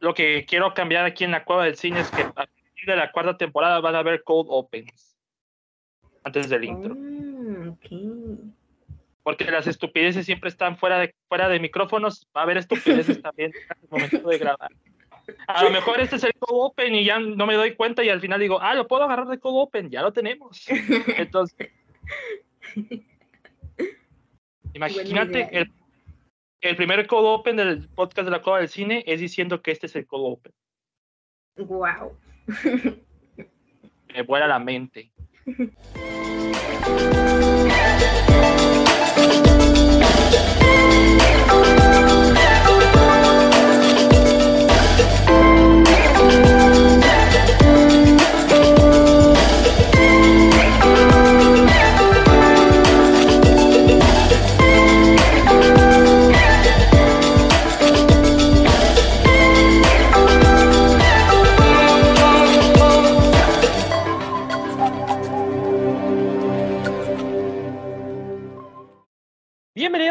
lo que quiero cambiar aquí en la cueva del cine es que a partir de la cuarta temporada van a haber cold opens antes del intro. Ah. Porque las estupideces siempre están fuera de, fuera de micrófonos. Va a haber estupideces también al momento de grabar. A lo mejor este es el cold open y ya no me doy cuenta y al final digo, ah, lo puedo agarrar de cold open, ya lo tenemos. Entonces, imagínate el, el primer cold open del podcast de la cueva del cine es diciendo que este es el cold open. Wow. Me vuela la mente.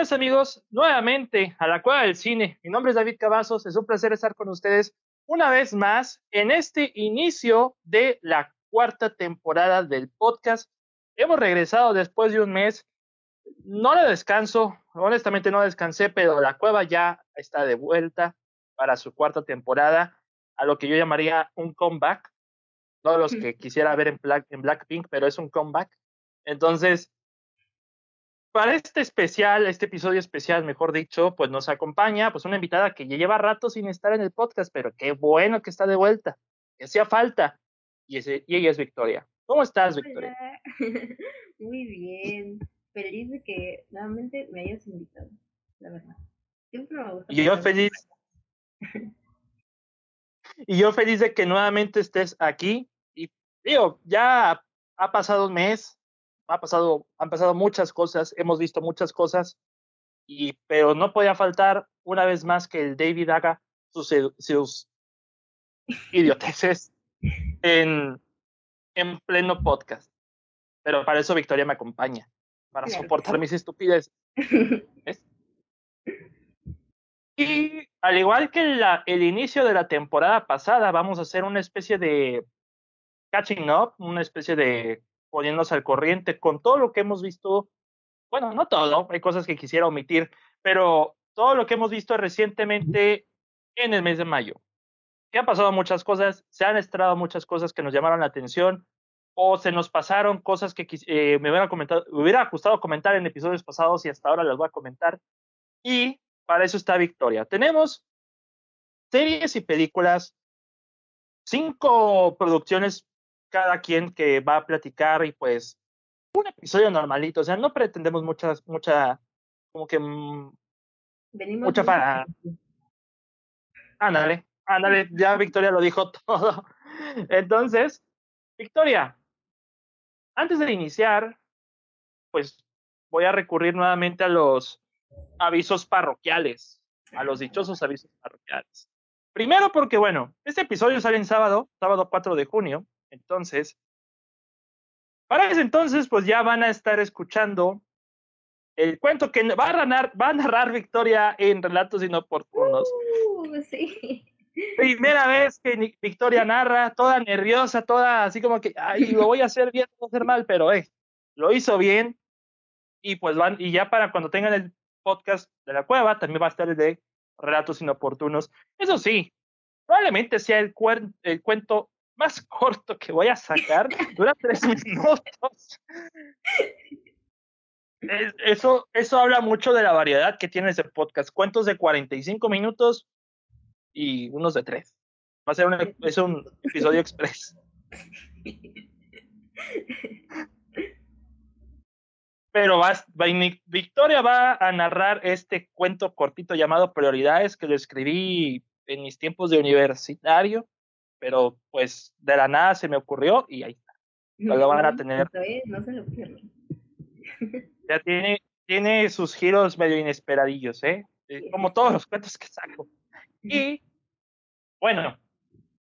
Bienvenidos amigos nuevamente a la Cueva del Cine. Mi nombre es David Cavazos, es un placer estar con ustedes una vez más en este inicio de la cuarta temporada del podcast. Hemos regresado después de un mes, no de descanso, honestamente no descansé, pero la cueva ya está de vuelta para su cuarta temporada, a lo que yo llamaría un comeback. No los que quisiera ver en, Black, en Blackpink, pero es un comeback. Entonces, para este especial, este episodio especial, mejor dicho, pues nos acompaña pues una invitada que ya lleva rato sin estar en el podcast, pero qué bueno que está de vuelta, que hacía falta. Y, ese, y ella es Victoria. ¿Cómo estás, Victoria? Hola. Muy bien. Feliz de que nuevamente me hayas invitado, la verdad. Siempre me gusta. Y yo feliz. Y yo feliz de que nuevamente estés aquí. Y digo, ya ha pasado un mes, ha pasado, han pasado muchas cosas, hemos visto muchas cosas, y, pero no podía faltar una vez más que el David haga sus, sus idioteces en, en pleno podcast. Pero para eso Victoria me acompaña, para Claro soportar mis estupideces. ¿ves? Y al igual que la, el inicio de la temporada pasada, vamos a hacer una especie de catching up, una especie de poniéndonos al corriente con todo lo que hemos visto. Bueno, no todo, hay cosas que quisiera omitir, pero todo lo que hemos visto recientemente en el mes de mayo. Que han pasado muchas cosas, se han estrenado muchas cosas que nos llamaron la atención, o se nos pasaron cosas que eh, me hubiera, comentado, me hubiera gustado comentar en episodios pasados y hasta ahora las voy a comentar. Y para eso está Victoria. Tenemos series y películas, cinco producciones cada quien que va a platicar y pues un episodio normalito, o sea, no pretendemos muchas, mucha, como que, mm, Venimos mucha para, ándale, ándale, ya Victoria lo dijo todo. Entonces, Victoria, antes de iniciar, pues voy a recurrir nuevamente a los avisos parroquiales, a los dichosos avisos parroquiales. Primero porque, bueno, este episodio sale en sábado, sábado 4 de junio, entonces, para ese entonces, pues ya van a estar escuchando el cuento que va a narrar, va a narrar Victoria en Relatos Inoportunos. Uh, sí. Primera vez que Victoria narra, toda nerviosa, toda así como que, ay, lo voy a hacer bien, no hacer mal, pero eh, lo hizo bien. Y pues van, y ya para cuando tengan el podcast de la cueva, también va a estar el de Relatos Inoportunos. Eso sí, probablemente sea el cuento más corto que voy a sacar, dura tres minutos. Es- Eso, eso habla mucho de la variedad que tiene ese podcast. Cuentos de 45 minutos y unos de tres. Va a ser un, es un episodio express. Pero va, va- Victoria va a narrar este cuento cortito llamado Prioridades que lo escribí en mis tiempos de universitario, pero pues de la nada se me ocurrió y ahí está. Lo van a tener. Es, no se lo pierdan. Ya tiene, tiene sus giros medio inesperadillos, ¿eh? Eh, Como todos los cuentos que saco. Y bueno,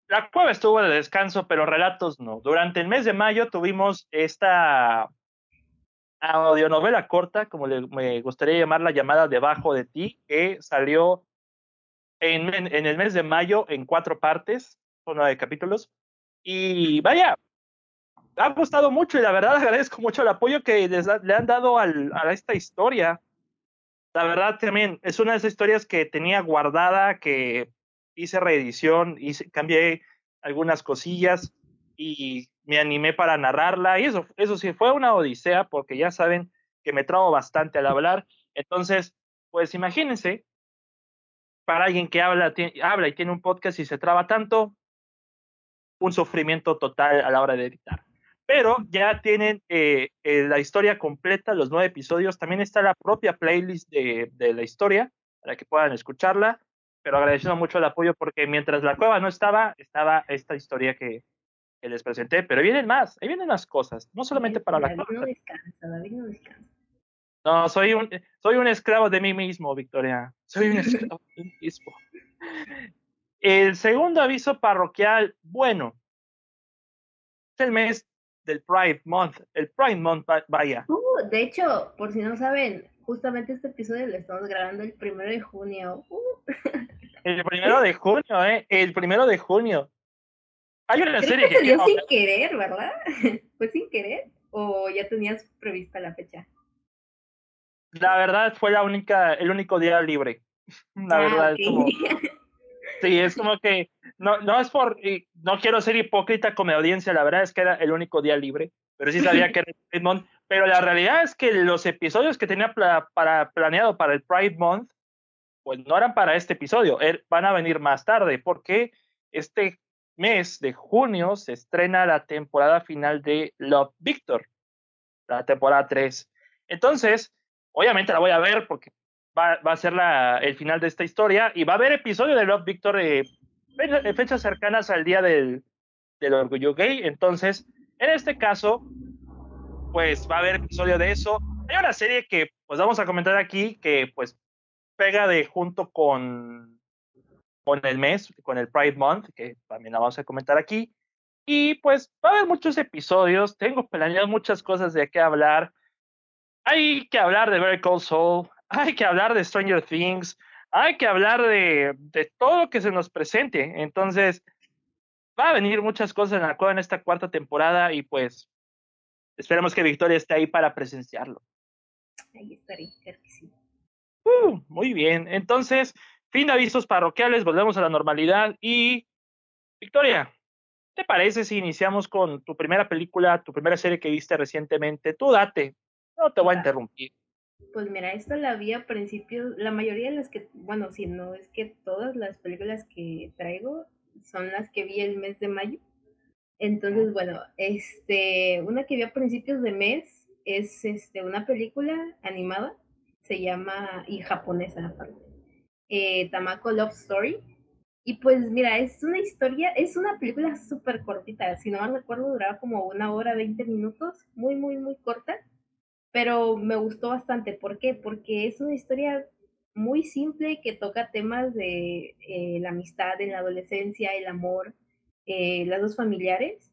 la cueva estuvo de descanso, pero relatos no. Durante el mes de mayo tuvimos esta audionovela corta, como le, me gustaría llamarla, llamada Debajo de ti, que salió en, en, el mes de mayo en cuatro partes, nueve capítulos. Y vaya, ha gustado mucho y la verdad agradezco mucho el apoyo que les le han dado al, a esta historia. La verdad también es una de esas historias que tenía guardada, que hice reedición, hice, cambié algunas cosillas y me animé para narrarla y eso, eso sí fue una odisea porque ya saben que me trabo bastante al hablar. Entonces, pues imagínense, para alguien que habla, habla y tiene un podcast y se traba tanto, un sufrimiento total a la hora de editar. Pero ya tienen eh, eh, la historia completa, los nueve episodios. También está la propia playlist de, de la historia para que puedan escucharla. Pero agradeciendo mucho el apoyo porque mientras la cueva no estaba, estaba esta historia que, que les presenté. Pero vienen más, ahí vienen más cosas. No solamente para la cueva. No descansa, David no descansa. No, soy un, soy un esclavo de mí mismo, Victoria. Soy un esclavo de mí mismo. El segundo aviso parroquial, bueno, es el mes del Pride Month, el Pride Month, vaya. Uh, de hecho, por si no saben, justamente este episodio lo estamos grabando el primero de junio. Uh. El primero de junio, ¿eh? El primero de junio. Hay una serie que... que sin querer, ¿verdad? ¿Fue sin querer? ¿O ya tenías prevista la fecha? La verdad fue la única, el único día libre. La ah, verdad es como... Sí, es como que no, no es por, no quiero ser hipócrita con mi audiencia, la verdad es que era el único día libre, pero sí sabía que era el Pride Month, pero la realidad es que los episodios que tenía para, planeado para el Pride Month, pues no eran para este episodio, er, van a venir más tarde, porque este mes de junio se estrena la temporada final de Love Victor, la temporada 3. Entonces, obviamente la voy a ver porque va, va a ser la, el final de esta historia y va a haber episodio de Love Victor eh, en fechas cercanas al día del, del orgullo gay. Entonces, en este caso, pues va a haber episodio de eso. Hay una serie que pues vamos a comentar aquí que pues pega de junto con, con el mes, con el Pride Month, que también la vamos a comentar aquí. Y pues va a haber muchos episodios, tengo planeado muchas cosas de qué hablar. Hay que hablar de Very Cold Soul, hay que hablar de Stranger Things, hay que hablar de, de todo lo que se nos presente. Entonces, va a venir muchas cosas en la cueva en esta cuarta temporada y pues esperemos que Victoria esté ahí para presenciarlo. Ahí estaré, claro que sí. Uh, muy bien, entonces, fin de avisos parroquiales, volvemos a la normalidad y Victoria, ¿te parece si iniciamos con tu primera película, tu primera serie que viste recientemente? Tú date, no te voy a interrumpir. Pues mira, esta la vi a principios, la mayoría de las que, bueno, si no es que todas las películas que traigo son las que vi el mes de mayo. Entonces, bueno, este, una que vi a principios de mes es este, una película animada, se llama, y japonesa aparte, eh, Tamako Love Story. Y pues mira, es una historia, es una película súper cortita, si no me recuerdo duraba como una hora, 20 minutos, muy, muy, muy corta pero me gustó bastante. ¿Por qué? Porque es una historia muy simple que toca temas de eh, la amistad en la adolescencia, el amor, eh, las dos familiares.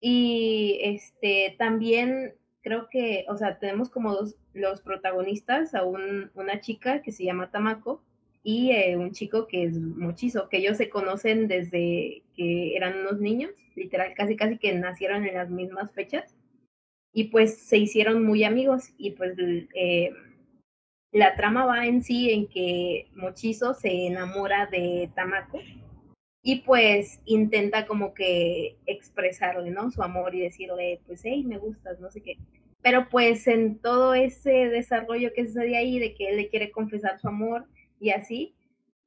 Y este también creo que, o sea, tenemos como dos los protagonistas, a un, una chica que se llama Tamako y eh, un chico que es Mochizo, que ellos se conocen desde que eran unos niños, literal, casi casi que nacieron en las mismas fechas y pues se hicieron muy amigos y pues eh, la trama va en sí en que Mochizo se enamora de Tamako y pues intenta como que expresarle, ¿no? Su amor y decirle, pues, hey, me gustas, no sé qué. Pero pues en todo ese desarrollo que sucede ahí de que él le quiere confesar su amor y así,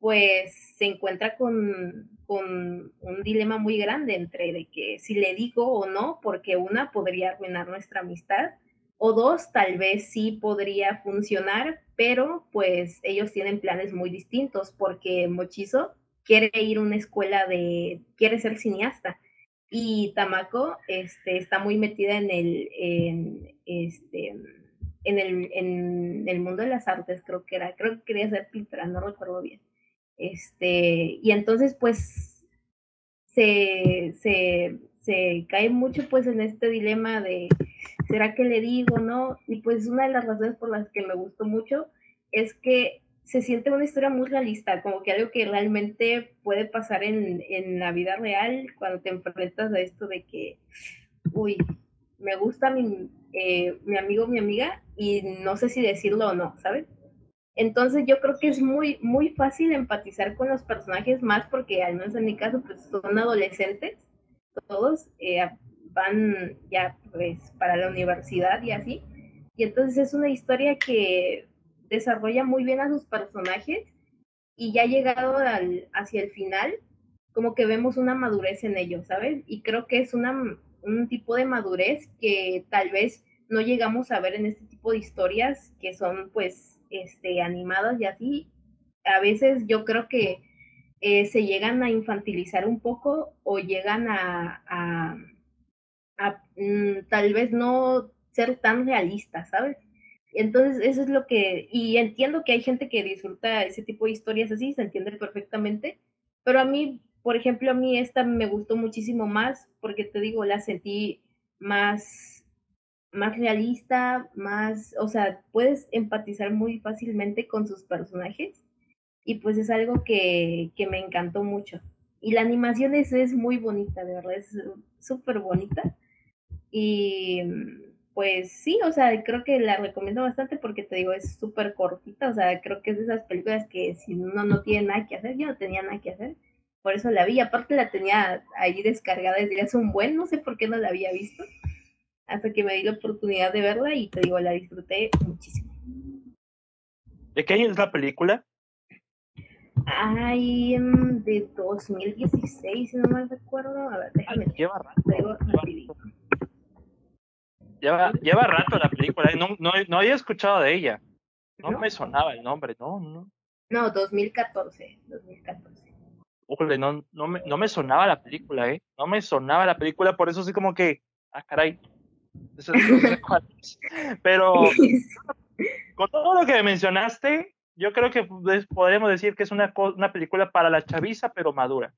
pues se encuentra con, con un dilema muy grande entre de que si le digo o no, porque una podría arruinar nuestra amistad, o dos, tal vez sí podría funcionar, pero pues ellos tienen planes muy distintos porque Mochizo quiere ir a una escuela de, quiere ser cineasta y Tamako este, está muy metida en el, en, este, en el, en el mundo de las artes, creo que era, creo que quería ser pintora, no recuerdo bien. Este, y entonces pues se, se, se cae mucho pues en este dilema de ¿será que le digo, no? Y pues una de las razones por las que me gustó mucho es que se siente una historia muy realista, como que algo que realmente puede pasar en, en la vida real cuando te enfrentas a esto de que, uy, me gusta mi, eh, mi amigo, mi amiga, y no sé si decirlo o no, ¿sabes? Entonces yo creo que es muy, muy fácil empatizar con los personajes más porque al menos en mi caso pues son adolescentes, todos eh, van ya pues para la universidad y así. Y entonces es una historia que desarrolla muy bien a sus personajes y ya llegado al, hacia el final, como que vemos una madurez en ellos, ¿sabes? Y creo que es una, un tipo de madurez que tal vez no llegamos a ver en este tipo de historias que son pues este, animadas y así. A veces yo creo que eh, se llegan a infantilizar un poco o llegan a, a, mm, tal vez no ser tan realistas, ¿sabes? Entonces, eso es lo que, y entiendo que hay gente que disfruta ese tipo de historias así, se entiende perfectamente, pero a mí, por ejemplo, a mí esta me gustó muchísimo más porque te digo, la sentí más, más realista, más, o sea, puedes empatizar muy fácilmente con sus personajes y pues es algo que, que me encantó mucho. Y la animación es, es muy bonita, de verdad, es súper bonita. Y pues sí, o sea, creo que la recomiendo bastante porque te digo, es súper cortita, o sea, creo que es de esas películas que si uno no tiene nada que hacer, yo no tenía nada que hacer, por eso la vi, aparte la tenía ahí descargada desde hace un buen, no sé por qué no la había visto, hasta que me di la oportunidad de verla y te digo, la disfruté muchísimo. ¿De qué año es la película? Ay, mm, de 2016, si no mal recuerdo. A ver, déjame. lleva rato. Lleva, lleva rato la película, no, no, no había escuchado de ella. No, me sonaba el nombre, no, no. No, 2014, 2014. no, no, me, no me sonaba la película, ¿eh? No me sonaba la película, por eso sí como que, ah, caray. Pero con todo lo que mencionaste, yo creo que podríamos decir que es una, una película para la chaviza, pero madura.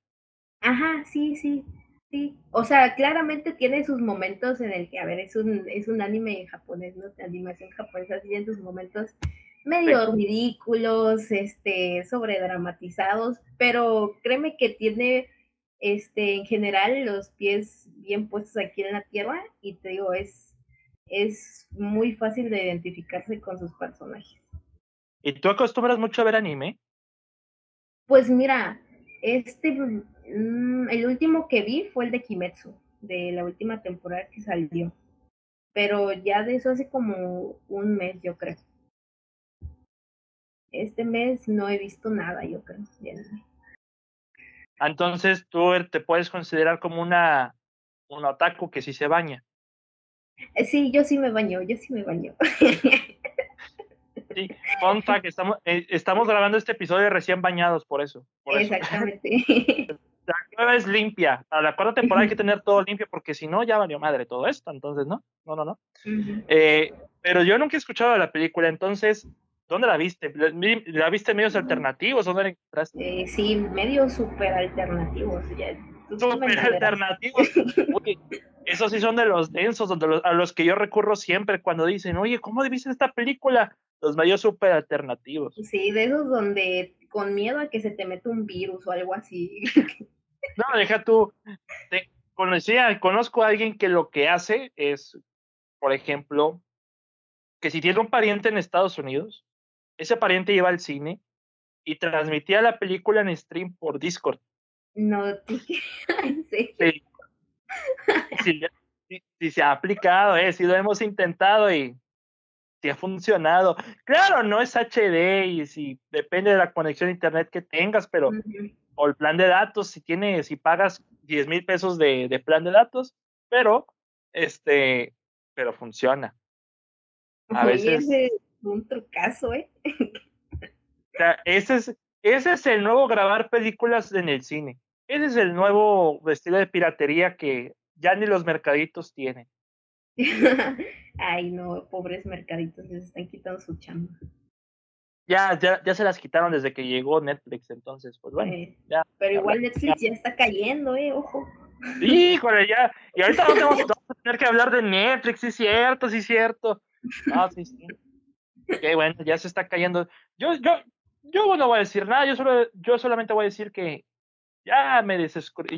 Ajá, sí, sí. Sí, o sea, claramente tiene sus momentos en el que, a ver, es un, es un anime japonés, ¿no? De animación japonesa, tiene sus momentos medio ridículos, este, sobredramatizados, pero créeme que tiene, este, en general los pies bien puestos aquí en la tierra y te digo, es, es muy fácil de identificarse con sus personajes. ¿Y tú acostumbras mucho a ver anime? Pues mira, este, mm, el último que vi fue el de Kimetsu, de la última temporada que salió. Pero ya de eso hace como un mes, yo creo. Este mes no he visto nada, yo creo. Entonces tú te puedes considerar como una un otaku que sí se baña. Eh, sí, yo sí me baño, yo sí me baño. Sí, que estamos, eh, estamos grabando este episodio recién bañados, por eso. Exactamente. La cueva es limpia. A la cuarta temporada hay que tener todo limpio porque si no, ya valió madre todo esto. Entonces, no, no, no, no. Eh, pero yo nunca he escuchado de la película, entonces, ¿dónde la viste? ¿La viste en medios alternativos? ¿Dónde la encontraste? Eh, sí, medios súper alternativos. Súper alternativos. esos sí son de los densos, donde a los que yo recurro siempre cuando dicen, oye, ¿cómo viste esta película? Los medios súper alternativos. Sí, de esos donde con miedo a que se te meta un virus o algo así. no, deja tú. Te conocía, conozco a alguien que lo que hace es, por ejemplo, que si tiene un pariente en Estados Unidos, ese pariente iba al cine y transmitía la película en stream por Discord. No, sí. Sí, sí, se ha aplicado, eh, sí lo hemos intentado y ha funcionado. Claro, no es HD y si depende de la conexión a internet que tengas, pero o el plan de datos, si tienes, si pagas 10 mil pesos de, de, plan de datos, pero este, pero funciona. A veces es un trucazo, ¿eh? O sea, ese es, ese es el nuevo grabar películas en el cine. Ese es el nuevo estilo de piratería que ya ni los mercaditos tienen. Ay, no, pobres mercaditos, les están quitando su chamba. Ya, ya, ya se las quitaron desde que llegó Netflix, entonces, pues bueno. ya, pero igual Netflix ya. está cayendo, eh, ojo. Híjole, ya. Y ahorita no vamos, a tener que hablar de Netflix, sí, cierto, sí, cierto. Ah, sí, sí. Ok, bueno, ya se está cayendo. Yo, yo, yo no voy a decir nada, yo, solo, yo solamente voy a decir que ya me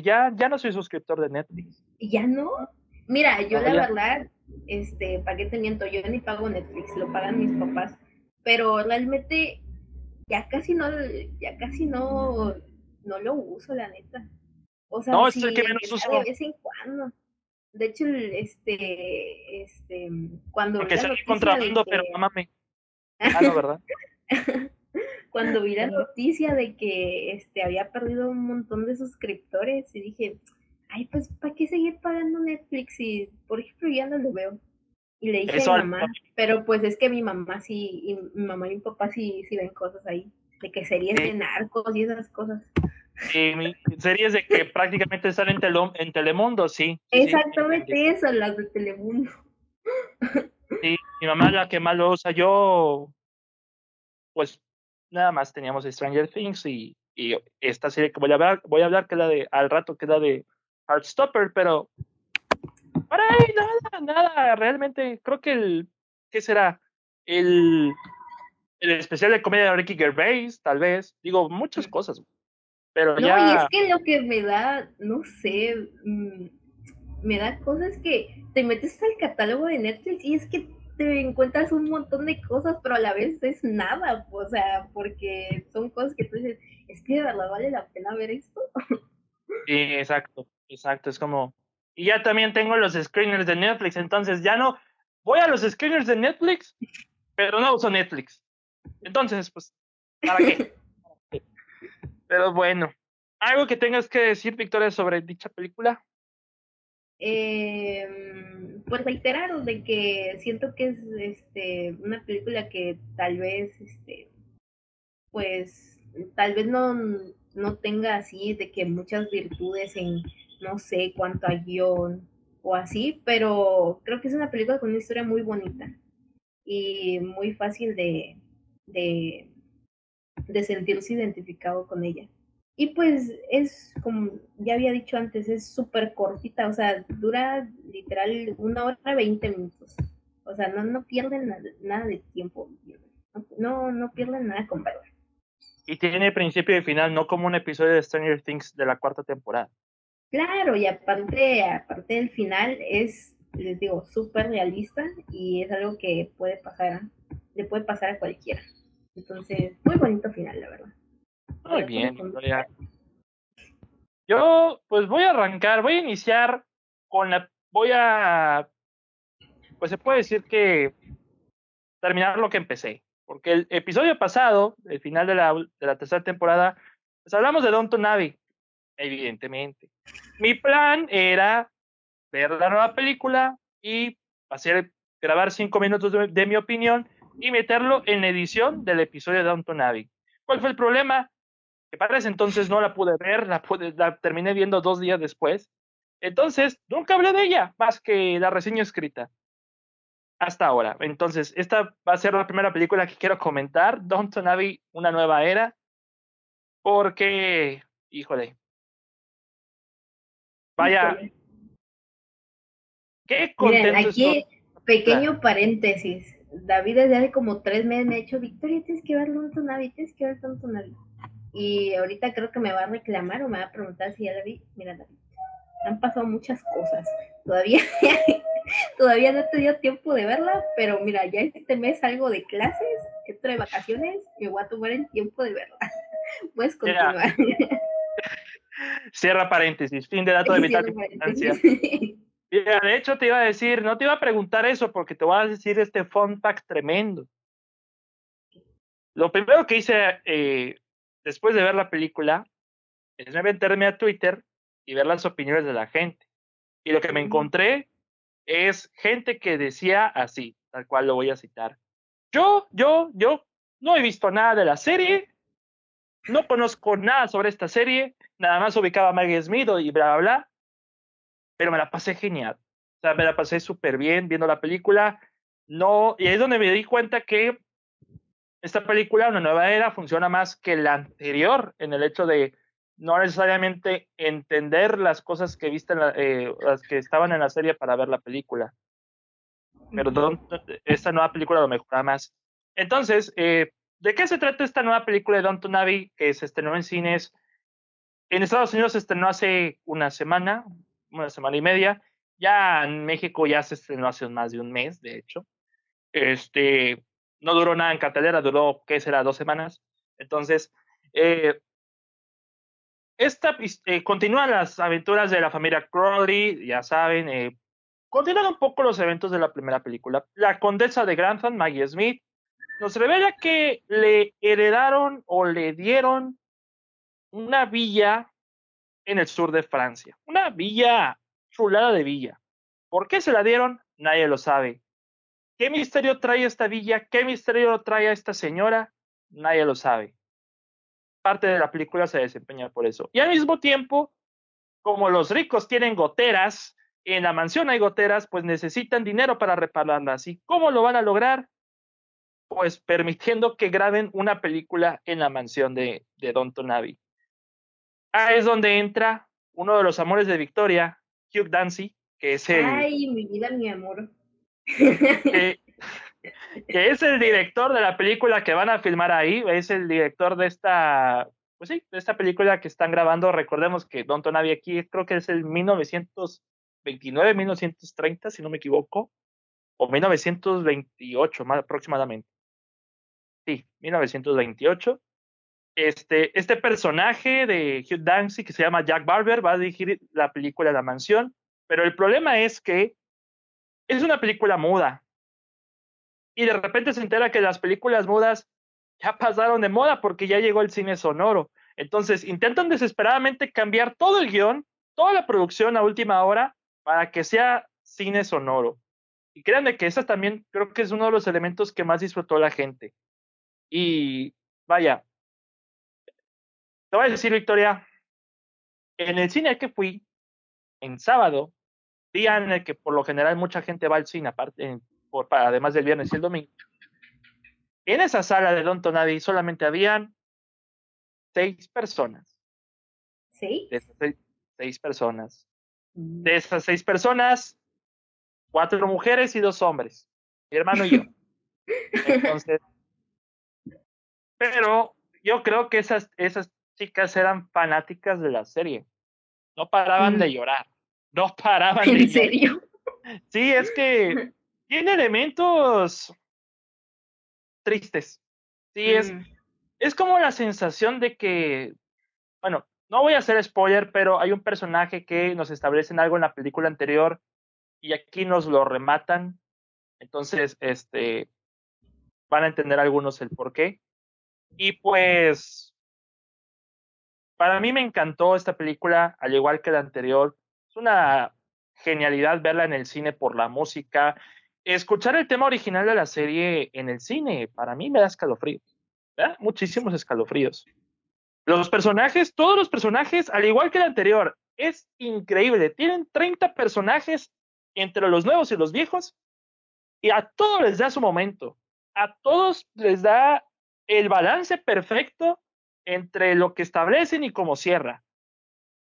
ya, ya no soy suscriptor de Netflix. ¿Ya no? Mira, yo la verdad, este, ¿para qué te miento? Yo ni pago Netflix, lo pagan mis papás, pero realmente ya casi no, ya casi no, no lo uso, la neta. O sea, no, es el que menos uso. De vez en cuando. De hecho, este, este, cuando... Porque salí contrabando, pero mamá Ah, no, ¿verdad? cuando vi la noticia de que este había perdido un montón de suscriptores y dije, ay, pues, ¿para qué seguir pagando Netflix si, por ejemplo, ya no lo veo? Y le dije a mi mamá, pero pues es que mi mamá sí, y mi mamá y mi papá sí, sí ven cosas ahí, de que series de narcos y esas cosas. Sí, series de que prácticamente están en, en Telemundo, sí. Exactamente eso, las de Telemundo. Sí, mi mamá es la que más lo usa. Yo, pues, nada más teníamos Stranger Things y, y esta serie que voy a hablar, voy a hablar que la de, al rato que la de Heartstopper, pero para ahí nada, nada, realmente creo que el, ¿qué será? El, el especial de comedia de Ricky Gervais, tal vez, digo, muchas cosas, pero no, ya... y es que lo que me da, no sé, mm, me da cosas que te metes al catálogo de Netflix y es que te encuentras un montón de cosas, pero a la vez es nada, o sea, porque son cosas que tú dices, es que de verdad vale la pena ver esto. Sí, exacto, exacto, es como... Y ya también tengo los screeners de Netflix, entonces ya no, voy a los screeners de Netflix, pero no uso Netflix. Entonces, pues, ¿para qué? pero bueno, ¿algo que tengas que decir, Victoria, sobre dicha película? Eh, pues reiteraros de que siento que es este una película que tal vez este pues tal vez no, no tenga así de que muchas virtudes en no sé cuánto a guion o así, pero creo que es una película con una historia muy bonita y muy fácil de, de, de sentirse identificado con ella. Y pues es, como ya había dicho antes, es súper cortita, o sea, dura literal una hora veinte minutos. O sea, no, no pierden nada, de tiempo, no, no pierden nada con verla. Y tiene principio y final, no como un episodio de Stranger Things de la cuarta temporada. Claro, y aparte, aparte del final es, les digo, súper realista y es algo que puede pasar, le puede pasar a cualquiera. Entonces, muy bonito final, la verdad. Muy bien, Yo, pues voy a arrancar, voy a iniciar con la. Voy a. Pues se puede decir que. Terminar lo que empecé. Porque el episodio pasado, el final de la, de la tercera temporada, pues hablamos de Don Navi, evidentemente. Mi plan era ver la nueva película y hacer, grabar cinco minutos de, mi opinión y meterlo en la edición del episodio de Don Navi. ¿Cuál fue el problema? Que para ese entonces no la pude ver, la, pude, la terminé viendo dos días después. Entonces, nunca hablé de ella, más que la reseña escrita. Hasta ahora. Entonces, esta va a ser la primera película que quiero comentar, Downton Abbey, una nueva era, porque, híjole, vaya, qué contento Miren, aquí, pequeño paréntesis. David desde hace como tres meses me ha dicho, Victoria, tienes que ver Downton Abbey, tienes que ver Downton Abbey. Y ahorita creo que me va a reclamar o me va a preguntar si ya la vi. Mira, han pasado muchas cosas. Todavía, todavía no he tenido tiempo de verla, pero mira, ya este mes salgo de clases, entro de vacaciones, me voy a tomar el tiempo de verla. Puedes continuar. Cierra paréntesis, fin de dato de vital importancia. de hecho te iba a decir, no te iba a preguntar eso porque te voy a decir este fun fact tremendo. Lo primero que hice eh, después de ver la película, es meterme a Twitter y ver las opiniones de la gente. Y lo que me encontré es gente que decía así, tal cual lo voy a citar. Yo, yo, yo no he visto nada de la serie, no conozco nada sobre esta serie, nada más ubicaba a Maggie Smith y bla, bla, bla, pero me la pasé genial. O sea, me la pasé súper bien viendo la película. No, y ahí es donde me di cuenta que esta película, Una Nueva Era, funciona más que la anterior en el hecho de no necesariamente entender las cosas que viste, eh, las que estaban en la serie para ver la película. Pero esta nueva película lo mejora más. Entonces, eh, ¿de qué se trata esta nueva película de Don Abbey que se estrenó en cines? En Estados Unidos se estrenó hace una semana, una semana y media. Ya en México ya se estrenó hace más de un mes, de hecho. Este, no duró nada en cartelera, duró, ¿qué será? Dos semanas. Entonces, eh, esta eh, continúa las aventuras de la familia Crowley, ya saben, eh, continúan un poco los eventos de la primera película. La condesa de Grantham, Maggie Smith, nos revela que le heredaron o le dieron una villa en el sur de Francia, una villa chulada de villa. ¿Por qué se la dieron? Nadie lo sabe. ¿Qué misterio trae esta villa? ¿Qué misterio trae a esta señora? Nadie lo sabe. Parte de la película se desempeña por eso. Y al mismo tiempo, como los ricos tienen goteras, en la mansión hay goteras, pues necesitan dinero para repararlas. ¿Y cómo lo van a lograr? Pues permitiendo que graben una película en la mansión de, de Don Tonavi. Ah, es donde entra uno de los amores de Victoria, Hugh Dancy, que es el... Ay, mi vida, mi amor que, es el director de la película que van a filmar ahí, es el director de esta, pues sí, de esta película que están grabando. Recordemos que Don Tonavi aquí creo que es el 1929, 1930, si no me equivoco, o 1928 más aproximadamente. Sí, 1928. Este, este personaje de Hugh Dancy que se llama Jack Barber va a dirigir la película La Mansión, pero el problema es que es una película muda. Y de repente se entera que las películas mudas ya pasaron de moda porque ya llegó el cine sonoro. Entonces intentan desesperadamente cambiar todo el guion, toda la producción a última hora para que sea cine sonoro. Y créanme que esa también creo que es uno de los elementos que más disfrutó la gente. Y vaya, te voy a decir, Victoria, en el cine que fui, en sábado, día en el que por lo general mucha gente va al cine, aparte, por, además del viernes y el domingo. En esa sala de Don Tonadi solamente habían seis personas. ¿Sí? seis, personas. Mm. De esas seis personas, cuatro mujeres y dos hombres. Mi hermano y yo. Entonces, pero yo creo que esas, esas chicas eran fanáticas de la serie. No paraban mm. de llorar no paraban. ¿En serio? Sí, es que tiene elementos tristes. Sí, es, mm. es como la sensación de que, bueno, no voy a hacer spoiler, pero hay un personaje que nos establecen algo en la película anterior y aquí nos lo rematan. Entonces, este, van a entender algunos el por qué. Y pues, para mí me encantó esta película, al igual que la anterior una genialidad verla en el cine por la música. Escuchar el tema original de la serie en el cine, para mí me da escalofríos. Muchísimos escalofríos. Los personajes, todos los personajes, al igual que el anterior, es increíble. Tienen 30 personajes entre los nuevos y los viejos y a todos les da su momento. A todos les da el balance perfecto entre lo que establecen y cómo cierra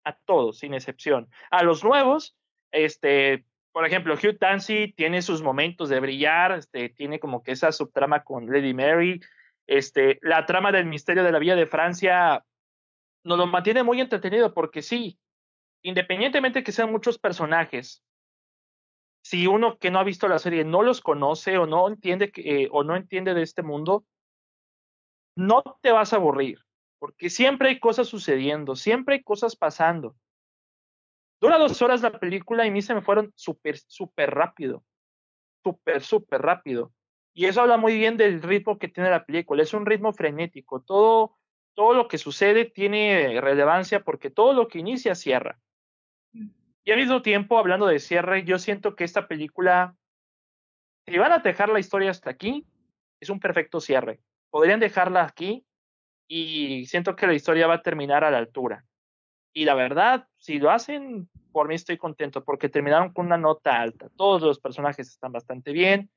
a todos, sin excepción. A los nuevos, este, por ejemplo, Hugh Dancy tiene sus momentos de brillar, este, tiene como que esa subtrama con Lady Mary, este, la trama del misterio de la Villa de Francia nos lo mantiene muy entretenido porque sí, independientemente que sean muchos personajes, si uno que no ha visto la serie no los conoce o no entiende eh, o no entiende de este mundo, no te vas a aburrir porque siempre hay cosas sucediendo, siempre hay cosas pasando. Dura dos horas la película y a mí se me fueron súper, súper rápido, súper, súper rápido. Y eso habla muy bien del ritmo que tiene la película. Es un ritmo frenético. Todo, todo lo que sucede tiene relevancia porque todo lo que inicia cierra. Y al mismo tiempo, hablando de cierre, yo siento que esta película, si van a dejar la historia hasta aquí, es un perfecto cierre. Podrían dejarla aquí y siento que la historia va a terminar a la altura. Y la verdad, si lo hacen, por mí estoy contento porque terminaron con una nota alta. Todos los personajes están bastante bien.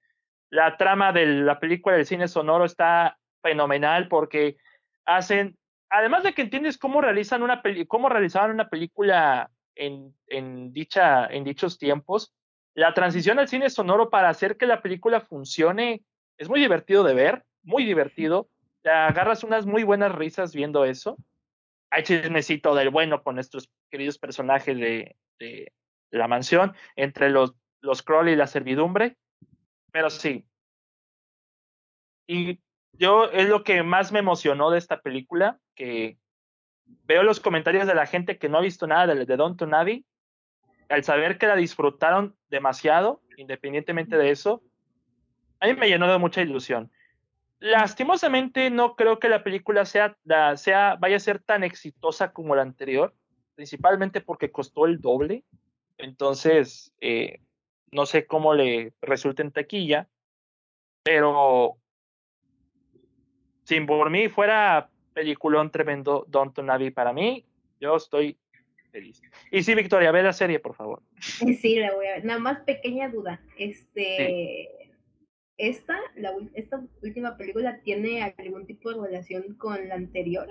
La trama de la película del cine sonoro está fenomenal porque hacen, además de que entiendes cómo realizan una cómo realizaban una película en, en, dicha, en dichos tiempos, la transición al cine sonoro para hacer que la película funcione es muy divertido de ver, muy divertido agarras unas muy buenas risas viendo eso. Hay chismecito del bueno con nuestros queridos personajes de, de la mansión, entre los, los Kroll y la servidumbre. Pero sí. Y yo es lo que más me emocionó de esta película, que veo los comentarios de la gente que no ha visto nada de, de Don Tonavi, al saber que la disfrutaron demasiado, independientemente de eso, a mí me llenó de mucha ilusión. Lastimosamente no creo que la película sea, sea, vaya a ser tan exitosa como la anterior, principalmente porque costó el doble. Entonces, eh, no sé cómo le resulta en taquilla, pero sin por mí fuera peliculón tremendo Don Tonavi para mí, yo estoy feliz. Y sí, Victoria, ve la serie, por favor. Sí, la voy a ver. Nada más pequeña duda. Este, esta, la, esta última película tiene algún tipo de relación con la anterior.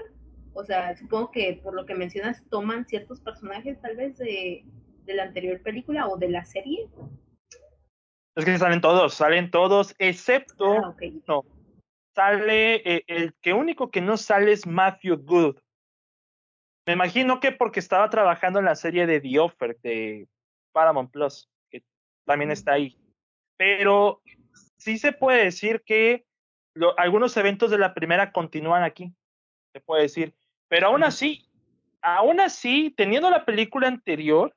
O sea, supongo que por lo que mencionas toman ciertos personajes tal vez de, de la anterior película o de la serie. Es que salen todos, salen todos, excepto ah, no, sale eh, el que único que no sale es Matthew Good. Me imagino que porque estaba trabajando en la serie de The Offer de Paramount Plus, que también está ahí. Pero sí se puede decir que algunos eventos de la primera continúan aquí, se puede decir. Pero aún así, aún así, teniendo la película anterior,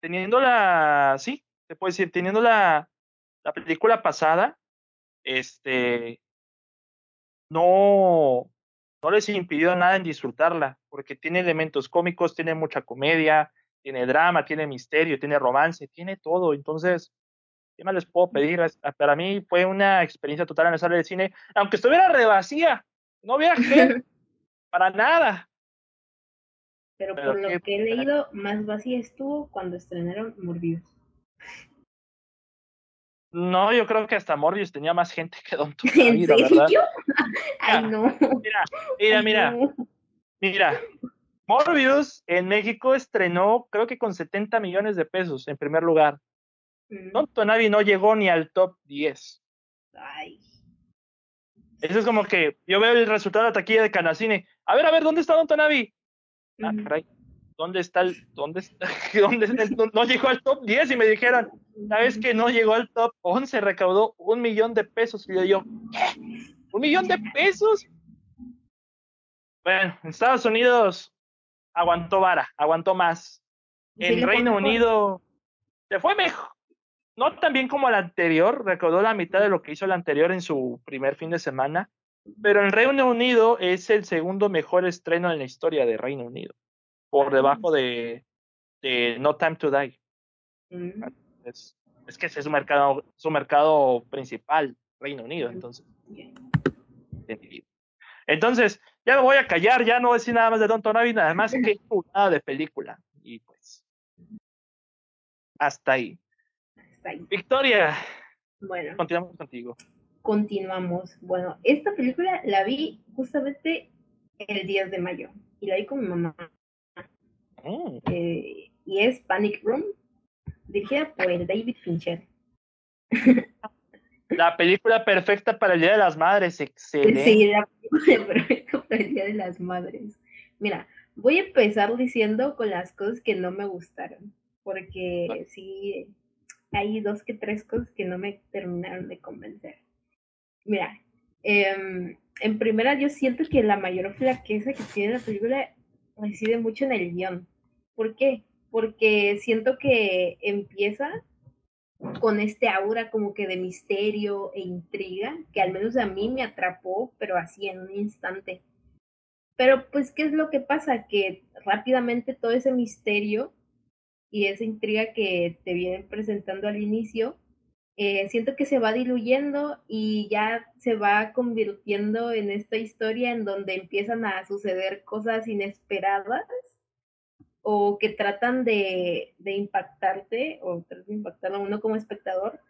teniendo la, sí, se puede decir, teniendo la, la película pasada, este, no, no les impidió nada en disfrutarla, porque tiene elementos cómicos, tiene mucha comedia, tiene drama, tiene misterio, tiene romance, tiene todo. Entonces, ¿qué más les puedo pedir? Para mí fue una experiencia total en la sala de cine, aunque estuviera revacía, no viajé para nada. Pero, por lo que he leído, más vacía estuvo cuando estrenaron Morbius. No, yo creo que hasta Morbius tenía más gente que Don ¿En serio? Ay, no. Mira, mira, mira. Mira, Morbius en México estrenó creo que con 70 millones de pesos en primer lugar. Mm. Don Tonavi no llegó ni al top 10. Ay. Eso es como que yo veo el resultado de la taquilla de Canacine. A ver, a ver, ¿dónde está Don Tonavi? Ah, caray. ¿dónde está el, dónde, dónde no, llegó al top 10 y me dijeron, ¿sabes que no llegó al top 11? Recaudó un millón de pesos. Y yo, yo ¿qué? ¿Un millón de pesos? Bueno, en Estados Unidos aguantó vara, aguantó más. En Reino Unido se fue mejor. No tan bien como el anterior, recaudó la mitad de lo que hizo el anterior en su primer fin de semana, pero en Reino Unido es el segundo mejor estreno en la historia de Reino Unido por debajo de, de No Time to Die. Mm. Es, es, que ese es su mercado, su mercado principal, Reino Unido, entonces. Entonces, ya me voy a callar, ya no voy a decir nada más de Don Tonavi, nada más que nada de película. Y pues, hasta ahí. Ahí. Victoria. Bueno. Continuamos contigo. Continuamos. Bueno, esta película la vi justamente el 10 de mayo y la vi con mi mamá. Oh. Eh, y es Panic Room, dirigida por el David Fincher. La película perfecta para el Día de las Madres, excelente. Sí, la película perfecta para el Día de las Madres. Mira, voy a empezar diciendo con las cosas que no me gustaron, porque sí, hay dos que tres cosas que no me terminaron de convencer. Mira, em, en primera yo siento que la mayor flaqueza que tiene la película reside mucho en el guion. ¿Por qué? Porque siento que empieza con este aura como que de misterio e intriga, que al menos a mí me atrapó, pero así en un instante. Pero pues, ¿qué es lo que pasa? Que rápidamente todo ese misterio y esa intriga que te vienen presentando al inicio, eh, siento que se va diluyendo y ya se va convirtiendo en esta historia en donde empiezan a suceder cosas inesperadas o que tratan de, de impactarte o tratan de impactar a uno como espectador.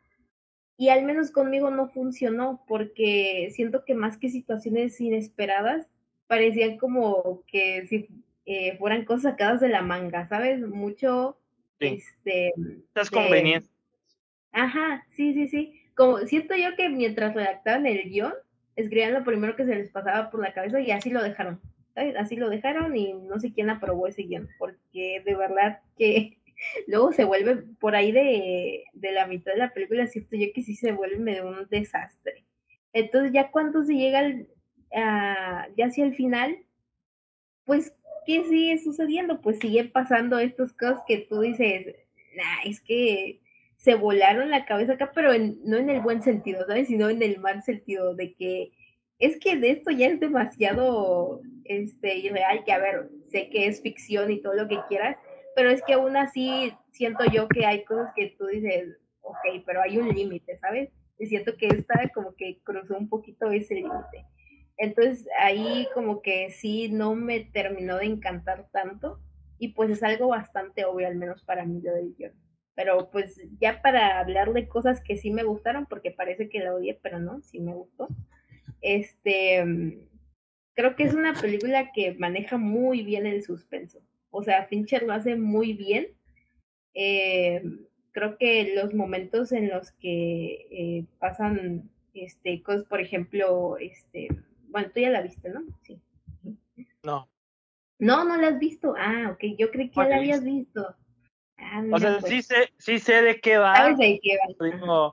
Y al menos conmigo no funcionó porque siento que más que situaciones inesperadas, parecían como que si eh, fueran cosas sacadas de la manga, ¿sabes? Mucho... Este, Estas conveniencias. Ajá, sí, sí, sí. Como siento yo que mientras redactaban el guion, escribían lo primero que se les pasaba por la cabeza y así lo dejaron. Así lo dejaron y no sé quién aprobó ese guion, porque de verdad que luego se vuelve por ahí de, de la mitad de la película, siento yo que sí se vuelve medio un desastre. Entonces ya cuando se llega al, ya hacia el final, pues, ¿qué sigue sucediendo? Pues siguen pasando estas cosas que tú dices, nah, es que se volaron la cabeza acá, pero no en el buen sentido, ¿sabes? Sino en el mal sentido, de que es que de esto ya es demasiado este, irreal, que a ver, sé que es ficción y todo lo que quieras, pero es que aún así siento yo que hay cosas que tú dices, ok, pero hay un límite, ¿sabes? Y siento que esta como que cruzó un poquito ese límite. Entonces ahí como que sí no me terminó de encantar tanto y pues es algo bastante obvio, al menos para mí lo del guion. Pero pues ya para hablar de cosas que sí me gustaron, porque parece que la odié, pero no, sí me gustó. Este, creo que es una película que maneja muy bien el suspenso. O sea, Fincher lo hace muy bien. Eh, creo que los momentos en los que eh, pasan este, cosas, por ejemplo, este, bueno, tú ya la viste, ¿no? Sí. No. No, no la has visto. Ah, ok, yo creí que ya la habías visto. Ah, o sea, pues. sí, sé, sí sé de qué va. ¿Sabes de qué va?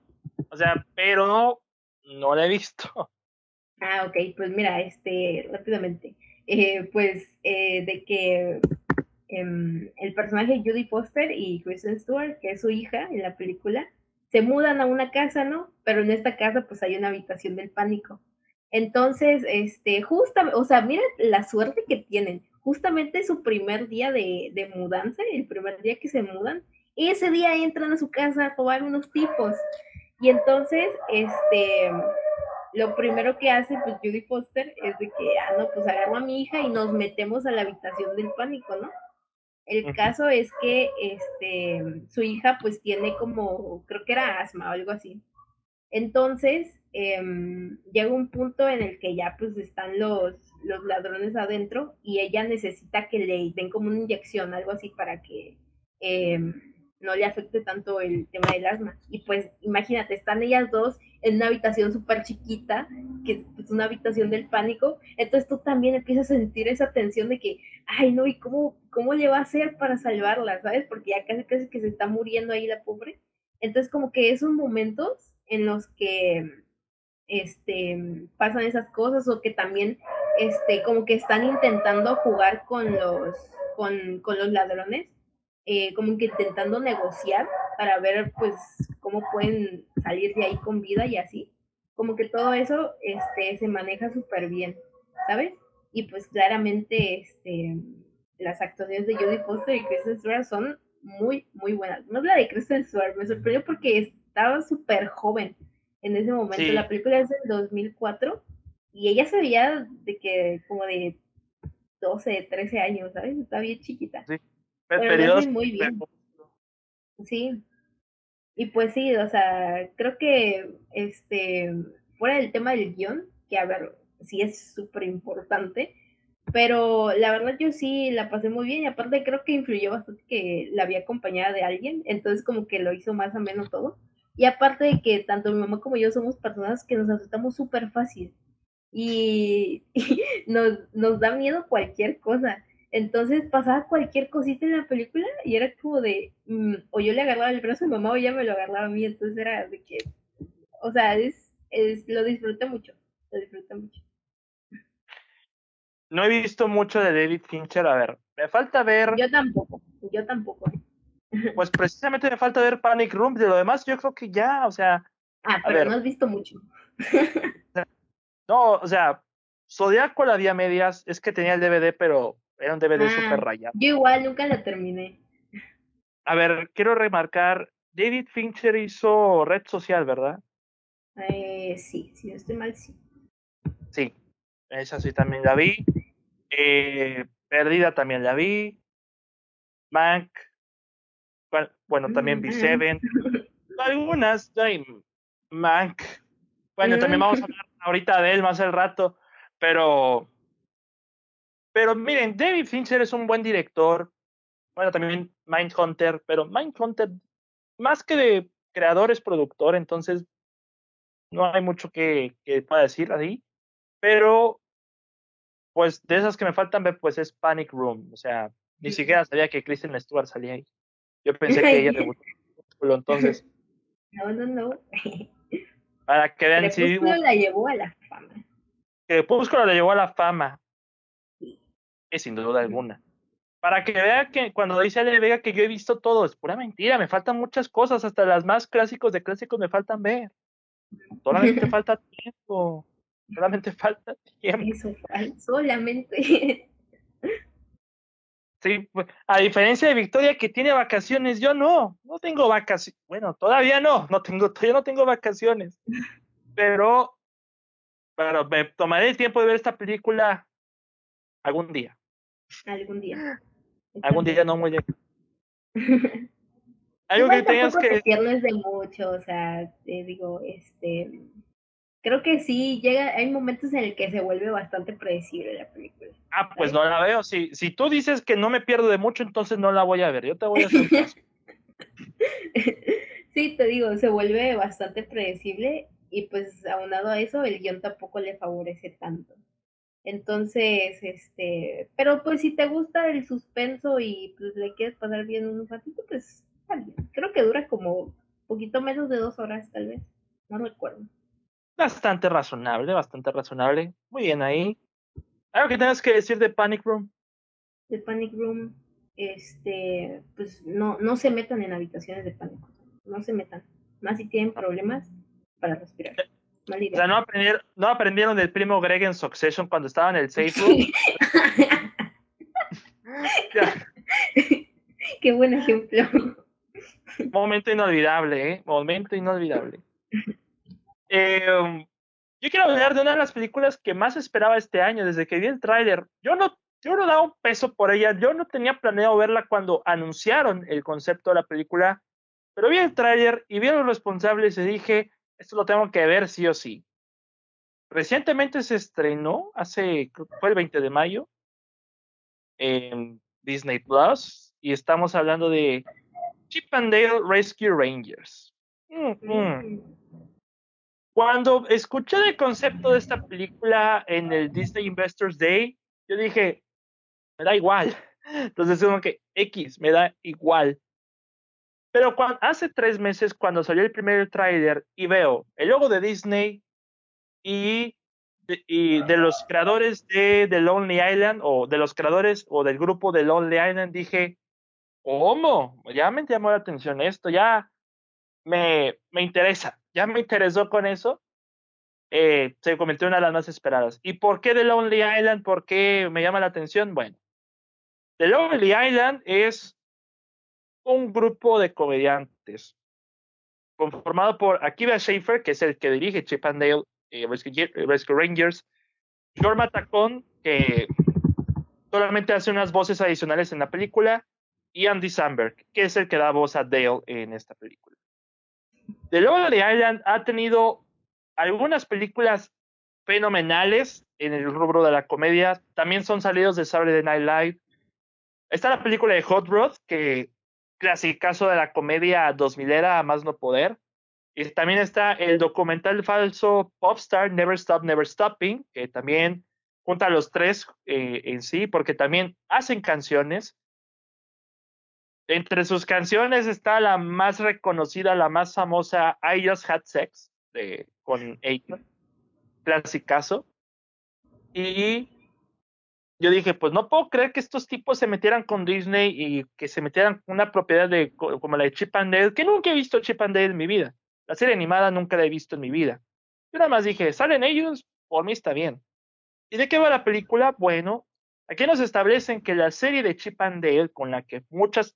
o sea, pero no la he visto. Ah, ok, pues mira, este, rápidamente. Eh, pues eh, de que em, el personaje Judy Foster y Kristen Stewart, que es su hija en la película, se mudan a una casa, ¿no? Pero en esta casa pues hay una habitación del pánico. Entonces, este, justamente, o sea, miren la suerte que tienen. Justamente su primer día de, de mudanza, el primer día que se mudan, ese día entran a su casa a tomar unos tipos. Y entonces, este, lo primero que hace, pues, Judy Foster es de que, ah, no, pues agarro a mi hija y nos metemos a la habitación del pánico, ¿no? El caso es que, este, su hija, pues, tiene como, creo que era asma o algo así. Entonces, Em, llega un punto en el que ya pues están los, los ladrones adentro y ella necesita que le den como una inyección, algo así para que em, no le afecte tanto el tema del asma. Y pues imagínate, están ellas dos en una habitación súper chiquita, que es una habitación del pánico, entonces tú también empiezas a sentir esa tensión de que, ay no, ¿y cómo, cómo le va a hacer para salvarla? ¿Sabes? Porque ya casi casi que se está muriendo ahí la pobre. Entonces como que esos momentos en los que este, pasan esas cosas o que también este, como que están intentando jugar con los, con, con los ladrones, eh, como que intentando negociar para ver pues cómo pueden salir de ahí con vida y así. Como que todo eso este, se maneja súper bien, ¿sabes? Y pues claramente este, las actuaciones de Jodie Foster y Kristen Stewart son muy, muy buenas. No la de Kristen Stewart, me sorprendió porque estaba súper joven en ese momento. La película es del 2004 y ella se veía de que como de 12, 13 años, ¿sabes? Está bien chiquita. Sí, pero muy bien. Sí. Y pues sí, o sea, creo que este fuera del tema del guion, que a ver, sí es súper importante, pero la verdad yo sí la pasé muy bien y aparte creo que influyó bastante que la había acompañada de alguien, entonces como que lo hizo más o menos todo. Y aparte de que tanto mi mamá como yo somos personas que nos asustamos súper fácil y, nos, nos da miedo cualquier cosa. Entonces pasaba cualquier cosita en la película y era como de, mm, o yo le agarraba el brazo a mi mamá o ella me lo agarraba a mí, entonces era de que, o sea, es, es, lo disfruté mucho, lo disfruté mucho. No he visto mucho de David Fincher, a ver, me falta ver... Yo tampoco, yo tampoco. Pues precisamente me falta ver Panic Room, de lo demás yo creo que ya, o sea... Ah, pero no has visto mucho. no, o sea, Zodiaco la vi a medias, es que tenía el DVD, pero era un DVD super súper ah, rayado. Yo igual nunca la terminé. A ver, quiero remarcar, David Fincher hizo Red Social, ¿verdad? Eh, sí, si no estoy mal, sí. Sí, esa sí también la vi. Eh, Perdida también la vi. Mank bueno, también B7, algunas, Mank. Bueno, también vamos a hablar ahorita de él más al rato, pero, pero miren, David Fincher es un buen director. Bueno, también Mindhunter, pero Mindhunter, más que de creador, es productor, entonces no hay mucho que, que pueda decir así. pero pues de esas que me faltan ver, pues es Panic Room. O sea, ni siquiera sabía que Kristen Stewart salía ahí. Yo pensé que ella debutó entonces. No, no, no. Para que vean si. Crepúsculo la llevó a la fama. Crepúsculo la llevó a la fama. Sí. sin duda alguna. Para que vea que cuando dice Ale Vega que yo he visto todo, es pura mentira, me faltan muchas cosas, hasta las más clásicos de clásicos me faltan ver. Solamente falta tiempo. Solamente falta tiempo. Eso, solamente. Sí, pues, a diferencia de Victoria que tiene vacaciones, yo no, no tengo vacaciones. Bueno, todavía no, no tengo, todavía no tengo vacaciones. Pero, pero me tomaré el tiempo de ver esta película algún día. Algún día. Algún día no muy lejos. Algo que tengas que. Es de mucho, o sea, te digo, este. Creo que sí, llega, hay momentos en el que se vuelve bastante predecible la película. Ah, pues no la veo. Si, si tú dices que no me pierdo de mucho, entonces no la voy a ver. Yo te voy a hacer Sí, te digo, se vuelve bastante predecible y pues aunado a eso, el guion tampoco le favorece tanto. Entonces, este, pero pues si te gusta el suspenso y pues le quieres pasar bien un ratito, pues está bien. Creo que dura como poquito menos de dos horas, tal vez. No recuerdo. Bastante razonable, bastante razonable. Muy bien ahí. ¿Algo que tengas que decir de Panic Room? De Panic Room, este, pues no, no se metan en habitaciones de pánico. No se metan. Más si tienen problemas para respirar. O sea, no aprendieron, no aprendieron del primo Greg en Succession cuando estaba en el safe room. Qué buen ejemplo. Momento inolvidable, ¿eh? Momento inolvidable. Eh, yo quiero hablar de una de las películas que más esperaba este año, desde que vi el tráiler. Yo no, yo no daba un peso por ella, yo no tenía planeado verla cuando anunciaron el concepto de la película, pero vi el tráiler y vi a los responsables y dije, esto lo tengo que ver sí o sí. Recientemente se estrenó, hace, fue el 20 de mayo, en Disney Plus, y estamos hablando de Chip and Dale Rescue Rangers. Mm, mm. Cuando escuché el concepto de esta película en el Disney Investors Day, yo dije, me da igual. Entonces, como que X, me da igual. Pero cuando, hace tres meses, cuando salió el primer trailer y veo el logo de Disney y de, y de los creadores de The Lonely Island, o de los creadores o del grupo de Lonely Island, dije, ¿cómo? Ya me llamó la atención esto, ya me, me interesa ya me interesó con eso, eh, se convirtió en una de las más esperadas. ¿Y por qué The Lonely Island? ¿Por qué me llama la atención? Bueno, The Lonely Island es un grupo de comediantes conformado por Akiva Schaefer, que es el que dirige Chip and Dale eh, Rescue, Rangers, Jorma Tacón, que solamente hace unas voces adicionales en la película, y Andy Samberg, que es el que da voz a Dale en esta película. The Lonely Island ha tenido algunas películas fenomenales en el rubro de la comedia. También son salidos de Saturday Night Live. Está la película de Hot Rod, que caso de la comedia 2000 era a más no poder. Y también está el documental falso Popstar Never Stop Never Stopping, que también junta a los tres eh, en sí, porque también hacen canciones entre sus canciones está la más reconocida, la más famosa, I Just Had Sex, de, con Akon, clasicazo. Y yo dije, pues no puedo creer que estos tipos se metieran con Disney y que se metieran con una propiedad de, como la de Chip and Dale, que nunca he visto Chip and Dale en mi vida. La serie animada nunca la he visto en mi vida. Yo nada más dije, salen ellos, por mí está bien. ¿Y de qué va la película? Bueno, aquí nos establecen que la serie de Chip and Dale, con la que muchas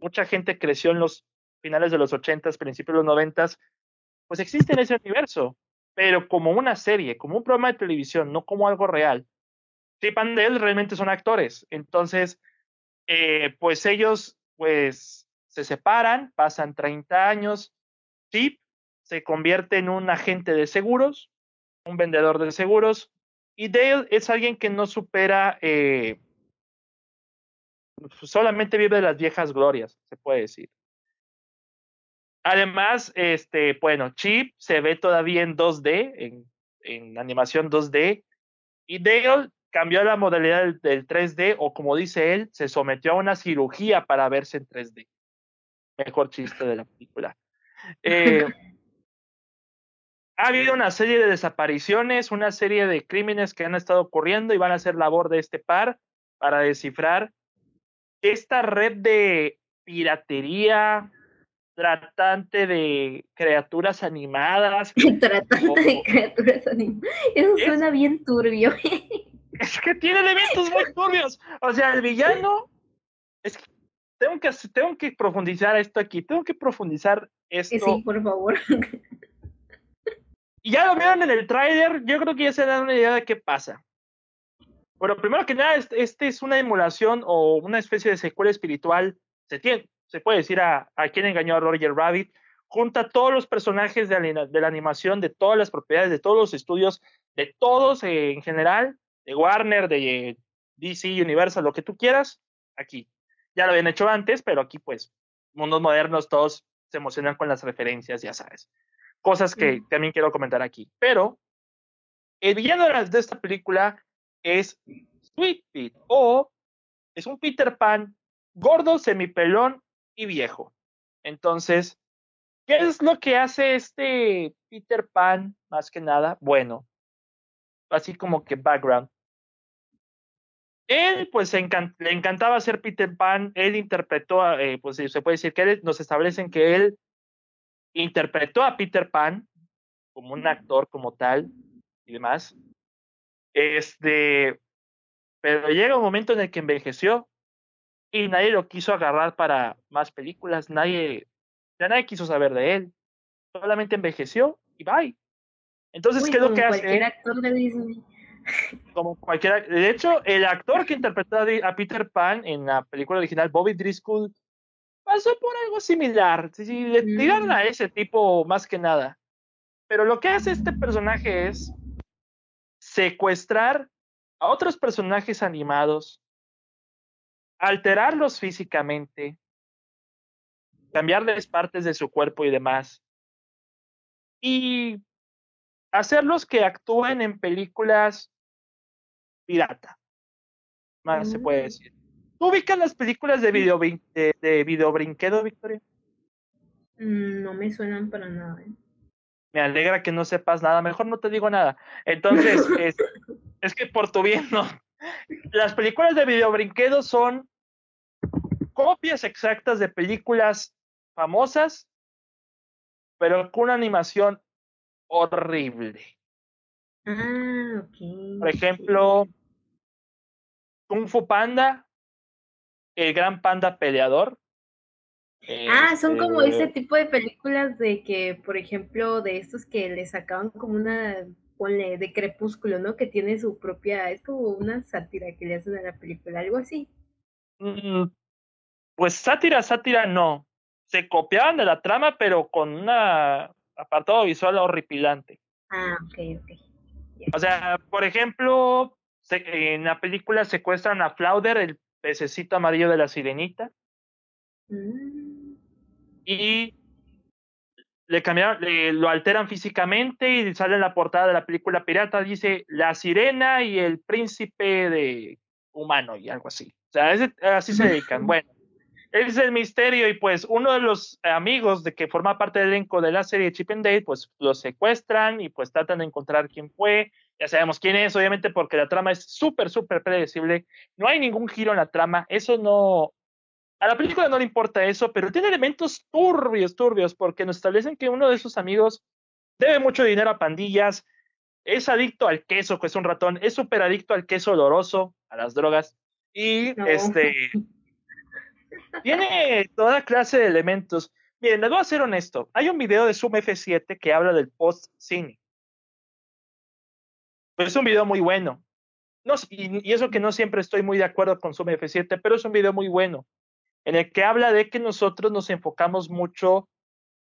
mucha gente creció en los finales de los 80 principios de los 90 pues existe en ese universo, pero como una serie, como un programa de televisión, no como algo real. Chip and Dale realmente son actores, entonces, eh, pues ellos, pues, se separan, pasan 30 años, Chip se convierte en un agente de seguros, un vendedor de seguros, y Dale es alguien que no supera eh, solamente vive de las viejas glorias, se puede decir. Además, este, bueno, Chip se ve todavía en 2D, en, en animación 2D, Y Dale cambió la modalidad del, 3D o como dice él, se sometió a una cirugía para verse en 3D. Mejor chiste de la película. Eh, ha habido una serie de desapariciones, una serie de crímenes que han estado ocurriendo y van a ser labor de este par para descifrar esta red de piratería tratante de criaturas animadas. tratante de criaturas animadas. Eso suena bien turbio. es que tiene elementos muy turbios. O sea, el villano. Es que tengo que, tengo que profundizar esto aquí. Tengo que profundizar esto. Sí, por favor. Y ya lo vieron en el tráiler. Yo creo que ya se dan una idea de qué pasa. Bueno, primero que nada, este es una emulación o una especie de secuela espiritual. Se, tiene, se puede decir a, a quien engañó a Roger Rabbit. Junta todos los personajes de la, de la animación, de todas las propiedades, de todos los estudios, de todos eh, en general, de Warner, de DC, Universal, lo que tú quieras, aquí. Ya lo habían hecho antes, pero aquí pues, mundos modernos, todos se emocionan con las referencias, ya sabes. Cosas que también quiero comentar aquí. Pero el villano de esta película es Sweet Pete o es un Peter Pan gordo, semipelón y viejo. Entonces, ¿qué es lo que hace este Peter Pan más que nada? Bueno, así como que background. Él, pues, le encantaba ser Peter Pan. Él interpretó, eh, pues, se puede decir que nos establecen que él interpretó a Peter Pan como un actor como tal y demás. Este, pero llega un momento en el que envejeció y nadie lo quiso agarrar para más películas, nadie, ya nadie quiso saber de él, solamente envejeció y bye. Entonces, ¿qué es lo que hace? Cualquier actor de Disney. Como cualquiera. De hecho, el actor que interpretó a Peter Pan en la película original, Bobby Driscoll, pasó por algo similar. Si le tiraron a mm. ese tipo más que nada. Pero lo que hace este personaje es secuestrar a otros personajes animados, alterarlos físicamente, cambiarles partes de su cuerpo y demás, y hacerlos que actúen en películas pirata, más se puede mm. decir. ¿Tú ubicas las películas de video, de, de video brinquedo, Victoria? Mm, no me suenan para nada. ¿eh? Me alegra que no sepas nada, mejor no te digo nada. Entonces, es, es que por tu bien, no. Las películas de video brinquedo son copias exactas de películas famosas, pero con una animación horrible. Ah, ok. Por ejemplo, Kung Fu Panda el gran panda peleador. Ah, son como ese este tipo de películas de que, por ejemplo, de estos que le sacaban como una, ponle, de crepúsculo, ¿no? Que tiene su propia, es como una sátira que le hacen a la película, algo así. Mm, pues sátira, sátira no. Se copiaban de la trama, pero con un apartado visual horripilante. Ah, ok, ok. O sea, por ejemplo, en la película secuestran a Flauder, el pececito amarillo de la sirenita. Mm. Y le cambiaron, lo alteran físicamente y sale en la portada de la película pirata, dice la sirena y el príncipe de humano y algo así. O sea, así se dedican. Bueno, ese es el misterio y pues uno de los amigos de que forma parte del elenco de la serie Chip and Dale, pues lo secuestran y pues tratan de encontrar quién fue ya sabemos quién es, obviamente, porque la trama es súper, súper predecible. No hay ningún giro en la trama. Eso no. A la película no le importa eso, pero tiene elementos turbios, turbios, porque nos establecen que uno de sus amigos debe mucho dinero a pandillas, es adicto al queso, que es un ratón, es súper adicto al queso oloroso, a las drogas, y este. tiene toda clase de elementos. Miren, les voy a ser honesto. Hay un video de Zoom F7 que habla del post-cine es un video muy bueno. No, y, eso que no siempre estoy muy de acuerdo con Zoom F7, pero es un video muy bueno, en el que habla de que nosotros nos enfocamos mucho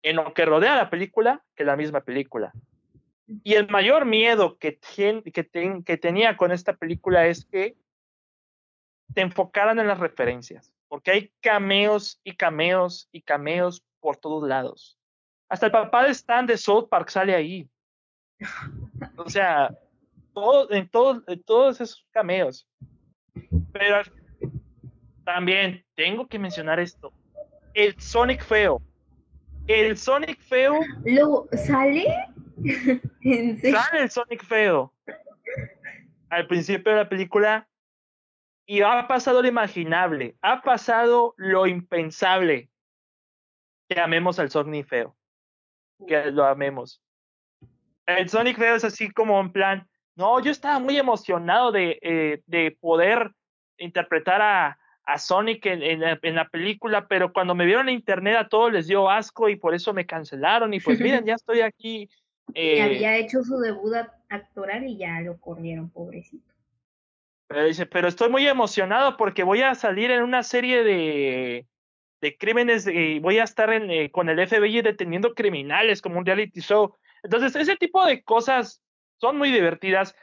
en lo que rodea la película que la misma película. Y el mayor miedo que, que, que tenía con esta película es que te enfocaran en las referencias, porque hay cameos y cameos y cameos por todos lados. Hasta el papá de Stan de South Park sale ahí. O sea, todo, en, todo, en todos esos cameos. Pero también tengo que mencionar esto. El Sonic feo. El Sonic feo. ¿Lo sale? sale el Sonic feo. Al principio de la película. Y ha pasado lo imaginable. Ha pasado lo impensable. Que amemos al Sonic feo. Que lo amemos. El Sonic feo es así como en plan. No, yo estaba muy emocionado de, eh, de poder interpretar a, a Sonic en, en, la, película, pero cuando me vieron en internet a todos les dio asco y por eso me cancelaron. Y pues miren, ya estoy aquí. Eh, había hecho su debut actoral y ya lo corrieron, pobrecito. Pero dice, pero estoy muy emocionado porque voy a salir en una serie de, de crímenes y voy a estar en, eh, con el FBI deteniendo criminales como un reality show. Entonces, ese tipo de cosas son muy divertidas.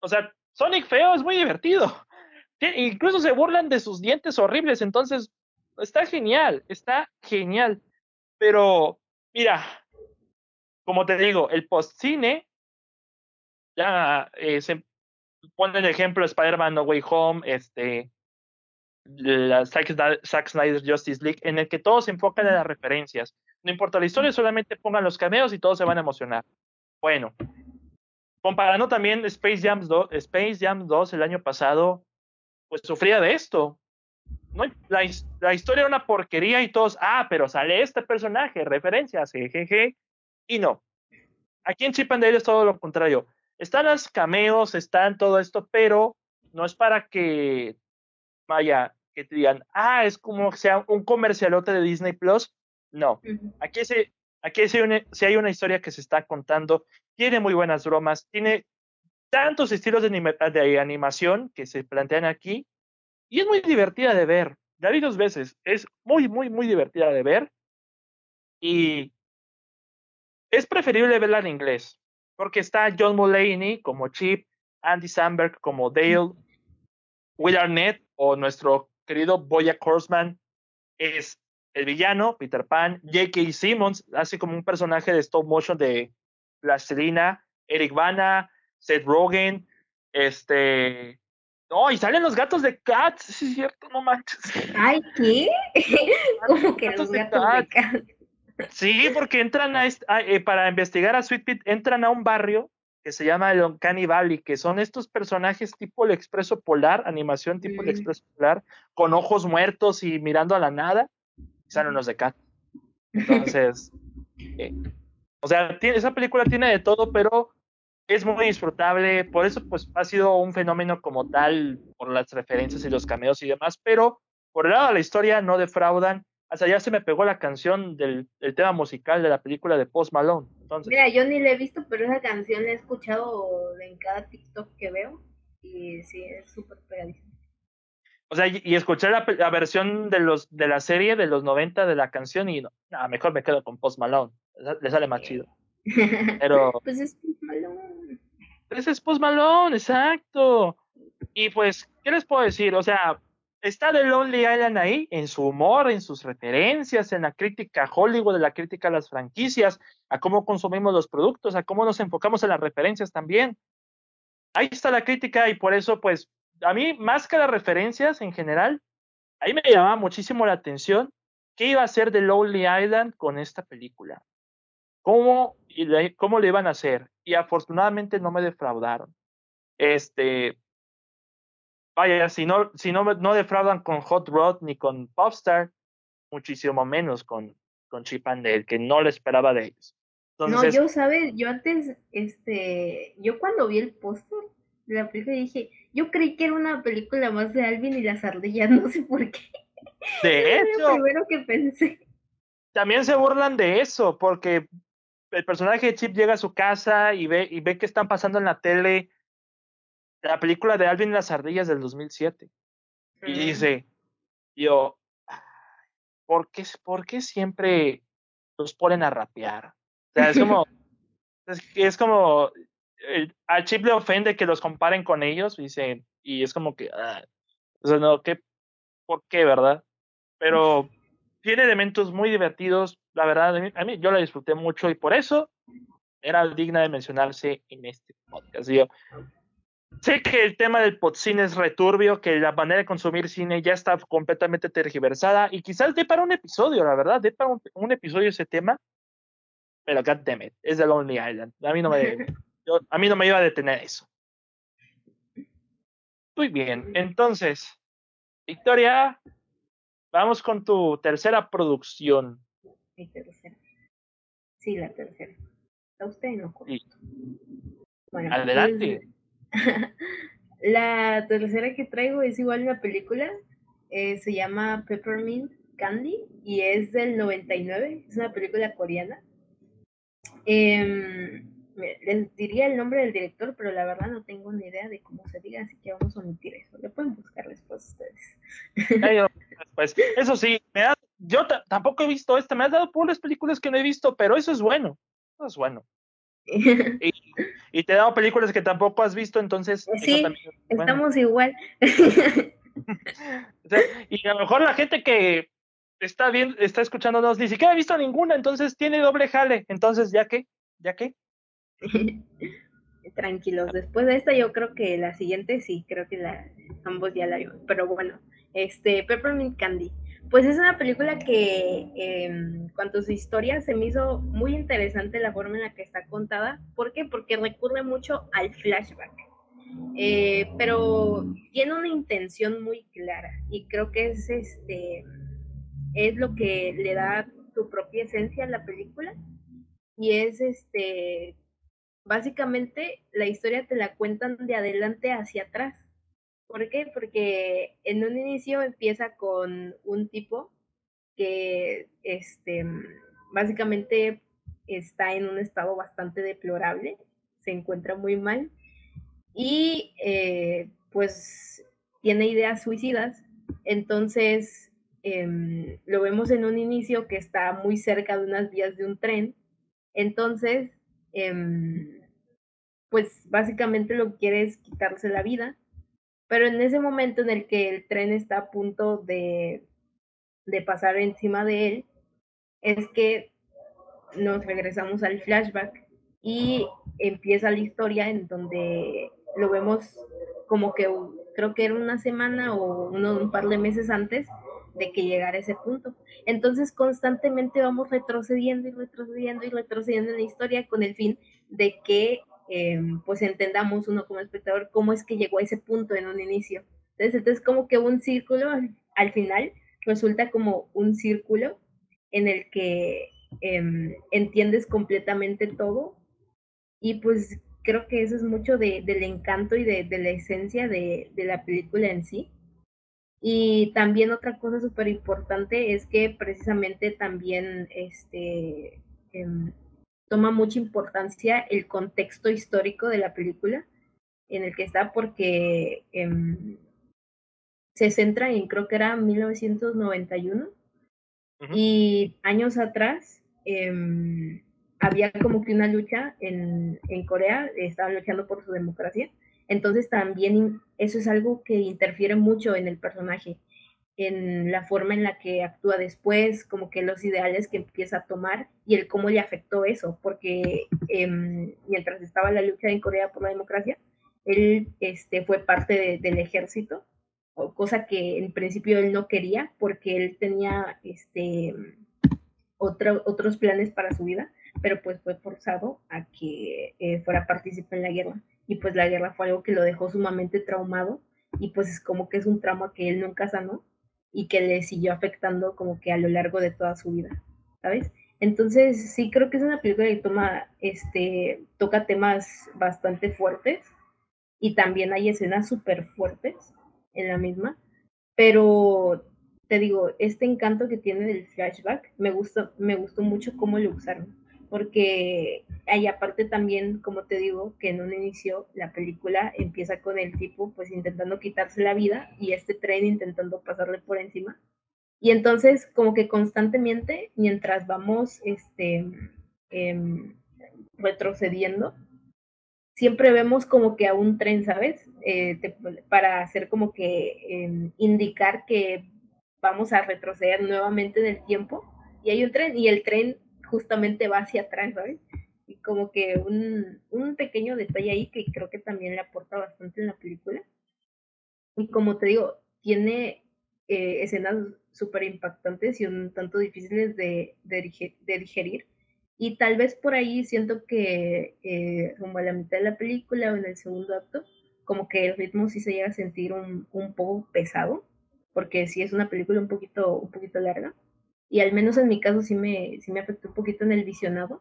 O sea, Sonic feo es muy divertido incluso se burlan de sus dientes horribles, entonces está genial, está genial. Pero, mira, como te digo, el postcine, ya eh, se pone el ejemplo Spider-Man No Way Home, este, la Zack Snyder Justice League, en el que todos se enfocan en las referencias. No importa la historia, solamente pongan los cameos y todos se van a emocionar. Bueno, comparando también Space Jam 2, Space Jam 2 el año pasado, pues sufría de esto. No, la, la, historia era una porquería y todos, ah, pero sale este personaje, referencias, jejeje, y no. Aquí en Chip and Dale es todo lo contrario. Están los cameos, están todo esto, pero no es para que, vaya, que te digan, ah, es como sea un comercialote de Disney Plus. No. Aquí, sí, aquí si hay una historia que se está contando, tiene muy buenas bromas, tiene tantos estilos de, de, animación que se plantean aquí y es muy divertida de ver. Ya vi dos veces, es muy, muy, muy divertida de ver y es preferible verla en inglés porque está John Mulaney como Chip, Andy Samberg como Dale, Will Arnett o nuestro querido Boya Horseman es el villano, Peter Pan, J.K. Simmons, así como un personaje de stop motion de Plastilina, Eric Bana, Seth Rogen, este. No, y salen los gatos de Cats, sí es cierto, no manches. Ay, ¿qué? ¿Cómo que los gatos de Cats? Sí, porque entran a, eh, para investigar a Sweet Pete, entran a un barrio que se llama el Uncanny Valley, que son estos personajes tipo el Expreso Polar, animación tipo el mm. Expreso Polar, con ojos muertos y mirando a la nada, y salen los de Cats. Entonces, eh, o sea, esa película tiene de todo, pero es muy disfrutable, por eso pues ha sido un fenómeno como tal, por las referencias y los cameos y demás, pero por el lado de la historia no defraudan. Hasta ya se me pegó la canción del, tema musical de la película de Post Malone. Entonces, Mira, yo ni la he visto, pero esa canción la he escuchado en cada TikTok que veo y sí, es súper pegadísima. O sea, y, escuchar la, versión de los de la serie de los 90 de la canción y no, mejor me quedo con Post Malone, le sale más chido. Pero. pues es Post Malone. Es Post Malone, exacto. Y pues, ¿qué les puedo decir? O sea, está The Lonely Island ahí, en su humor, en sus referencias, en la crítica a Hollywood, en la crítica a las franquicias, a cómo consumimos los productos, a cómo nos enfocamos en las referencias también. Ahí está la crítica y por eso, pues, a mí, más que las referencias en general, ahí me llamaba muchísimo la atención qué iba a hacer The Lonely Island con esta película cómo, cómo le iban a hacer. Y afortunadamente no me defraudaron. Este, vaya, si no, si no, no defraudan con Hot Rod ni con Popstar, muchísimo menos con, con Chip and Dale, que no le esperaba de ellos. no, yo, ¿sabes? Yo antes, este, yo cuando vi el póster de la película dije, yo creí que era una película más de Alvin y las ardillas, no sé por qué. De hecho. lo primero que pensé. También se burlan de eso, porque el personaje de Chip llega a su casa y ve, y ve que están pasando en la tele la película de Alvin y las ardillas del 2007. Y dice, yo, ¿por qué, ¿por qué siempre los ponen a rapear? O sea, es como, es, como, a Chip le ofende que los comparen con ellos, dice, y es como que, ah, o sea, no, ¿qué, ¿por qué, verdad? Pero tiene elementos muy divertidos, la verdad, a mí yo la disfruté mucho y por eso era digna de mencionarse en este podcast. sé que el tema del podcine es returbio, que la manera de consumir cine ya está completamente tergiversada y quizás dé para un episodio, la verdad, dé para un, episodio ese tema, pero goddammit, es de Lonely Island. A mí no me, a mí no me iba a detener eso. Muy bien, entonces, Victoria, vamos con tu tercera producción. Mi tercera. Sí, la tercera. ¿Está usted no? Bueno, Adelante. la tercera que traigo es igual una película. Eh, se llama Peppermint Candy y es del 99. Es una película coreana. Eh, les diría el nombre del director, pero la verdad no tengo ni idea de cómo se diga, así que vamos a omitir eso. Lo pueden buscar después ustedes. Pues, eso sí, me yo tampoco he visto esta, me has dado por las películas que no he visto, pero eso es bueno, eso es bueno. y, te he dado películas que tampoco has visto, entonces... Sí, estamos igual. y a lo mejor la gente que está bien, está escuchándonos, ni siquiera ha visto ninguna, entonces tiene doble jale, entonces ya que, ya que. Tranquilos, después de esta yo creo que la siguiente sí, creo que la, ambos ya la vimos, pero bueno, este, Peppermint Candy. Pues es una película que en cuanto a su historia se me hizo muy interesante la forma en la que está contada. ¿Por qué? Porque recurre mucho al flashback. Eh, pero tiene una intención muy clara y creo que es este es lo que le da su propia esencia a la película y es este básicamente la historia te la cuentan de adelante hacia atrás. ¿Por qué? Porque en un inicio empieza con un tipo que este, básicamente está en un estado bastante deplorable, se encuentra muy mal y eh, pues tiene ideas suicidas. Entonces em, lo vemos en un inicio que está muy cerca de unas vías de un tren. Entonces Em, pues básicamente lo que quiere es quitarse la vida. Pero en ese momento en el que el tren está a punto de, de pasar encima de él, es que nos regresamos al flashback y empieza la historia en donde lo vemos como que creo que era una semana o un par de meses antes de que llegara ese punto. Entonces constantemente vamos retrocediendo y retrocediendo y retrocediendo en la historia con el fin de que eh, pues entendamos uno como espectador cómo es que llegó a ese punto en un inicio. Entonces, entonces como que un círculo al final resulta como un círculo en el que em, entiendes completamente todo y pues creo que eso es mucho de, del encanto y de, de la esencia de, de, la película en sí. Y también otra cosa súper importante es que precisamente también este, em, toma mucha importancia el contexto histórico de la película en el que está porque em, se centra en, creo que era 1991, y años atrás em, había como que una lucha en, en Corea, estaban luchando por su democracia, entonces también eso es algo que interfiere mucho en el personaje, en la forma en la que actúa después, como que los ideales que empieza a tomar y el cómo le afectó eso, porque em, mientras estaba la lucha en Corea por la democracia, él este, fue parte del ejército, cosa que en principio él no quería porque él tenía este, otros planes para su vida, pero pues fue forzado a que eh, fuera partícipe en la guerra y pues la guerra fue algo que lo dejó sumamente traumado y pues es como que es un trauma que él nunca sanó y que le siguió afectando como que a lo largo de toda su vida, ¿sabes? Entonces sí creo que es una película que toma, este, toca temas bastante fuertes y también hay escenas súper fuertes en la misma, pero te digo, este encanto que tiene del flashback me gusta, me gustó mucho cómo lo usaron porque hay aparte también, como te digo, que en un inicio la película empieza con el tipo pues intentando quitarse la vida y este tren intentando pasarle por encima. Y entonces como que constantemente, mientras vamos este, em, retrocediendo, siempre vemos como que a un tren, ¿sabes? Eh, para hacer como que em, indicar que vamos a retroceder nuevamente en el tiempo. Y hay un tren y el tren justamente va hacia atrás, ¿sabes? y como que un, un pequeño detalle ahí que creo que también le aporta bastante en la película. Y como te digo, tiene eh, escenas súper impactantes y un tanto difíciles de, de, digerir. Y tal vez por ahí siento que eh, como a la mitad de la película o en el segundo acto, como que el ritmo sí se llega a sentir un, un poco pesado, porque sí es una película un poquito, un poquito larga. Y al menos en mi caso sí me, sí me afectó un poquito en el visionado,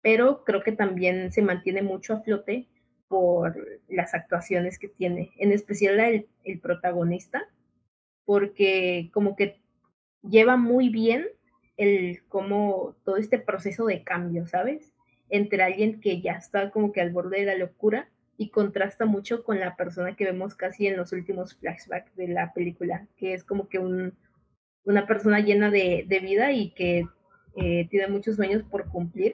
pero creo que también se mantiene mucho a flote por las actuaciones que tiene, en especial el, el protagonista, porque como que lleva muy bien el como todo este proceso de cambio, ¿sabes? Entre alguien que ya está como que al borde de la locura y contrasta mucho con la persona que vemos casi en los últimos flashbacks de la película, que es como que un, una persona llena de, de vida y que eh, tiene muchos sueños por cumplir.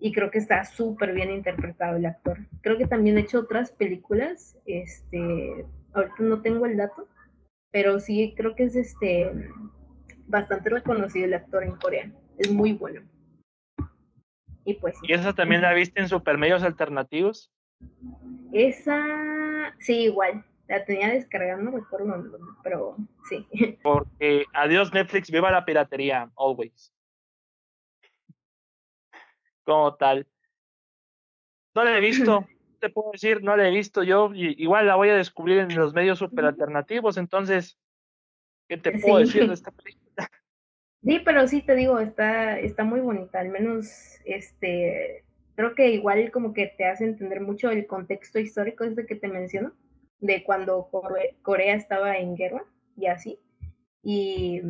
Y creo que está súper bien interpretado el actor. Creo que también ha hecho otras películas, este, ahorita no tengo el dato, pero sí creo que es este bastante reconocido el actor en Corea. Es muy bueno. Y pues. ¿Y esa también la viste en Supermedios Alternativos? Esa, sí, igual. La tenía descargada, no recuerdo pero sí. Porque adiós Netflix, viva la piratería, always. Como tal. No la he visto, te puedo decir, no la he visto yo, igual la voy a descubrir en los medios super alternativos, entonces, ¿qué te puedo decir de esta película? Sí, pero sí te digo, está, está muy bonita, al menos este creo que igual como que te hace entender mucho el contexto histórico este que te menciono, de cuando Corea estaba en guerra y así. Y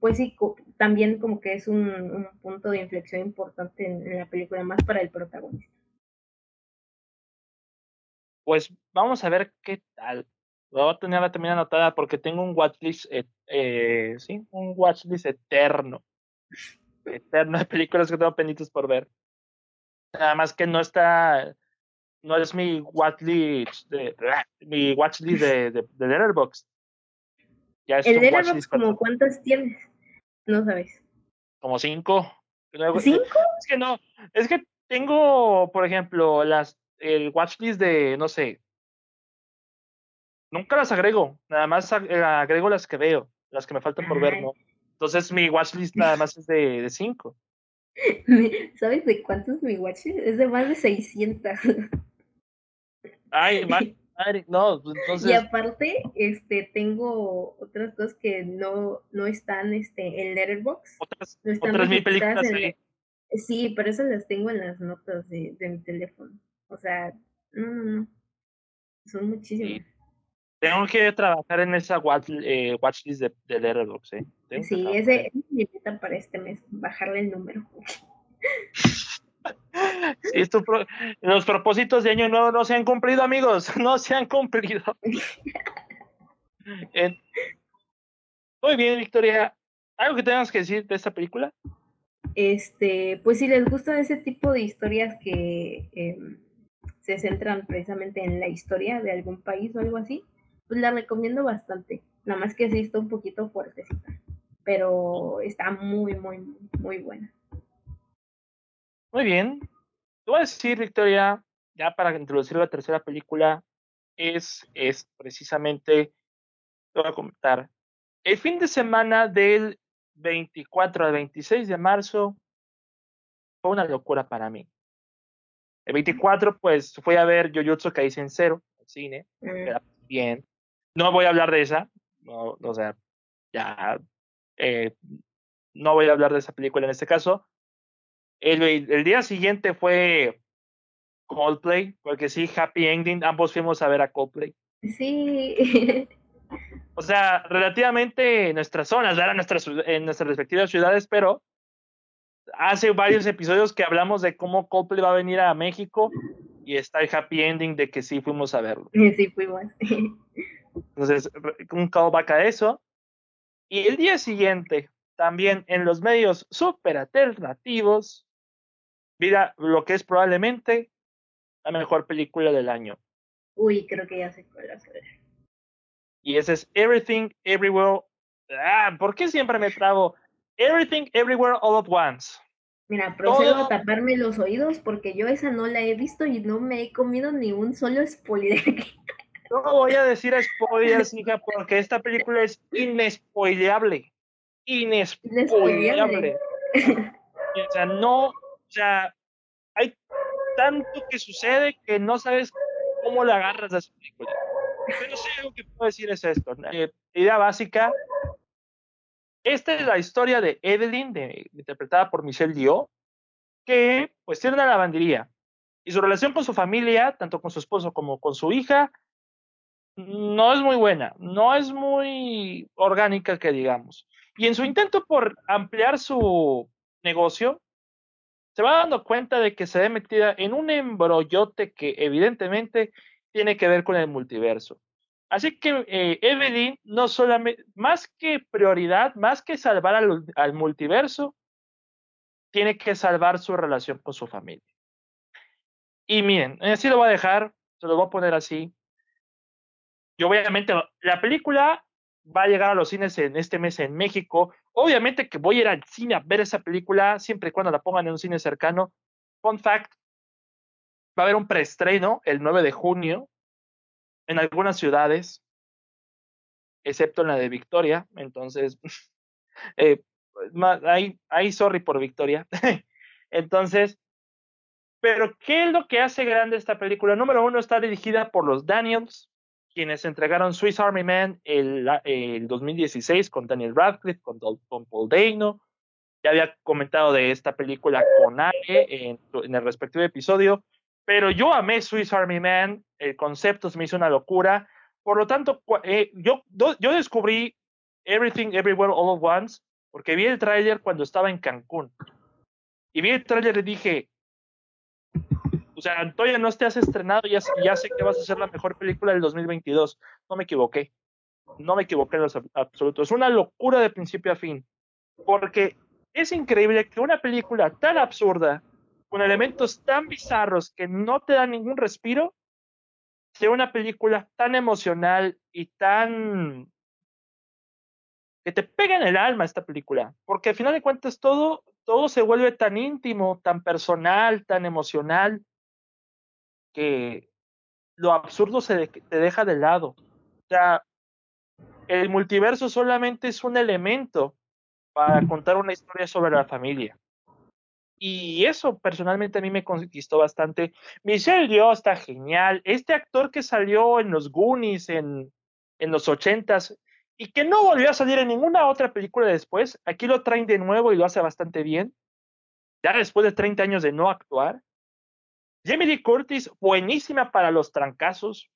pues sí, también como que es un, punto de inflexión importante en, la película, más para el protagonista. Pues vamos a ver qué tal. Lo voy a tener también anotada porque tengo un watchlist, eh, eh, sí, un watchlist eterno. Eterno de películas que tengo pendientes por ver. Nada más que no está, no es mi watchlist de, mi watchlist de, de, de Letterboxd. Ya es ¿El Letterboxd como cuántas tienes? No sabes. Como cinco. ¿Cinco? Es que no, es que tengo, por ejemplo, las el watchlist de, no sé, nunca las agrego, nada más agrego las que veo, las que me faltan por ver, ¿no? Entonces mi watchlist nada más es de, de cinco. ¿Sabes de cuántos mi watch? Es de más de 600. Ay, madre, no, pues, entonces... Y aparte, este, tengo otras cosas que no, no están este, en Letterboxd. Otras, no están otras mil películas, sí. Sí, pero esas las tengo en las notas de, de mi teléfono. O sea, no, no, no. Son muchísimas. Tengo que trabajar en esa watch, eh, watchlist de, de Letterboxd, ¿eh? sí, ese, es mi meta para este mes, bajarle el número. Los propósitos de año nuevo no se han cumplido, amigos, no se han cumplido. muy bien, Victoria. ¿Algo que tengas que decir de esta película? Este, pues si les gusta ese tipo de historias que em, se centran precisamente en la historia de algún país o algo así, pues la recomiendo bastante. Nada más que sí está un poquito fuertecita, pero está muy, muy, muy buena. Muy bien. Te voy a decir, Victoria, ya para introducir la tercera película, es, es precisamente, te voy a comentar, el fin de semana del 24 al 26 de marzo fue una locura para mí. El 24, pues, fui a ver Jujutsu Kaisen Zero, al cine, mm. bien. No voy a hablar de esa, no, o sea, ya, eh, no voy a hablar de esa película en este caso. El, el día siguiente fue Coldplay, porque sí, Happy Ending, ambos fuimos a ver a Coldplay. Sí. O sea, relativamente en nuestras zonas, en nuestras, en nuestras respectivas ciudades, pero hace varios episodios que hablamos de cómo Coldplay va a venir a México y está el happy ending de que sí fuimos a verlo. Sí, fuimos. Entonces, un callback a eso. Y el día siguiente, también en los medios super alternativos, mira lo que es probablemente la mejor película del año. Uy, creo que ya sé cuál es. Y ese es Everything Everywhere. Ah, ¿por qué siempre me trabo? Everything Everywhere All at Once. Mira, procedo a taparme los oídos porque yo esa no la he visto y no me he comido ni un solo spoiler. No voy a decir spoilers, hija, porque esta película es inespoileable. Inespoileable. o sea, no, o sea, hay tanto que sucede que no sabes cómo le agarras a esa película. Pero sí, lo que puedo decir es esto. Eh, idea básica. Esta es la historia de Evelyn, interpretada por Michelle Dio, que pues tiene una lavandería. Y su relación con su familia, tanto con su esposo como con su hija, no es muy buena, no es muy orgánica que digamos. Y en su intento por ampliar su negocio, se va dando cuenta de que se ve metida en un embrollote que evidentemente tiene que ver con el multiverso. Así que eh, Evelyn no solamente, más que prioridad, más que salvar al, multiverso, tiene que salvar su relación con su familia. Y miren, así lo voy a dejar, se lo voy a poner así. Y obviamente la película va a llegar a los cines en este mes en México. Obviamente que voy a ir al cine a ver esa película siempre y cuando la pongan en un cine cercano. Fun fact, va a haber un preestreno el 9 de junio en algunas ciudades, excepto en la de Victoria. Entonces, eh, ahí, ahí sorry por Victoria. Entonces, pero ¿qué es lo que hace grande esta película? Número uno, está dirigida por los Daniels, quienes entregaron Swiss Army Man el, el 2016 con Daniel Radcliffe, con, Paul Dano. Ya había comentado de esta película con Ale en, en, el respectivo episodio, pero yo amé Swiss Army Man, el concepto se me hizo una locura. Por lo tanto, eh, yo, yo descubrí Everything Everywhere All at Once porque vi el tráiler cuando estaba en Cancún. Y vi el tráiler y dije, o sea, todavía no te has estrenado ya, ya, sé que vas a ser la mejor película del 2022. No me equivoqué. No me equivoqué en lo absoluto. Es una locura de principio a fin. Porque es increíble que una película tan absurda, con elementos tan bizarros que no te dan ningún respiro, sea una película tan emocional y tan que te pega en el alma esta película, porque al final de cuentas todo, todo se vuelve tan íntimo, tan personal, tan emocional, que lo absurdo se te deja de lado. O sea, el multiverso solamente es un elemento para contar una historia sobre la familia. Y eso personalmente a mí me conquistó bastante. Michelle Yeoh está genial. Este actor que salió en los Goonies en, en los ochentas y que no volvió a salir en ninguna otra película después, aquí lo traen de nuevo y lo hace bastante bien. Ya después de 30 años de no actuar. Jamie Lee Curtis, buenísima para los trancazos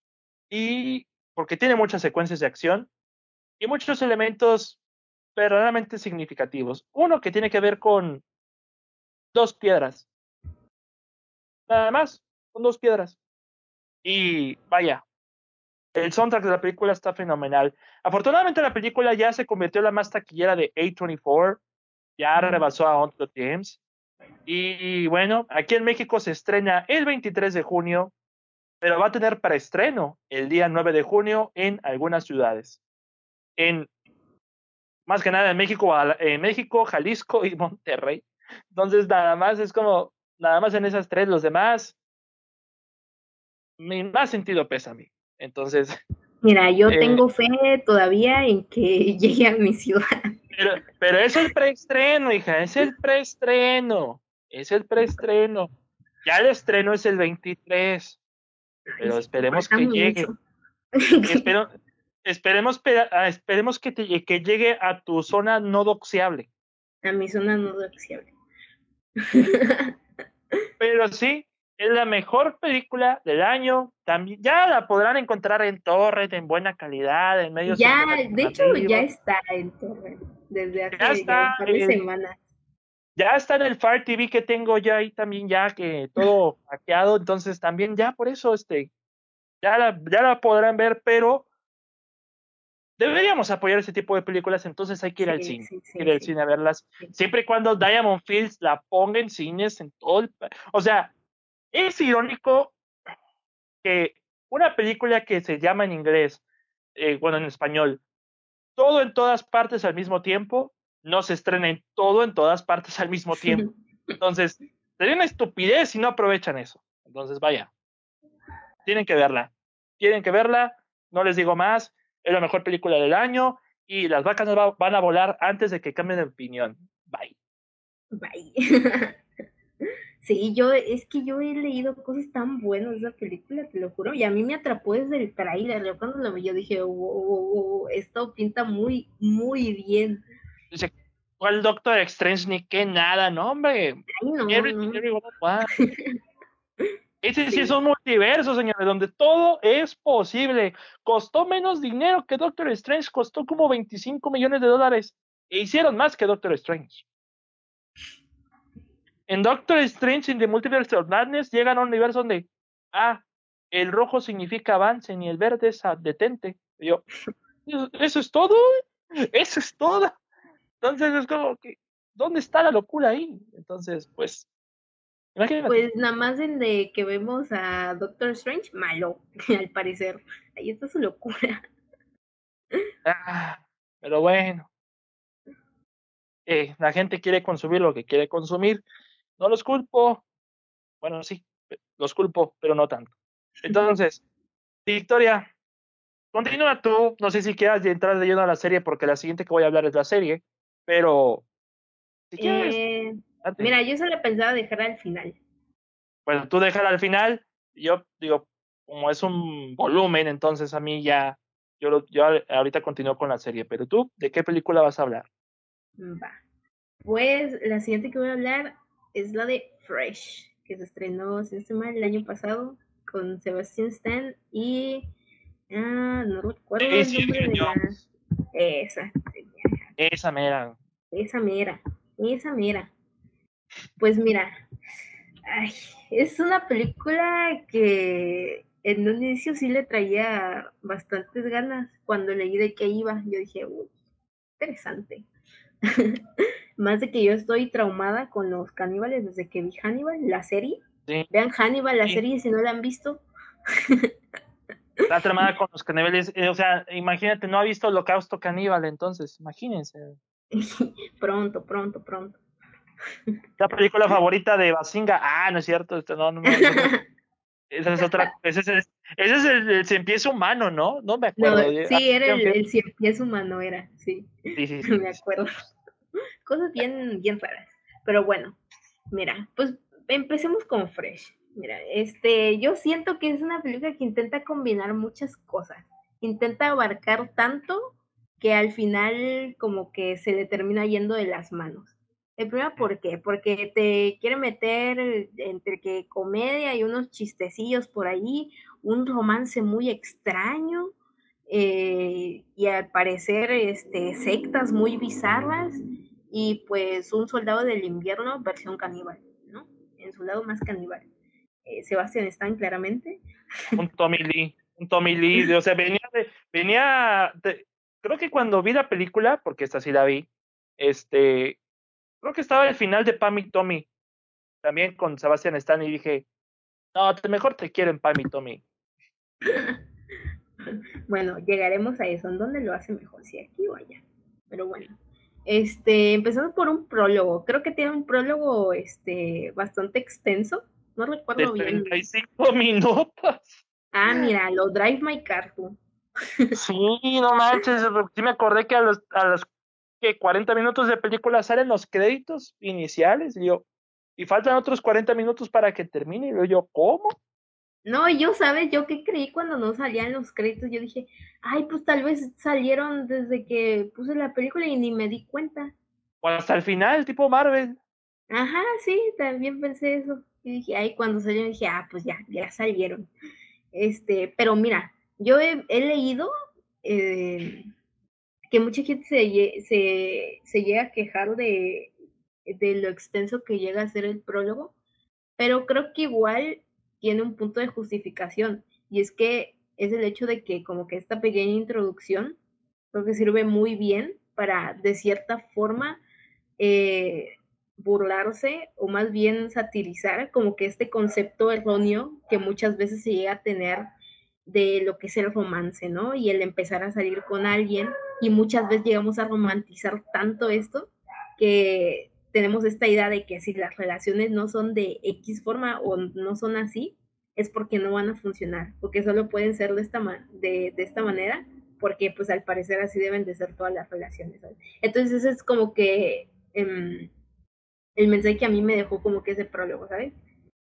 y porque tiene muchas secuencias de acción y muchos elementos verdaderamente significativos. Uno que tiene que ver con dos piedras. Nada más, con dos piedras. Y vaya, el soundtrack de la película está fenomenal. Afortunadamente la película ya se convirtió en la más taquillera de A24, ya rebasó a Uncut James. Y bueno, aquí en México se estrena el 23 de junio, pero va a tener preestreno el día 9 de junio en algunas ciudades. En más que nada en México, en México, Jalisco y Monterrey. Entonces nada más es como, nada más en esas tres, los demás, mi más sentido pesa a mí. Entonces. Mira, yo eh, tengo fe todavía en que llegue a mi ciudad. Pero, pero es el preestreno, hija, es el preestreno. Es el preestreno. Ya el estreno es el 23. Pero esperemos que llegue. Espero, esperemos, ah, esperemos que, te, que llegue a tu zona no doxiable. A mi zona no doxiable. Pero sí, es la mejor película del año. También ya la podrán encontrar en torrent en buena calidad, en medios. Ya, de hecho ya está en torrent desde hace ya está, un par de semanas. Ya está en el Fire TV que tengo ya ahí también ya que todo hackeado, entonces también ya por eso este ya la, ya la podrán ver, pero deberíamos apoyar ese tipo de películas, entonces hay que ir al cine, ir al cine a verlas, siempre y cuando Diamond Fields la ponga en cines en todo el, o sea, es irónico que una película que se llama en inglés, eh, bueno, en español, todo en todas partes al mismo tiempo, no se estrena en todo en todas partes al mismo tiempo. Entonces, sería una estupidez si no aprovechan eso. Entonces, vaya, tienen que verla. Tienen que verla, no les digo más, es la mejor película del año y las vacas van a volar antes de que cambien de opinión. Bye. Bye. Sí, yo, es que yo he leído cosas tan buenas de esa película, te lo juro, y a mí me atrapó desde el trailer, yo cuando lo vi yo dije, wow, esto pinta muy, muy bien. Dice, ¿cuál Doctor Strange? Ni qué nada, no, hombre. Ese sí. es un multiverso, señores, donde todo es posible. Costó menos dinero que Doctor Strange, costó como 25 millones de dólares. E hicieron más que Doctor Strange. En Doctor Strange in the Multiverse of Madness llegan a un universo donde, ah, el rojo significa avance y el verde es detente. yo, ¿eso es todo? ¿Eso es todo? Entonces es como que, ¿dónde está la locura ahí? Entonces, pues, imagínate. Pues nada más en de que vemos a Doctor Strange, malo, al parecer. Ahí está su locura. Ah, pero bueno. Eh, la gente quiere consumir lo que quiere consumir. No los culpo. Bueno, sí, los culpo, pero no tanto. Entonces, Victoria, continúa tú. No sé si quieras entrar de lleno a la serie, porque la siguiente que voy a hablar es la serie, pero si quieres. Eh, mira, yo solo pensaba dejar al final. Bueno, tú déjala al final. Yo digo, como es un volumen, entonces a mí ya, yo, yo ahorita continúo con la serie, pero tú, ¿de qué película vas a hablar? Va. Pues la siguiente que voy a hablar es la de Fresh, que se estrenó, si no mal, el año pasado con Sebastian Stan y ah, no recuerdo el nombre de la... Esa. Esa mera. Esa mera. Esa mera. Pues mira, ay, es una película que en un inicio sí le traía bastantes ganas. Cuando leí de qué iba, yo dije, uy, interesante. Más de que yo estoy traumada con los caníbales desde que vi Hannibal, la serie. Vean Hannibal, la serie, si no la han visto. Está traumada con los caníbales. Eh, o sea, imagínate, no ha visto Holocausto Caníbal, entonces, imagínense. pronto, pronto, pronto. La película favorita de Basinga. Ah, no es cierto. Esto no, no, Esa es otra. Ese es, el, ese es el, cien pies humano, ¿no? No me acuerdo. sí, era el, el cien pies humano, era. Sí. Sí, sí, sí. me acuerdo cosas bien, bien raras. Pero bueno, mira, pues empecemos con Fresh. Mira, este, yo siento que es una película que intenta combinar muchas cosas. Intenta abarcar tanto que al final como que se le termina yendo de las manos. El primero, ¿por qué? Porque te quiere meter entre que comedia y unos chistecillos por ahí, un romance muy extraño eh, y al parecer este, sectas muy bizarras y pues un soldado del invierno versión caníbal, ¿no? En su lado más caníbal. Eh, Sebastián Stan, claramente. Un Tommy Lee, un Tommy Lee, o sea, venía de, venía, creo que cuando vi la película, porque esta sí la vi, este, creo que estaba el final de Pam y Tommy, también con Sebastián Stan, y dije, no, mejor te quiero en Pam y Tommy. bueno, llegaremos a eso, ¿en dónde lo hace mejor? Si aquí o allá. Pero bueno. Este, empezando por un prólogo. Creo que tiene un prólogo este, bastante extenso. No recuerdo bien. 35 minutos. Ah, mira, lo Drive My Car. Sí, no manches. Sí me acordé que a los, a los que 40 minutos de película salen los créditos iniciales. Y yo, y faltan otros 40 minutos para que termine. Y yo, ¿cómo? No, yo, ¿sabes? Yo que creí cuando no salían los créditos, yo dije, ay, pues tal vez salieron desde que puse la película y ni me di cuenta. O hasta el final, tipo Marvel. Ajá, sí, también pensé eso. Y dije, ay, cuando salieron dije, ah, pues ya, ya salieron. Este, pero mira, yo he, leído eh, que mucha gente se, se, se llega a quejar de, de lo extenso que llega a ser el prólogo, pero creo que igual tiene un punto de justificación y es que es el hecho de que como que esta pequeña introducción creo que sirve muy bien para de cierta forma eh, burlarse o más bien satirizar como que este concepto erróneo que muchas veces se llega a tener de lo que es el romance, ¿no? Y el empezar a salir con alguien y muchas veces llegamos a romantizar tanto esto que tenemos esta idea de que si las relaciones no son de X forma o no son así, es porque no van a funcionar, porque solo pueden ser de esta, de, de esta manera, porque pues al parecer así deben de ser todas las relaciones. Entonces ese es como que em, el mensaje que a mí me dejó como que ese prólogo, ¿sabes?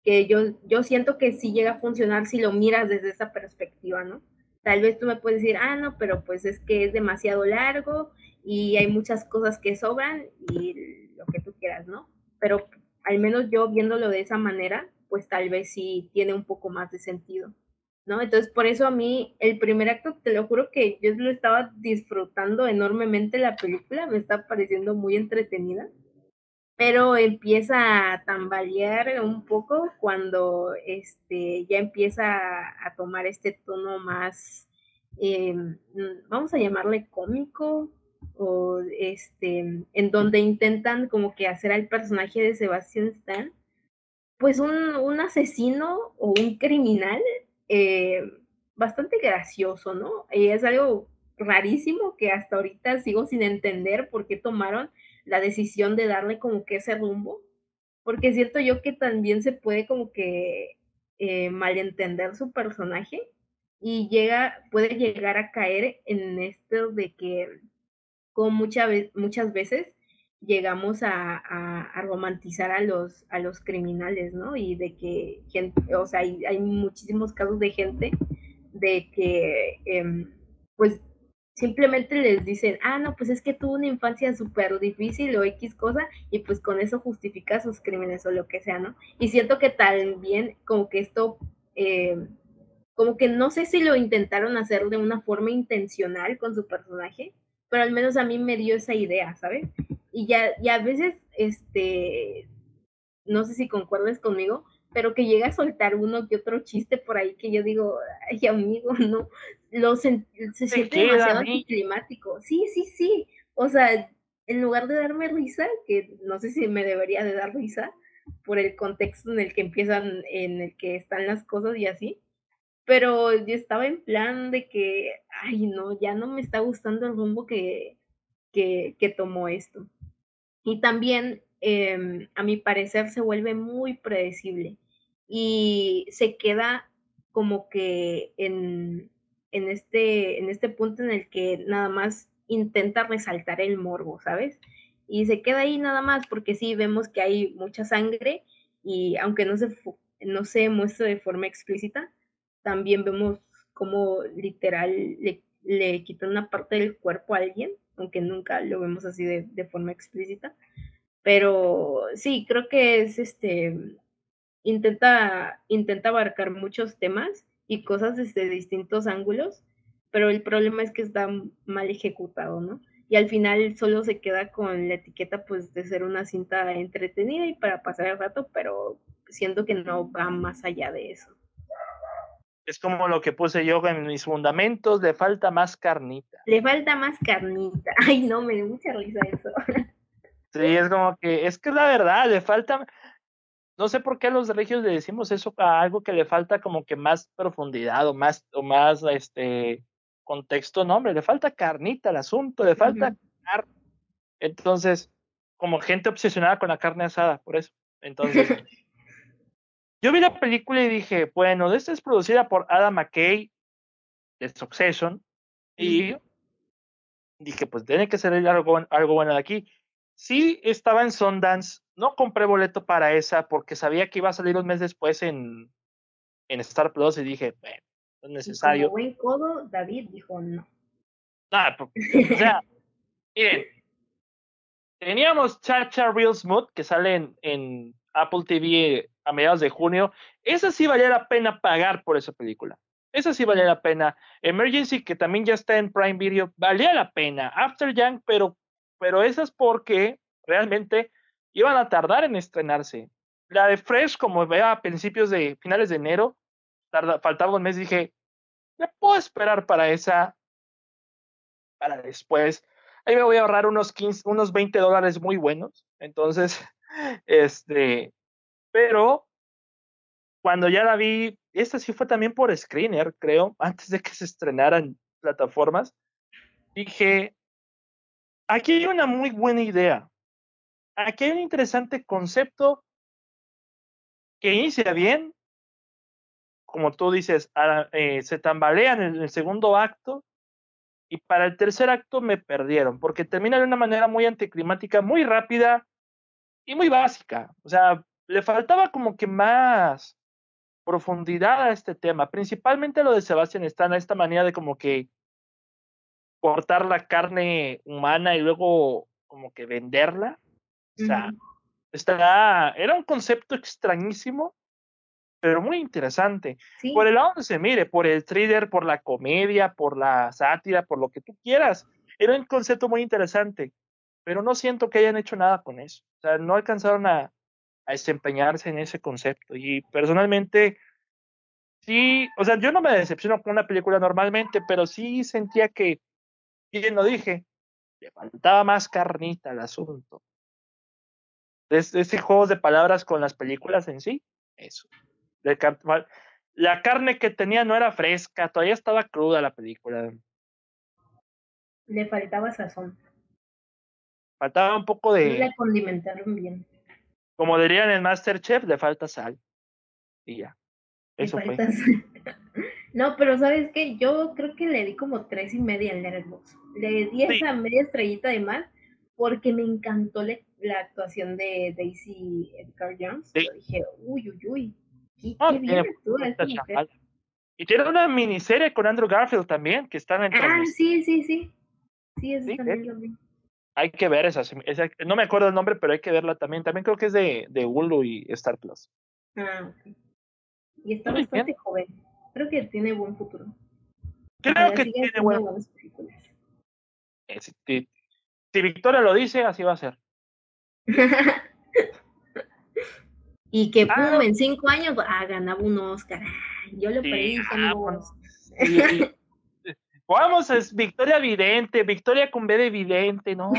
Que yo, yo siento que sí llega a funcionar si lo miras desde esa perspectiva, ¿no? Tal vez tú me puedes decir, ah, no, pero pues es que es demasiado largo y hay muchas cosas que sobran y lo que tú quieras, ¿no? Pero al menos yo viéndolo de esa manera, pues tal vez sí tiene un poco más de sentido, ¿no? Entonces, por eso a mí el primer acto, te lo juro que yo lo estaba disfrutando enormemente la película, me está pareciendo muy entretenida, pero empieza a tambalear un poco cuando este, ya empieza a, tomar este tono más, eh, vamos a llamarle cómico, o este, en donde intentan como que hacer al personaje de Sebastian Stan, pues un, un asesino o un criminal eh, bastante gracioso, ¿no? Y es algo rarísimo que hasta ahorita sigo sin entender por qué tomaron la decisión de darle como que ese rumbo, porque siento yo que también se puede como que eh, malentender su personaje y llega, puede llegar a caer en esto de que como muchas veces llegamos a, romantizar a los, a los criminales, ¿no? Y de que, gente, o sea, hay, muchísimos casos de gente de que, em, pues, simplemente les dicen, ah, no, pues es que tuvo una infancia súper difícil o X cosa, y pues con eso justifica sus crímenes o lo que sea, ¿no? Y siento que también como que esto, em, como que no sé si lo intentaron hacer de una forma intencional con su personaje, pero al menos a mí me dio esa idea, ¿sabes? Y ya, y a veces, este, no sé si concuerdes conmigo, pero que llega a soltar uno que otro chiste por ahí que yo digo, ay amigo, no, lo se, siente demasiado anticlimático. Sí, sí, sí. O sea, en lugar de darme risa, que no sé si me debería de dar risa por el contexto en el que empiezan, en el que están las cosas y así, pero yo estaba en plan de que, ay, no, ya no me está gustando el rumbo que, que, tomó esto. Y también, em, a mi parecer, se vuelve muy predecible y se queda como que en, en, este, en este punto en el que nada más intenta resaltar el morbo, ¿sabes? Y se queda ahí nada más porque sí vemos que hay mucha sangre y aunque no se, no se muestra de forma explícita, también vemos cómo literal le, le quitan una parte del cuerpo a alguien, aunque nunca lo vemos así de, de forma explícita. Pero sí, creo que es este, intenta, intenta abarcar muchos temas y cosas desde distintos ángulos, pero el problema es que está mal ejecutado, ¿no? Y al final solo se queda con la etiqueta pues de ser una cinta entretenida y para pasar el rato, pero siento que no va más allá de eso. Es como lo que puse yo en mis fundamentos, le falta más carnita. Le falta más carnita. Ay, no, me dio mucha risa eso. Sí, es como que, es que es la verdad, le falta, no sé por qué a los regios le decimos eso a algo que le falta como que más profundidad o más, o más, este, contexto, no, hombre, le falta carnita al asunto, le falta carne. Entonces, como gente obsesionada con la carne asada, por eso. Entonces, Yo vi la película y dije, bueno, esta es producida por Adam McKay de Succession y dije, pues tiene que ser algo, algo bueno de aquí. Sí estaba en Sundance, no compré boleto para esa porque sabía que iba a salir un mes después en, en Star Plus y dije, bueno, es necesario. Como buen codo, David dijo no. Nada, o sea, miren, teníamos Chacha Real Smooth que sale en, en Apple TV a mediados de junio, esa sí valía la pena pagar por esa película. Esa sí valía la pena. Emergency, que también ya está en Prime Video, valía la pena. After Young, pero, pero esas porque realmente iban a tardar en estrenarse. La de Fresh, como vea a principios de finales de enero, faltaba un mes, dije, me puedo esperar para esa, para después. Ahí me voy a ahorrar unos 15, unos 20 dólares muy buenos. Entonces, este, pero cuando ya la vi, esta sí fue también por Screener, creo, antes de que se estrenaran plataformas, dije, aquí hay una muy buena idea. aquí hay un interesante concepto que inicia bien, como tú dices, eh, se tambalean en el segundo acto y para el tercer acto me perdieron, porque termina de una manera muy anticlimática, muy rápida y muy básica. O sea, le faltaba como que más profundidad a este tema, principalmente lo de Sebastián Stan, a esta manera de como que cortar la carne humana y luego como que venderla. O sea, era un concepto extrañísimo, pero muy interesante. Por el lado donde se mire, por el thriller, por la comedia, por la sátira, por lo que tú quieras. Era un concepto muy interesante, pero no siento que hayan hecho nada con eso. O sea, no alcanzaron a, a desempeñarse en ese concepto. Y personalmente, sí, o sea, yo no me decepciono con una película normalmente, pero sí sentía que, bien lo dije, le faltaba más carnita al asunto. Ese juego de palabras con las películas en sí, eso. La carne que tenía no era fresca, todavía estaba cruda la película. Le faltaba sazón. Faltaba un poco de. la condimentaron bien. Como dirían en Masterchef, le falta sal. Y ya. Eso fue. no, pero ¿sabes qué? Yo creo que le di como tres y media al Letterboxd. Le di esa media estrellita de mal porque me encantó la actuación de Daisy Edgar Jones. Yo dije, uy, uy, uy. Qué, bien Y tiene una miniserie con Andrew Garfield también, que está en Ah, sí, sí, sí. Sí, eso también lo vi hay que ver esa, no me acuerdo el nombre, pero hay que verla también. También creo que es de, de Hulu y Star Plus. Ah, ok. Y está bastante joven. Creo que tiene buen futuro. Creo que tiene buenas películas. Eh, si, si, Victoria lo dice, así va a ser. y que ah, pum, en cinco años ah, ganaba un Oscar. Yo lo pedí, ah, Vamos, es Victoria Vidente, Victoria con B de Vidente, no.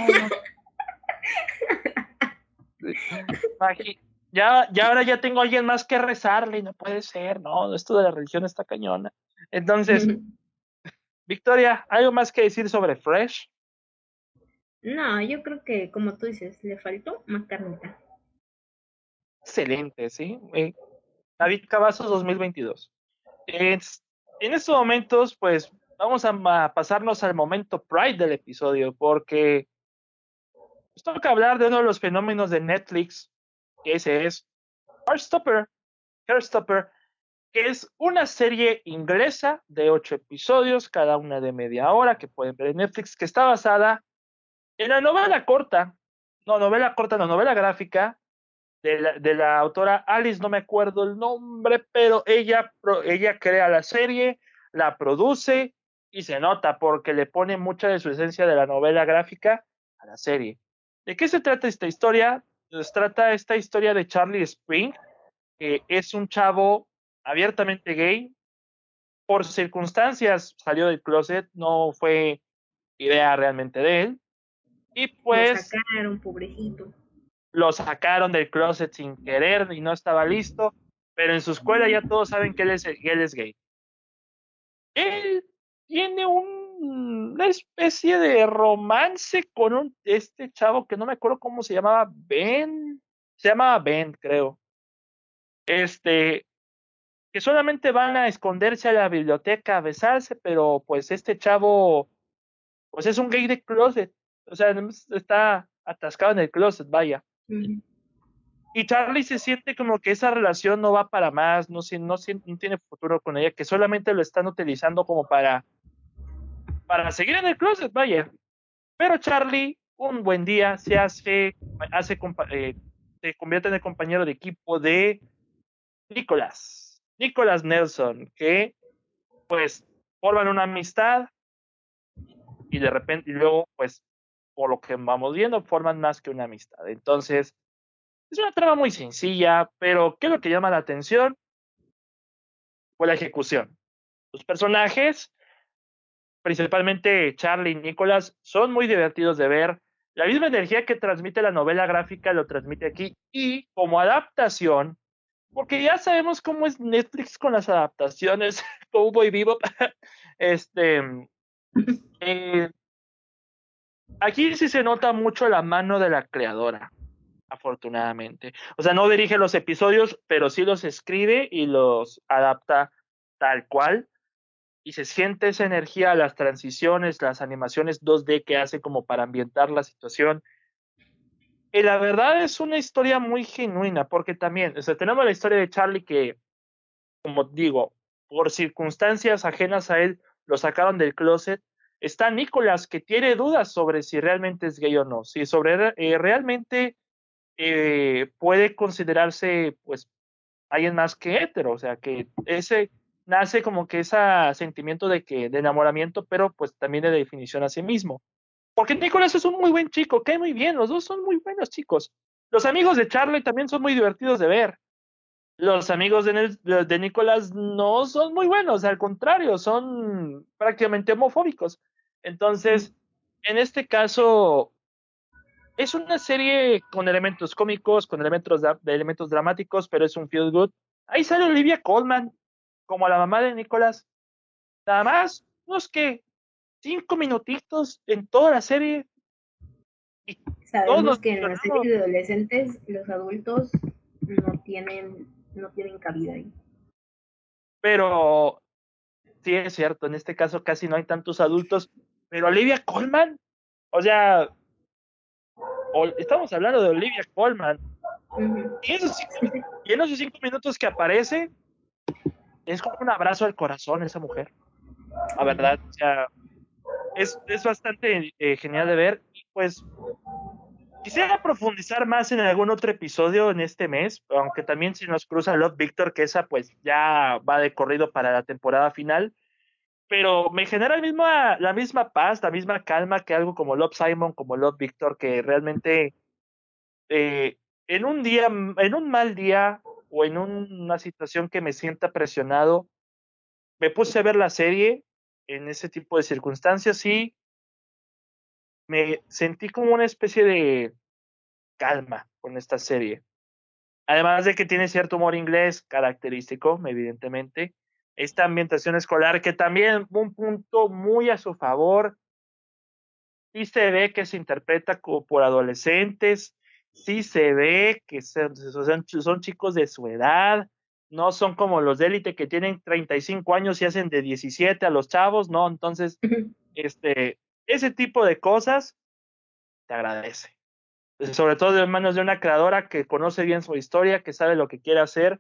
ya, ya ahora ya tengo a alguien más que rezarle, no puede ser, no, esto de la religión está cañona. Entonces, Victoria, ¿algo más que decir sobre Fresh? No, yo creo que, como tú dices, le faltó más carnita. Excelente, sí. Eh, David Cavazos 2022. en estos momentos, pues vamos a, pasarnos al momento Pride del episodio, porque nos toca hablar de uno de los fenómenos de Netflix, que ese es Heartstopper, Heartstopper, que es una serie inglesa de ocho episodios, cada una de media hora, que pueden ver en Netflix, que está basada en la novela corta, no, novela corta, no, novela gráfica, de la, de la autora Alice, no me acuerdo el nombre, pero ella, ella crea la serie, la produce y se nota porque le pone mucha de su esencia de la novela gráfica a la serie. ¿De qué se trata esta historia? Se trata esta historia de Charlie Spring, que es un chavo abiertamente gay. Por circunstancias salió del closet, no fue idea realmente de él. Y pues. Lo sacaron, pobrecito. Lo sacaron del closet sin querer y no estaba listo. Pero en su escuela ya todos saben que él es, él es gay. Él tiene una especie de romance con un, este chavo que no me acuerdo cómo se llamaba, Ben, se llamaba Ben, creo. Este, que solamente van a esconderse a la biblioteca a besarse, pero pues este chavo, pues es un gay de closet, o sea, está atascado en el closet, vaya. Y Charlie se siente como que esa relación no va para más, no, no, no tiene futuro con ella, que solamente lo están utilizando como para para seguir en el closet, vaya. Pero Charlie, un buen día, se hace, eh, se convierte en el compañero de equipo de Nicolás, Nicolás Nelson, que pues forman una amistad y de repente, y luego, pues, por lo que vamos viendo, forman más que una amistad. Entonces, es una trama muy sencilla, pero ¿qué es lo que llama la atención? Fue la ejecución. Los personajes principalmente Charlie y Nicholas, son muy divertidos de ver. La misma energía que transmite la novela gráfica lo transmite aquí. Y como adaptación, porque ya sabemos cómo es Netflix con las adaptaciones, como voy vivo, este, eh, aquí sí se nota mucho la mano de la creadora. afortunadamente. O sea, no dirige los episodios, pero sí los escribe y los adapta tal cual. Y se siente esa energía, las transiciones, las animaciones 2D que hace como para ambientar la situación. Y la verdad es una historia muy genuina, porque también, o sea, tenemos la historia de Charlie que, como digo, por circunstancias ajenas a él, lo sacaron del closet. Está Nicolás, que tiene dudas sobre si realmente es gay o no, si sobre eh, realmente eh, puede considerarse, pues, alguien más que hetero, o sea, que ese nace como que ese sentimiento de que de enamoramiento, pero pues también de definición a sí mismo. Porque Nicolás es un muy buen chico, cae muy bien, los dos son muy buenos chicos. Los amigos de Charlie también son muy divertidos de ver. Los amigos de, de Nicolás no son muy buenos, al contrario, son prácticamente homofóbicos. Entonces, en este caso, es una serie con elementos cómicos, con elementos, de, elementos dramáticos, pero es un feel good. Ahí sale Olivia Colman, como la mamá de Nicolás. Nada más, unos que cinco minutitos en toda la serie. Y Sabemos que en la serie de adolescentes los adultos no tienen, no tienen cabida ahí. Pero sí es cierto, en este caso casi no hay tantos adultos, pero Olivia Colman, o sea, estamos hablando de Olivia Colman. y, esos y, en esos cinco minutos que aparece, es como un abrazo al corazón esa mujer. La verdad, es, es bastante eh, genial de ver. Y pues quisiera profundizar más en algún otro episodio en este mes, aunque también si nos cruza Love Victor, que esa pues ya va de corrido para la temporada final. Pero me genera el mismo, la misma paz, la misma calma que algo como Love Simon, como Love Victor, que realmente eh, en un día, en un mal día o en una situación que me sienta presionado, me puse a ver la serie en ese tipo de circunstancias y me sentí como una especie de calma con esta serie. Además de que tiene cierto humor inglés característico, evidentemente. Esta ambientación escolar, que también un punto muy a su favor. Sí se ve que se interpreta por adolescentes, sí se ve que son, son chicos de su edad, no son como los de élite que tienen 35 años y hacen de 17 a los chavos, ¿no? Entonces, este, ese tipo de cosas te agradece. Sobre todo en manos de una creadora que conoce bien su historia, que sabe lo que quiere hacer.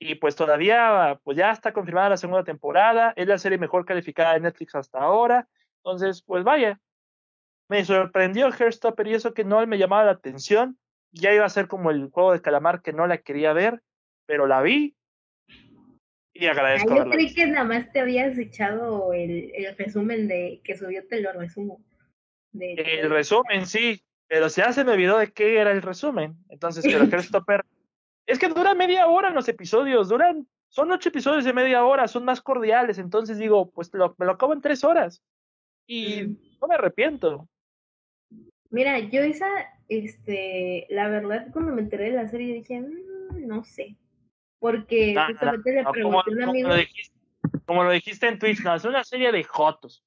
Y pues todavía, pues ya está confirmada la segunda temporada. Es la serie mejor calificada de Netflix hasta ahora. Entonces, pues vaya. Me sorprendió Hairstopper y eso que no me llamaba la atención. Ya iba a ser como el juego de calamar que no la quería ver pero la vi y agradezco. yo creí que nada más te habías echado el, el, resumen de que subió, te lo resumo. el resumen, sí, pero ya se me olvidó de qué era el resumen. Entonces, pero Christopher, es que dura media hora los episodios, duran, son ocho episodios de media hora, son más cordiales, entonces digo, pues lo, me lo acabo en tres horas. Y mm. no me arrepiento. Mira, yo esa, este, la verdad, cuando me enteré de la serie dije, mm, no sé, porque justamente le pregunté a un amigo. Como lo, dijiste, en Twitch, no, es una serie de jotos.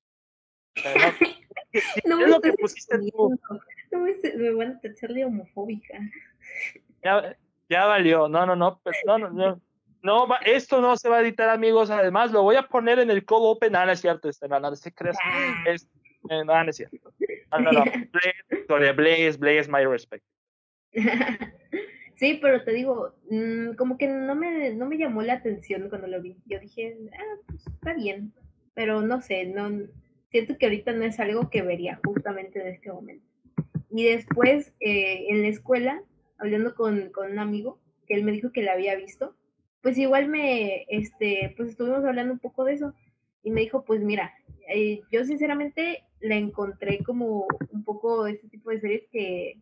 no, es lo que pusiste tú. No me, me van a tachar de homofóbica. Ya, ya valió, no, no, no, pues, no, no, no. No, esto no se va a editar, amigos. Además, lo voy a poner en el code open. Ah, no es cierto, este, no, no, se crees. Ah. Eh, no, no es cierto. No, no, no. Blaze, Blaze, Blaze, my respect. Sí, pero te digo, mm, como que no me, no me llamó la atención cuando lo vi. Yo dije, ah, pues está bien, pero no sé, no siento que ahorita no es algo que vería justamente en este momento. Y después, eh, en la escuela, hablando con, con un amigo, que él me dijo que la había visto, pues igual me, este, pues estuvimos hablando un poco de eso, y me dijo, pues mira, eh, yo sinceramente la encontré como un poco este tipo de series que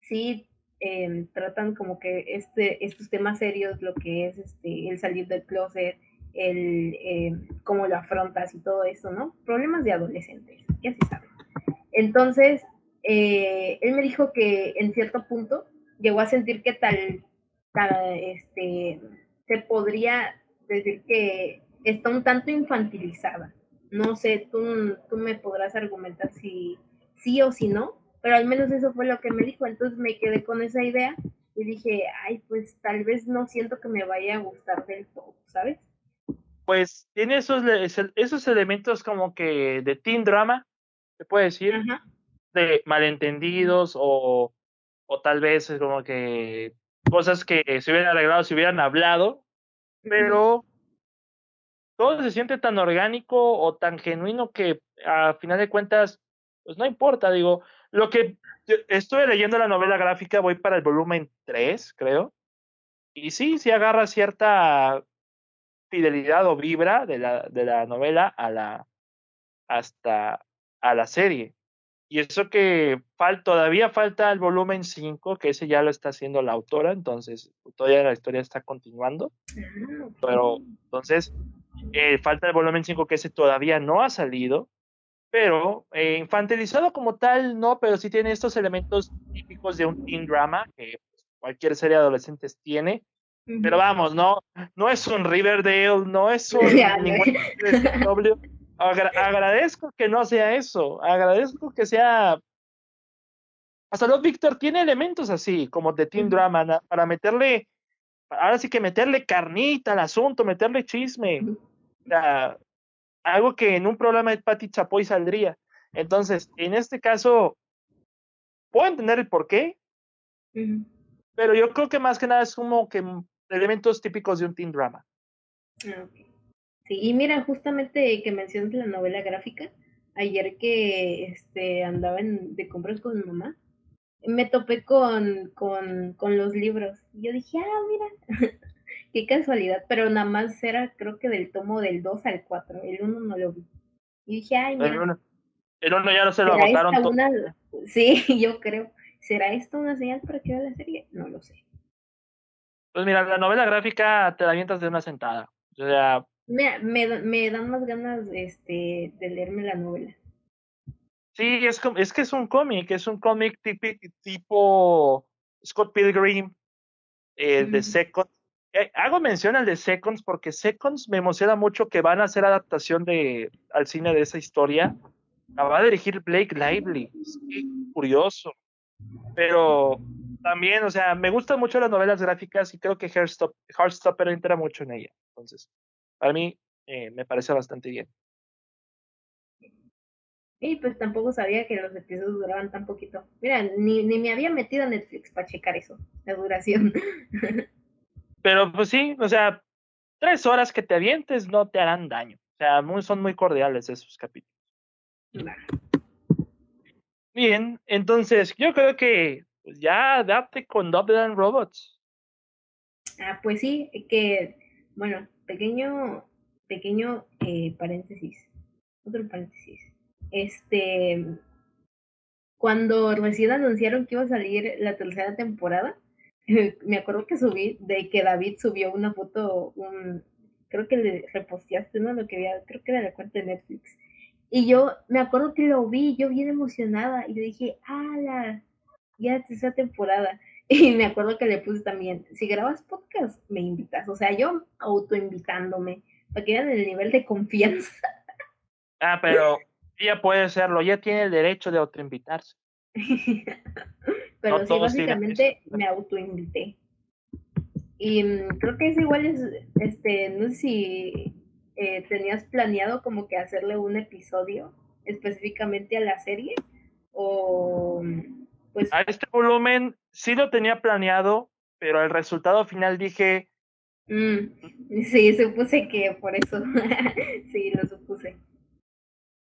sí Em, tratan como que este, estos temas serios, lo que es este, el salir del closet, el em, cómo lo afrontas y todo eso, ¿no? Problemas de adolescentes, ya se sabe. Entonces, eh, él me dijo que en cierto punto llegó a sentir que tal, tal este, se podría decir que está un tanto infantilizada. No sé, tú, tú me podrás argumentar si sí o si no, pero al menos eso fue lo que me dijo, entonces me quedé con esa idea y dije, ay, pues tal vez no siento que me vaya a gustar del todo, ¿sabes? Pues tiene esos, esos elementos como que de teen drama, se puede decir, de malentendidos o, o tal vez es como que cosas que se hubieran arreglado, se hubieran hablado, pero todo se siente tan orgánico o tan genuino que a final de cuentas, pues no importa, digo, lo que estuve leyendo la novela gráfica, voy para el volumen 3, creo, y sí, sí agarra cierta fidelidad o vibra de la, de la novela a la, hasta a la serie. Y eso que falta, todavía falta el volumen 5, que ese ya lo está haciendo la autora, entonces todavía la historia está continuando. Pero entonces eh, falta el volumen 5, que ese todavía no ha salido. Pero eh, infantilizado como tal, no, pero sí tiene estos elementos típicos de un teen drama que pues, cualquier serie de adolescentes tiene. Pero vamos, no, no es un Riverdale, no es un ningún agradezco que no sea eso. Agradezco que sea. Hasta los Víctor tiene elementos así, como de Teen Drama, para meterle. Ahora sí que meterle carnita al asunto, meterle chisme. Algo que en un programa de Patti Chapoy saldría. Entonces, en este caso, puedo entender el por qué, pero yo creo que más que nada es como que elementos típicos de un teen drama. Ah, Sí, y mira, justamente que mencionas la novela gráfica, ayer que este, andaba de compras con mi mamá, me topé con, con, con los libros. Y yo dije, ah, mira, qué casualidad, pero nada más era creo que del tomo del 2 al 4, el 1 no lo vi. Y dije, ay, mira. El 1 ya no se lo agotaron. Sí, yo creo. ¿Será esto una señal para que vea la serie? No lo sé. Pues mira, la novela gráfica te la avientas de una sentada. O sea, me, me, dan más ganas este, de leerme la novela. Sí, es, es que es un cómic, es un cómic tipo Scott Pilgrim, eh, de Seconds. Eh, hago mención al de Seconds porque Seconds me emociona mucho que van a hacer adaptación de, al cine de esa historia. La va a dirigir Blake Lively. Es curioso. Pero también, o sea, me gustan mucho las novelas gráficas y creo que Heartstopper entra mucho en ella. Entonces, para mí eh, me parece bastante bien. Y pues tampoco sabía que los episodios duraban tan poquito. Mira, ni, ni me había metido a Netflix para checar eso, la duración. Pero pues sí, o sea, tres horas que te avientes no te harán daño. O sea, muy, son muy cordiales esos capítulos. Bien, entonces yo creo que pues ya date con Double Robots. Ah, pues sí, que, bueno, pequeño, pequeño eh, paréntesis, otro paréntesis. Este, cuando recién anunciaron que iba a salir la tercera temporada, me acuerdo que subí, de que David subió una foto, un, creo que le reposteaste, ¿no? Lo que había, creo que era la cuenta de Netflix. Y yo me acuerdo que lo vi, yo bien emocionada, y le dije, ¡ala! Ya es tercera temporada. Y me acuerdo que le puse también, si grabas podcast, me invitas. O sea, yo autoinvitándome, para que vean el nivel de confianza. Ah, pero ella puede serlo, ella tiene el derecho de autoinvitarse. Pero sí, básicamente me autoinvité. Y mm, creo que es igual, es, este, no sé si eh, tenías planeado como que hacerle un episodio específicamente a la serie o mm, pues... A este volumen sí lo tenía planeado, pero el resultado final dije... Mm, sí, supuse que por eso, sí, lo supuse.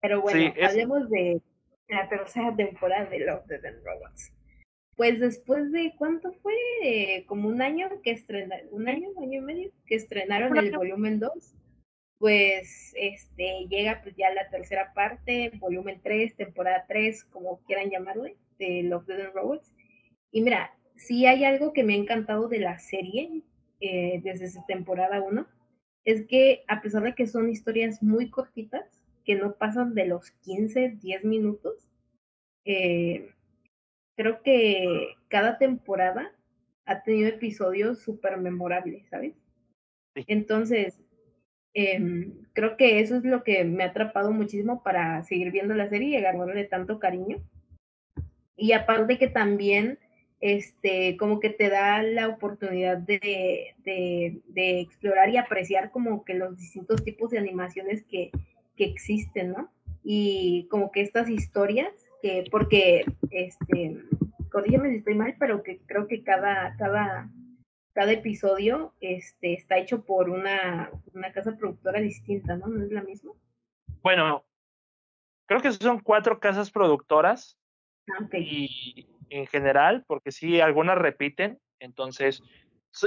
Pero bueno, hablemos de la tercera temporada de Love, Death and Robots. Pues después de, ¿cuánto fue? Eh, como un año que estrenaron, un año, año y medio, que estrenaron el volumen 2, pues este llega pues ya la tercera parte, volumen 3, temporada 3, como quieran llamarle, de Love, Death and Robots. Y mira, si hay algo que me ha encantado de la serie eh, desde su temporada 1, es que a pesar de que son historias muy cortitas, que no pasan de los 15, 10 minutos, eh, creo que cada temporada ha tenido episodios súper memorables, ¿sabes? Entonces, em, creo que eso es lo que me ha atrapado muchísimo para seguir viendo la serie y agarrarle tanto cariño. Y aparte que también, este, como que te da la oportunidad de, de, explorar y apreciar como que los distintos tipos de animaciones que, que existen, ¿no? Y como que estas historias, que, porque, este, corrígeme si estoy mal, pero que creo que cada, cada, cada episodio este, está hecho por una, una casa productora distinta, ¿no? ¿No es la misma? Bueno, creo que son cuatro casas productoras. Ah, y en general, porque sí, algunas repiten, entonces,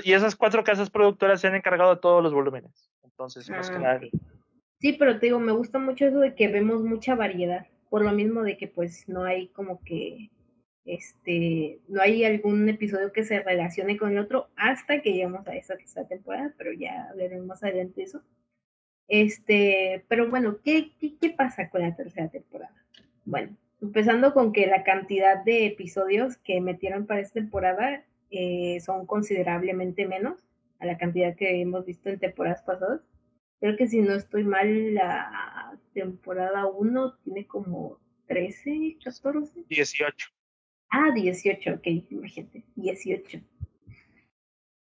y esas cuatro casas productoras se han encargado de todos los volúmenes. Entonces, más que ah, nada. Sí, pero te digo, me gusta mucho eso de que vemos mucha variedad, por lo mismo de que pues no hay como que este, no hay algún episodio que se relacione con el otro hasta que lleguemos a esa tercera temporada, pero ya veremos más adelante eso. Este, pero bueno, ¿qué, qué, pasa con la tercera temporada? Bueno, empezando con que la cantidad de episodios que metieron para esta temporada eh, son considerablemente menos a la cantidad que hemos visto en temporadas pasadas. Creo que si no estoy mal, la temporada 1 tiene como 13, 14. 18. Ah, 18, ok, imagínate, 18.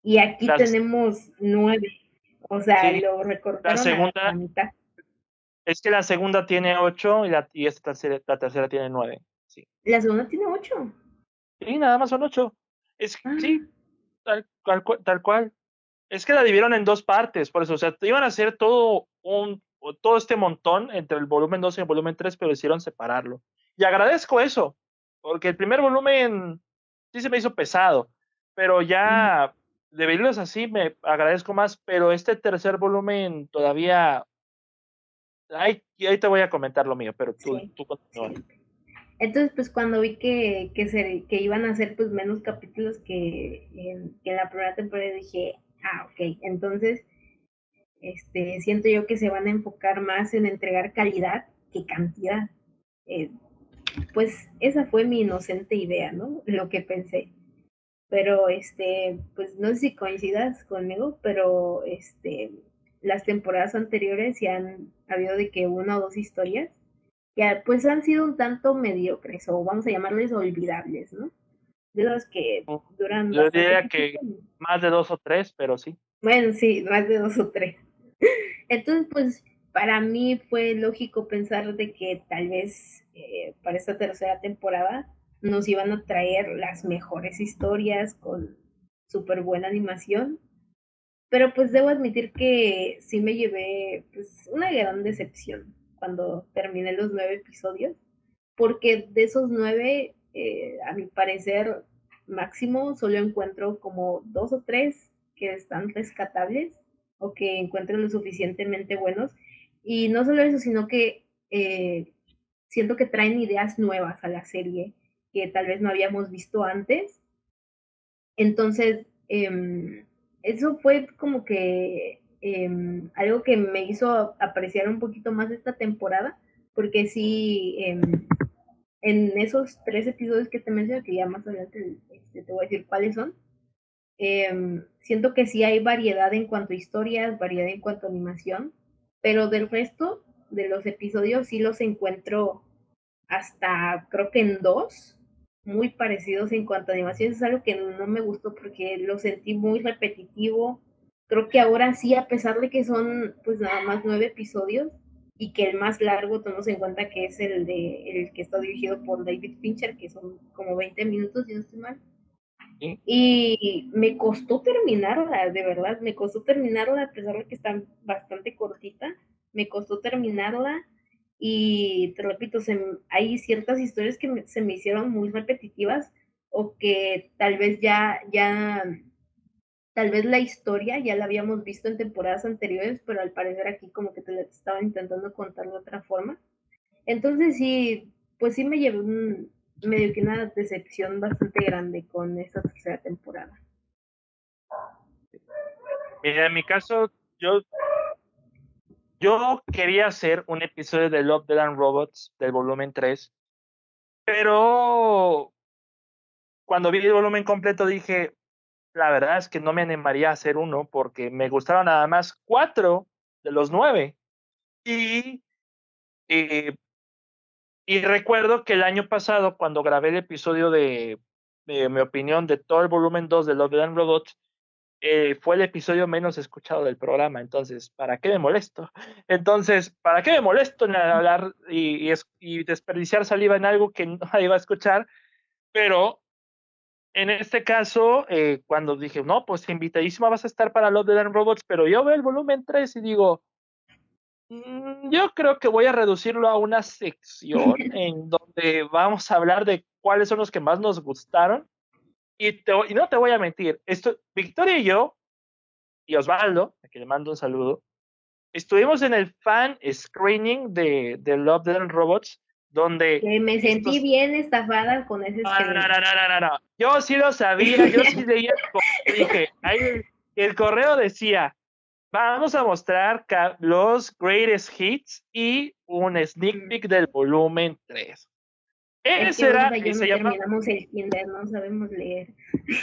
Y aquí tenemos 9. O sea, lo recortaron la segunda, a mitad. Es que la segunda tiene 8 y, la, y esta tercera, la tercera tiene 9. Sí. ¿La segunda tiene 8? Sí, nada más son 8. Es, ah. Sí, tal, tal, tal cual. Es que la dividieron en dos partes, por eso, o sea, iban a hacer todo un todo este montón entre el volumen 2 y el volumen 3, pero decidieron separarlo. Y agradezco eso, porque el primer volumen sí se me hizo pesado, pero ya de verlos así me agradezco más, pero este tercer volumen todavía... Ahí, ahí te voy a comentar lo mío, pero tú, tú Entonces, pues cuando vi que, que, se, que iban a hacer pues menos capítulos que en, que en la primera temporada, dije, ah, ok, entonces este, siento yo que se van a enfocar más en entregar calidad que cantidad. Eh, pues esa fue mi inocente idea, ¿no? Lo que pensé. Pero, este, pues no sé si coincidas conmigo, pero, este, las temporadas anteriores ya han habido de que una o dos historias ya pues han sido un tanto mediocres o vamos a llamarles olvidables, ¿no? De las que duran... Yo diría que más de dos o tres, pero sí. Bueno, sí, más de dos o tres. Entonces, pues para mí fue lógico pensar de que tal vez eh, para esta tercera temporada nos iban a traer las mejores historias con súper buena animación. Pero pues debo admitir que sí me llevé pues, una gran decepción cuando terminé los nueve episodios, porque de esos nueve, eh, a mi parecer, máximo solo encuentro como dos o tres que están rescatables o que encuentro lo suficientemente buenos y no solo eso, sino que eh, siento que traen ideas nuevas a la serie que tal vez no habíamos visto antes. Entonces, em, eso fue como que em, algo que me hizo apreciar un poquito más esta temporada, porque sí, em, en esos tres episodios que te mencioné, que ya más adelante este, te voy a decir cuáles son, siento que sí hay variedad en cuanto a historias, variedad en cuanto a animación, pero del resto de los episodios sí los encuentro hasta creo que en dos muy parecidos en cuanto a animación. Es algo que no me gustó porque lo sentí muy repetitivo. Creo que ahora sí, a pesar de que son pues nada más nueve episodios y que el más largo tomamos en cuenta que es el de el que está dirigido por David Fincher, que son como 20 minutos, si no estoy mal. Y me costó terminarla, de verdad, me costó terminarla, a pesar de que está bastante cortita, me costó terminarla. Y te repito, hay ciertas historias que se me hicieron muy repetitivas o que tal vez ya, ya, tal vez la historia ya la habíamos visto en temporadas anteriores, pero al parecer aquí como que te la estaban intentando contar de otra forma. Entonces sí, pues sí me llevé un, medio que una decepción bastante grande con esta tercera temporada. Mira, en mi caso, yo, yo quería hacer un episodio de Love, Dead and Robots del volumen 3, pero cuando vi el volumen completo dije, la verdad es que no me animaría a hacer uno porque me gustaron nada más cuatro de los nueve. Y, y Y recuerdo que el año pasado, cuando grabé el episodio de, de mi opinión de todo el volumen 2 de Love and Robots, eh, fue el episodio menos escuchado del programa. Entonces, ¿para qué me molesto? Entonces, ¿para qué me molesto en hablar y, y, desperdiciar saliva en algo que nadie va a escuchar? Pero en este caso, eh, cuando dije, no, pues invitadísima vas a estar para Love, the and Robots, pero yo veo el volumen 3 y digo, mm, yo creo que voy a reducirlo a una sección en donde vamos a hablar de cuáles son los que más nos gustaron y, no te voy a mentir, esto, Victoria y yo, y Osvaldo, a quien le mando un saludo, estuvimos en el fan screening de, de Love, and Robots, donde... me sentí bien estafada con ese no, no, no, no, no, Yo sí lo sabía, yo sí leía el dije, ahí, el correo decía, vamos a mostrar los greatest hits y un sneak peek del volumen 3. Ese era, no terminamos el kinder, no sabemos leer.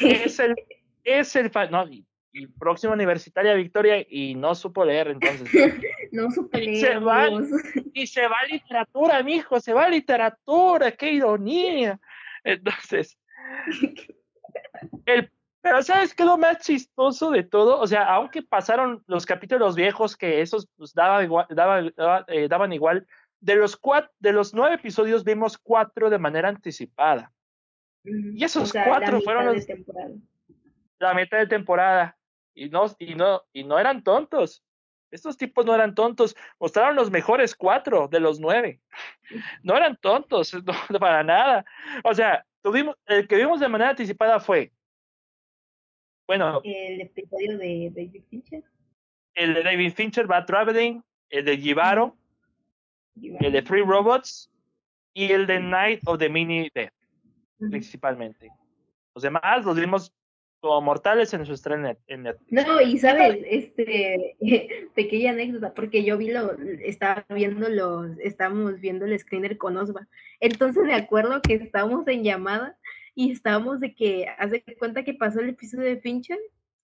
Es el, es el, no, el próximo universitaria Victoria y no supo leer entonces. no supo leer. Y se, va, y se va literatura, mijo, se va literatura, qué ironía. Entonces, el, pero ¿sabes qué es lo más chistoso de todo? O sea, aunque pasaron los capítulos viejos que esos pues, daba igual, daba, eh, daban igual, de los, cuatro, de los nueve episodios vimos cuatro de manera anticipada. Y esos cuatro fueron los, la mitad de temporada. Y no, y, no, y no eran tontos. Estos tipos no eran tontos. Mostraron los mejores cuatro de los nueve. No eran tontos, no, para nada. O sea, tuvimos, el que vimos de manera anticipada fue. Bueno. El episodio de David Fincher. El de David Fincher, Bad Traveling. El de Givaro el de Free Robots y el de Night of the Mini Death, principalmente. Los demás los vimos como mortales en su estreno en Netflix. No, y sabes, este, pequeña anécdota, porque yo vi lo, estaba viendo los, estábamos viendo el screener con Osva. Entonces me acuerdo que estábamos en llamada y estábamos de que, hace cuenta que pasó el episodio de Fincher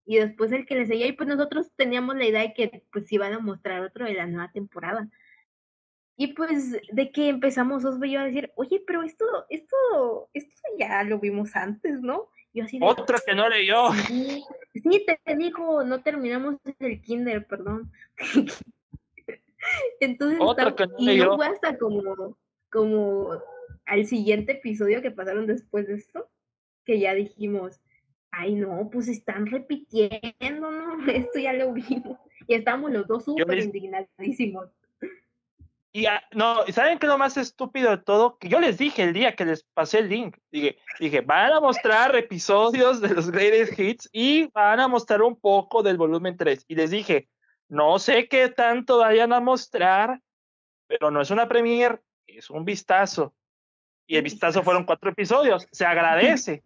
y después el que le seguía, y pues nosotros teníamos la idea de que pues iban a mostrar otro de la nueva temporada. Y pues de que empezamos os yo a decir, oye, pero esto, esto, esto ya lo vimos antes, ¿no? Yo así de, Otro que no leyó. Sí, sí, te dijo, no terminamos el kinder, perdón. Entonces, Otro que no y leyó. fue hasta como, como al siguiente episodio que pasaron después de esto, que ya dijimos, ay no, pues están repitiendo, ¿no? Esto ya lo vimos. Y estábamos los dos súper indignadísimos. Y ah, no, ¿saben qué es lo más estúpido de todo? Que yo les dije el día que les pasé el link, dije, dije, van a mostrar episodios de los Greatest Hits y van a mostrar un poco del volumen 3. Y les dije, no sé qué tanto vayan a mostrar, pero no es una premiere, es un vistazo. Y el vistazo fueron cuatro episodios. Se agradece.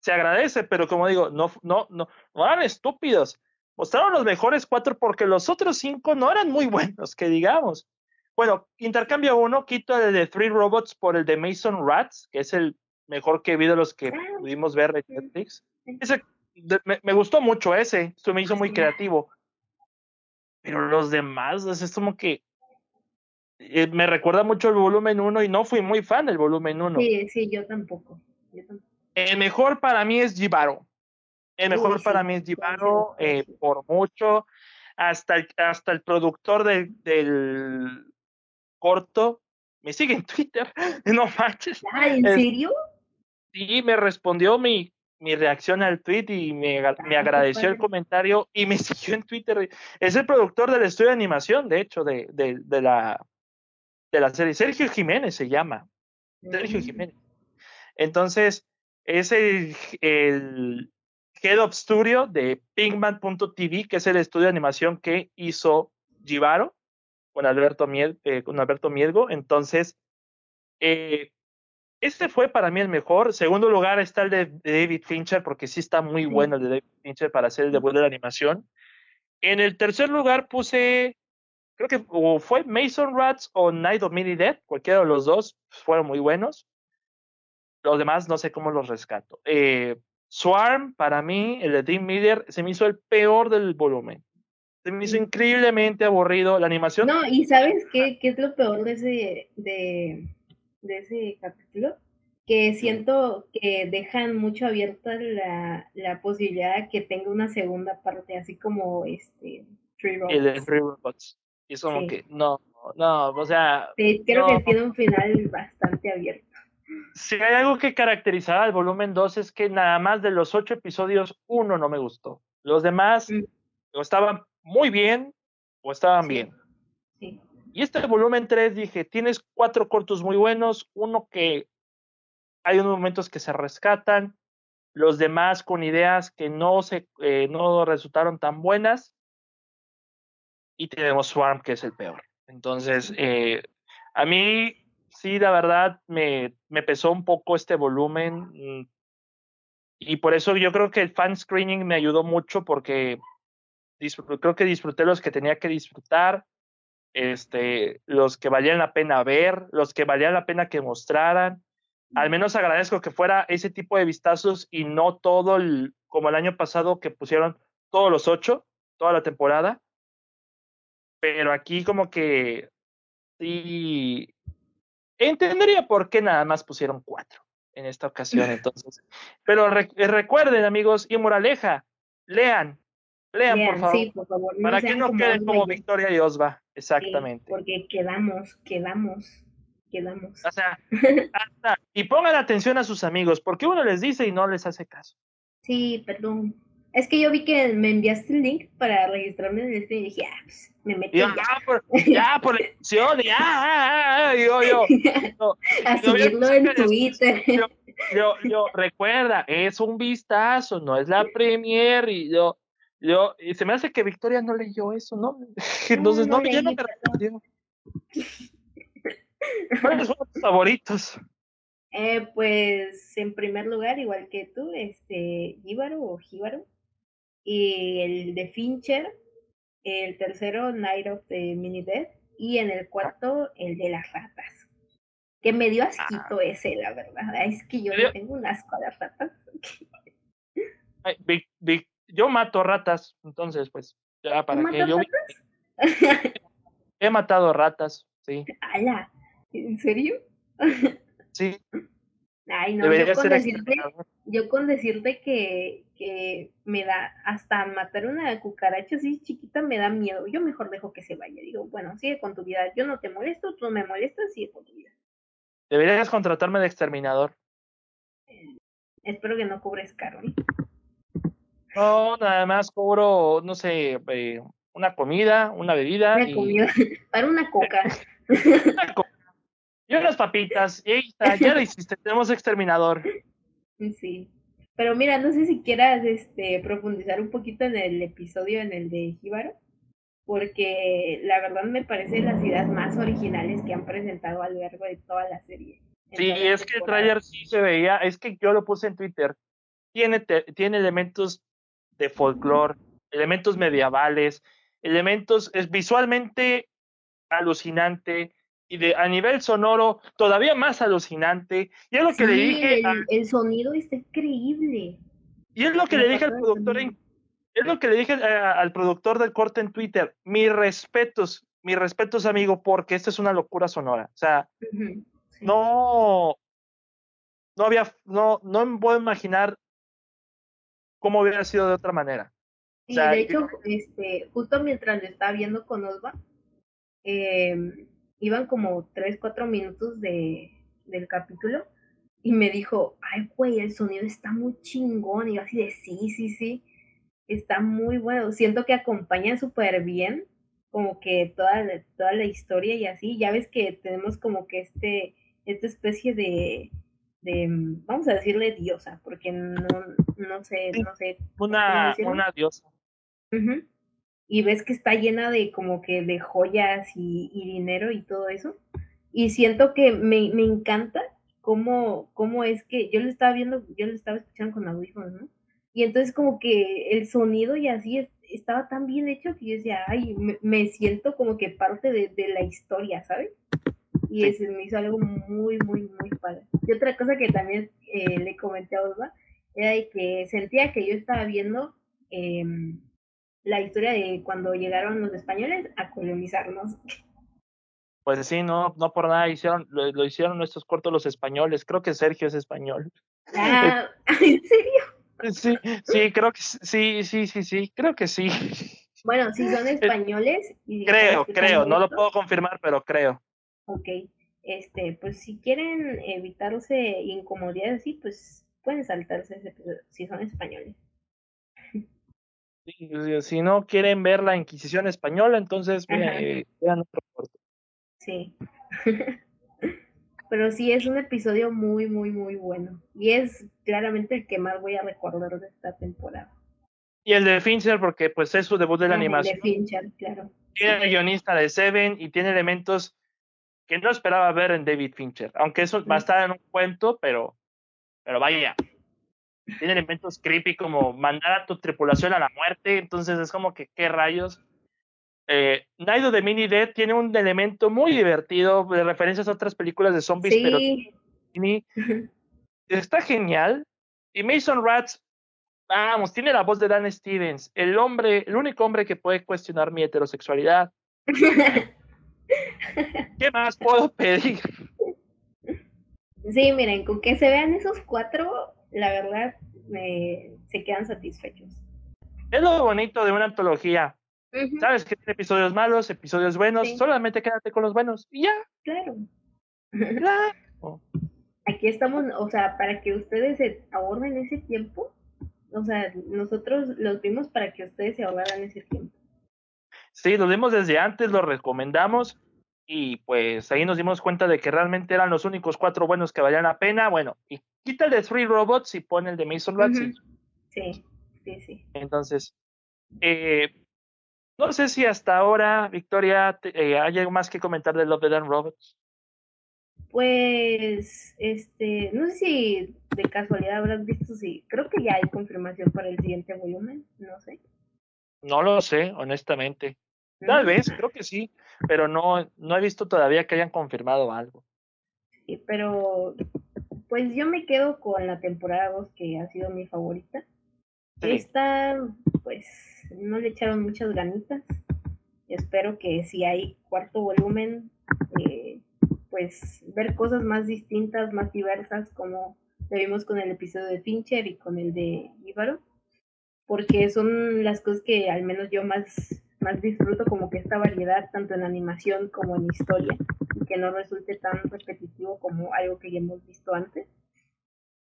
Se agradece, pero como digo, no, no, no, no eran estúpidos. Mostraron los mejores cuatro porque los otros cinco no eran muy buenos, que digamos. Bueno, intercambio uno, quito el de Three Robots por el de Mason Rats, que es el mejor que he visto los que ah, pudimos ver en Netflix. Ese, me, gustó mucho ese, esto me hizo muy creativo. Pero los demás, es como que eh, me recuerda mucho el volumen 1 y no fui muy fan del volumen 1. Sí, sí, yo tampoco. El mejor para mí es Jibaro. El mejor para mí es Jibaro, eh, por mucho. Hasta el, hasta el productor del corto, me sigue en Twitter, no manches. Ah, ¿En serio? Sí, me respondió mi, mi reacción al tweet y me, me ah, agradeció el comentario y me siguió en Twitter. Es el productor del estudio de animación, de hecho, de, de, de la, de la serie. Sergio Jiménez se llama. Sergio mm. Jiménez. Entonces, es el, el Head of Studio de Pinkman.tv, que es el estudio de animación que hizo Jibaro con Alberto, Miel, eh, con Alberto Mielgo. Entonces, eh, este fue para mí el mejor. Segundo lugar está el de, David Fincher, porque sí está muy bueno el de David Fincher para hacer el debut de la animación. En el tercer lugar puse, creo que fue Mason Rats o Night of Mini Dead, cualquiera de los dos fueron muy buenos. Los demás no sé cómo los rescato. Eh, Swarm, para mí, el de Team Miller, se me hizo el peor del volumen. Se me hizo increíblemente aburrido la animación. No, y ¿sabes qué, qué es lo peor de ese, de, de ese capítulo, que siento que dejan mucho abierta la, la posibilidad de que tenga una segunda parte, así como este Three Robots. El de Three Robots. Y es como que, no, no, o sea. Sí, creo que tiene un final bastante abierto. Si hay algo que caracterizaba al volumen 2 es que nada más de los ocho episodios, uno no me gustó. Los demás mm. estaban muy bien o estaban bien. Sí. Y este volumen 3 dije, tienes cuatro cortos muy buenos, uno que hay unos momentos que se rescatan, los demás con ideas que no, se, eh, no resultaron tan buenas, y tenemos Swarm, que es el peor. Entonces, eh, a mí sí, la verdad, me, me pesó un poco este volumen. Mm, y por eso yo creo que el fan screening me ayudó mucho porque creo que disfruté los que tenía que disfrutar, este, los que valían la pena ver, los que valían la pena que mostraran. Al menos agradezco que fuera ese tipo de vistazos y no todo el, como el año pasado que pusieron todos los ocho, toda la temporada. Pero aquí como que sí Entendería por qué nada más pusieron cuatro en esta ocasión, entonces. Pero recuerden, amigos, y moraleja, lean, lean, por, favor, para que no queden como Victoria y Osva, exactamente. porque quedamos, quedamos, quedamos. O sea, y pongan atención a sus amigos, porque uno les dice y no les hace caso. Sí, perdón. Es que yo vi que me enviaste el link para registrarme en el stream y dije, ah, pues me metí. Ya, ya. por, ya, por elección, ya, ah, yo, yo, yo, A subirlo en Twitter. Yo, yo, recuerda, es un vistazo, no es la premier y yo, yo, y se me hace que Victoria no leyó eso, ¿no? Entonces, no, no, no no me respondió. ¿Cuáles son tus favoritos? Eh, pues, en primer lugar, igual que tú, este, Jíbaro o Jíbaro, y el de Fincher, el tercero Night of the Mini Death y en el cuarto el de las ratas. Que me dio asquito ah. ese, la verdad. Es que yo tengo un asco a las ratas. Yo mato ratas, entonces pues ya para que yo he matado ratas, sí. ¡Hala! ¿En serio? Sí. Ay, no, yo con, decirte, yo con decirte que, que me da, hasta matar una cucaracha así chiquita me da miedo. Yo mejor dejo que se vaya. Digo, bueno, sigue con tu vida. Yo no te molesto, tú no me molestas, sigue con tu vida. Deberías contratarme de exterminador. Eh, espero que no cubres caro. ¿eh? No, nada más cobro, no sé, eh, una comida, una bebida. Una comida, para una coca. una coca y unas papitas, y ahí está, ya lo hiciste, tenemos exterminador. Sí. Pero mira, no sé si quieras este, profundizar un poquito en el episodio en el de Jíbaro, porque la verdad me parece las ideas más originales que han presentado a lo largo de toda la serie. Sí, es que el trailer sí se veía, es que yo lo puse en Twitter, tiene, tiene elementos de folclore, elementos medievales, elementos, es visualmente alucinante, y de, a nivel sonoro todavía más alucinante. Y es lo que le dije. El, sonido está increíble. Y es lo que le dije al productor es lo que le dije al productor del corte en Twitter. Mis respetos, mis respetos, amigo, porque esta es una locura sonora. O sea, no, no había, no, no me puedo imaginar cómo hubiera sido de otra manera. Y de hecho, este, justo mientras lo estaba viendo con Osva, eh, iban como tres, cuatro minutos de, del capítulo y me dijo, ay, güey, el sonido está muy chingón. Y yo así de, sí, sí, sí, está muy bueno. Siento que acompaña súper bien como que toda, toda la historia y así. Ya ves que tenemos como que este, esta especie de, de vamos a decirle diosa, porque no, no sé, no sé. Una, una diosa y ves que está llena de como que de joyas y, dinero y todo eso. Y siento que me, me encanta cómo, cómo es que yo lo estaba viendo, yo lo estaba escuchando con audífonos, ¿no? Y entonces como que el sonido y así estaba tan bien hecho que yo decía, ay, me, siento como que parte de, de la historia, ¿sabes? Y eso me hizo algo muy, muy, muy padre. Y otra cosa que también eh, le comenté a Osva era de que sentía que yo estaba viendo eh, la historia de cuando llegaron los españoles a colonizarnos. Pues sí, no, no por nada hicieron, lo, hicieron nuestros cortos los españoles. Creo que Sergio es español. Ah, ¿en serio? Sí, sí, creo que sí, sí, sí, sí, creo que sí. Bueno, si son españoles. Y creo, creo, no lo puedo confirmar, pero creo. Ok, este, pues si quieren evitarse incomodidades así, pues pueden saltarse ese si son españoles. si no quieren ver la Inquisición española, entonces vean otro corto. Sí. Pero sí es un episodio muy, muy, muy bueno. Y es claramente el que más voy a recordar de esta temporada. Y el de Fincher, porque pues es su debut de la animación. El de Fincher, claro. Tiene el guionista de Seven y tiene elementos que no esperaba ver en David Fincher. Aunque eso va a estar en un cuento, pero, pero vaya. Tiene elementos creepy como mandar a tu tripulación a la muerte. Entonces es como que, ¿qué rayos? Eh, Nido de Mini Dead tiene un elemento muy divertido de referencias a otras películas de zombies, pero está genial. Y Mason Rats, vamos, tiene la voz de Dan Stevens, el hombre, el único hombre que puede cuestionar mi heterosexualidad. ¿Qué más puedo pedir? Sí, miren, con que se vean esos cuatro, la verdad, me, se quedan satisfechos. Es lo bonito de una antología. Sabes que tiene episodios malos, episodios buenos, solamente quédate con los buenos y ya. Claro. Claro. Aquí estamos, o sea, para que ustedes se ahorren ese tiempo, o sea, nosotros los vimos para que ustedes se ahorraran ese tiempo. Sí, lo vimos desde antes, lo recomendamos y pues ahí nos dimos cuenta de que realmente eran los únicos cuatro buenos que valían la pena. Bueno, y quita el de Three Robots y pone el de Mason Rats. Sí, sí, sí. Entonces, eh, no sé si hasta ahora, Victoria, eh, hay algo más que comentar de Love, Dead and Robots. Pues, este, no sé si de casualidad habrás visto si, creo que ya hay confirmación para el siguiente volumen, no sé. No lo sé, honestamente. Tal vez, creo que sí, pero no, no he visto todavía que hayan confirmado algo. Sí, pero pues yo me quedo con la temporada 2 que ha sido mi favorita. Esta, pues, no le echaron muchas ganitas. Espero que si hay cuarto volumen, eh, pues ver cosas más distintas, más diversas, como lo vimos con el episodio de Fincher y con el de Íbaro, porque son las cosas que al menos yo más, más disfruto, como que esta variedad, tanto en animación como en historia, y que no resulte tan repetitivo como algo que ya hemos visto antes.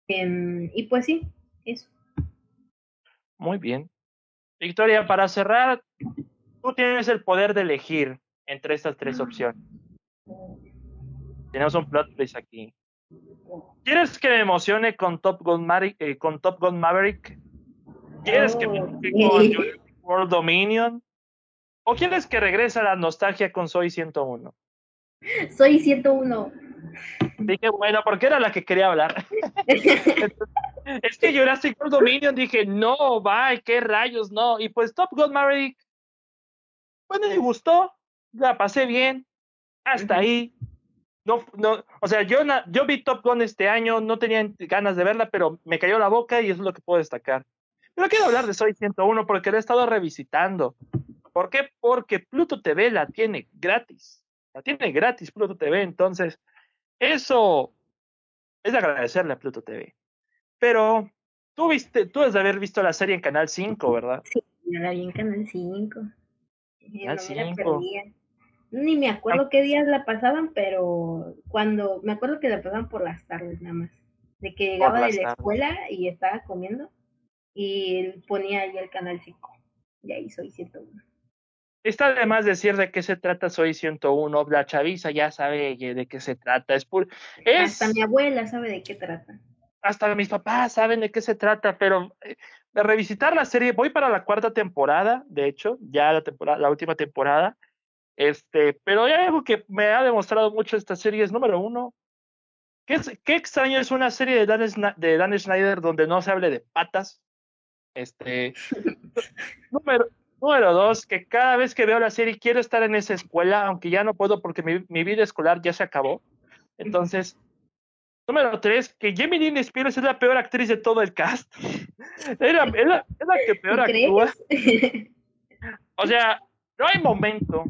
Em, y pues sí, eso. Muy bien. Victoria, para cerrar, tú tienes el poder de elegir entre estas tres ah. opciones. Tenemos un plot twist aquí. ¿Quieres que me emocione con Top Gun, eh, con Top Gun Maverick? ¿Quieres que me emocione oh, con World Dominion? ¿O quieres que regrese a la nostalgia con Soy 101? Soy 101. Dije, bueno, porque era la que quería hablar. es que Jurassic World Dominion dije, no, bye, qué rayos, no. Y pues Top Gun Maverick, bueno, me gustó, la pasé bien, hasta ahí. No, no, o sea, yo, yo vi Top Gun este año, no tenía ganas de verla, pero me cayó la boca y eso es lo que puedo destacar. Pero quiero hablar de Soy 101 porque la he estado revisitando. ¿Por qué? Porque Pluto TV la tiene gratis. La tiene gratis Pluto TV, entonces eso es de agradecerle a Pluto TV. Pero tú viste, tú has de haber visto la serie en Canal 5, ¿verdad? Sí, la vi en Canal 5. Canal 5. Ni me acuerdo qué días la pasaban, pero cuando me acuerdo que la pasaban por las tardes nada más. De que llegaba de la escuela y estaba comiendo y ponía ahí el canal 5. Y ahí soy 101. Está además decir de qué se trata Soy 101. La chaviza ya sabe de qué se trata. Es pur... Hasta mi abuela sabe de qué trata. Hasta mis papás saben de qué se trata, pero eh, de revisitar la serie, voy para la cuarta temporada, de hecho, ya la, temporada, la última temporada. Este, pero hay algo que me ha demostrado mucho esta serie es número uno. ¿Qué, qué extraño es una serie de Dan, de Dan Schneider donde no se hable de patas? Este, número, Número dos, que cada vez que veo la serie quiero estar en esa escuela, aunque ya no puedo porque mi, vida escolar ya se acabó. Entonces, número tres, que Jamie Lynn Spears es la peor actriz de todo el cast. es, la, que peor actúa. O sea, no hay momento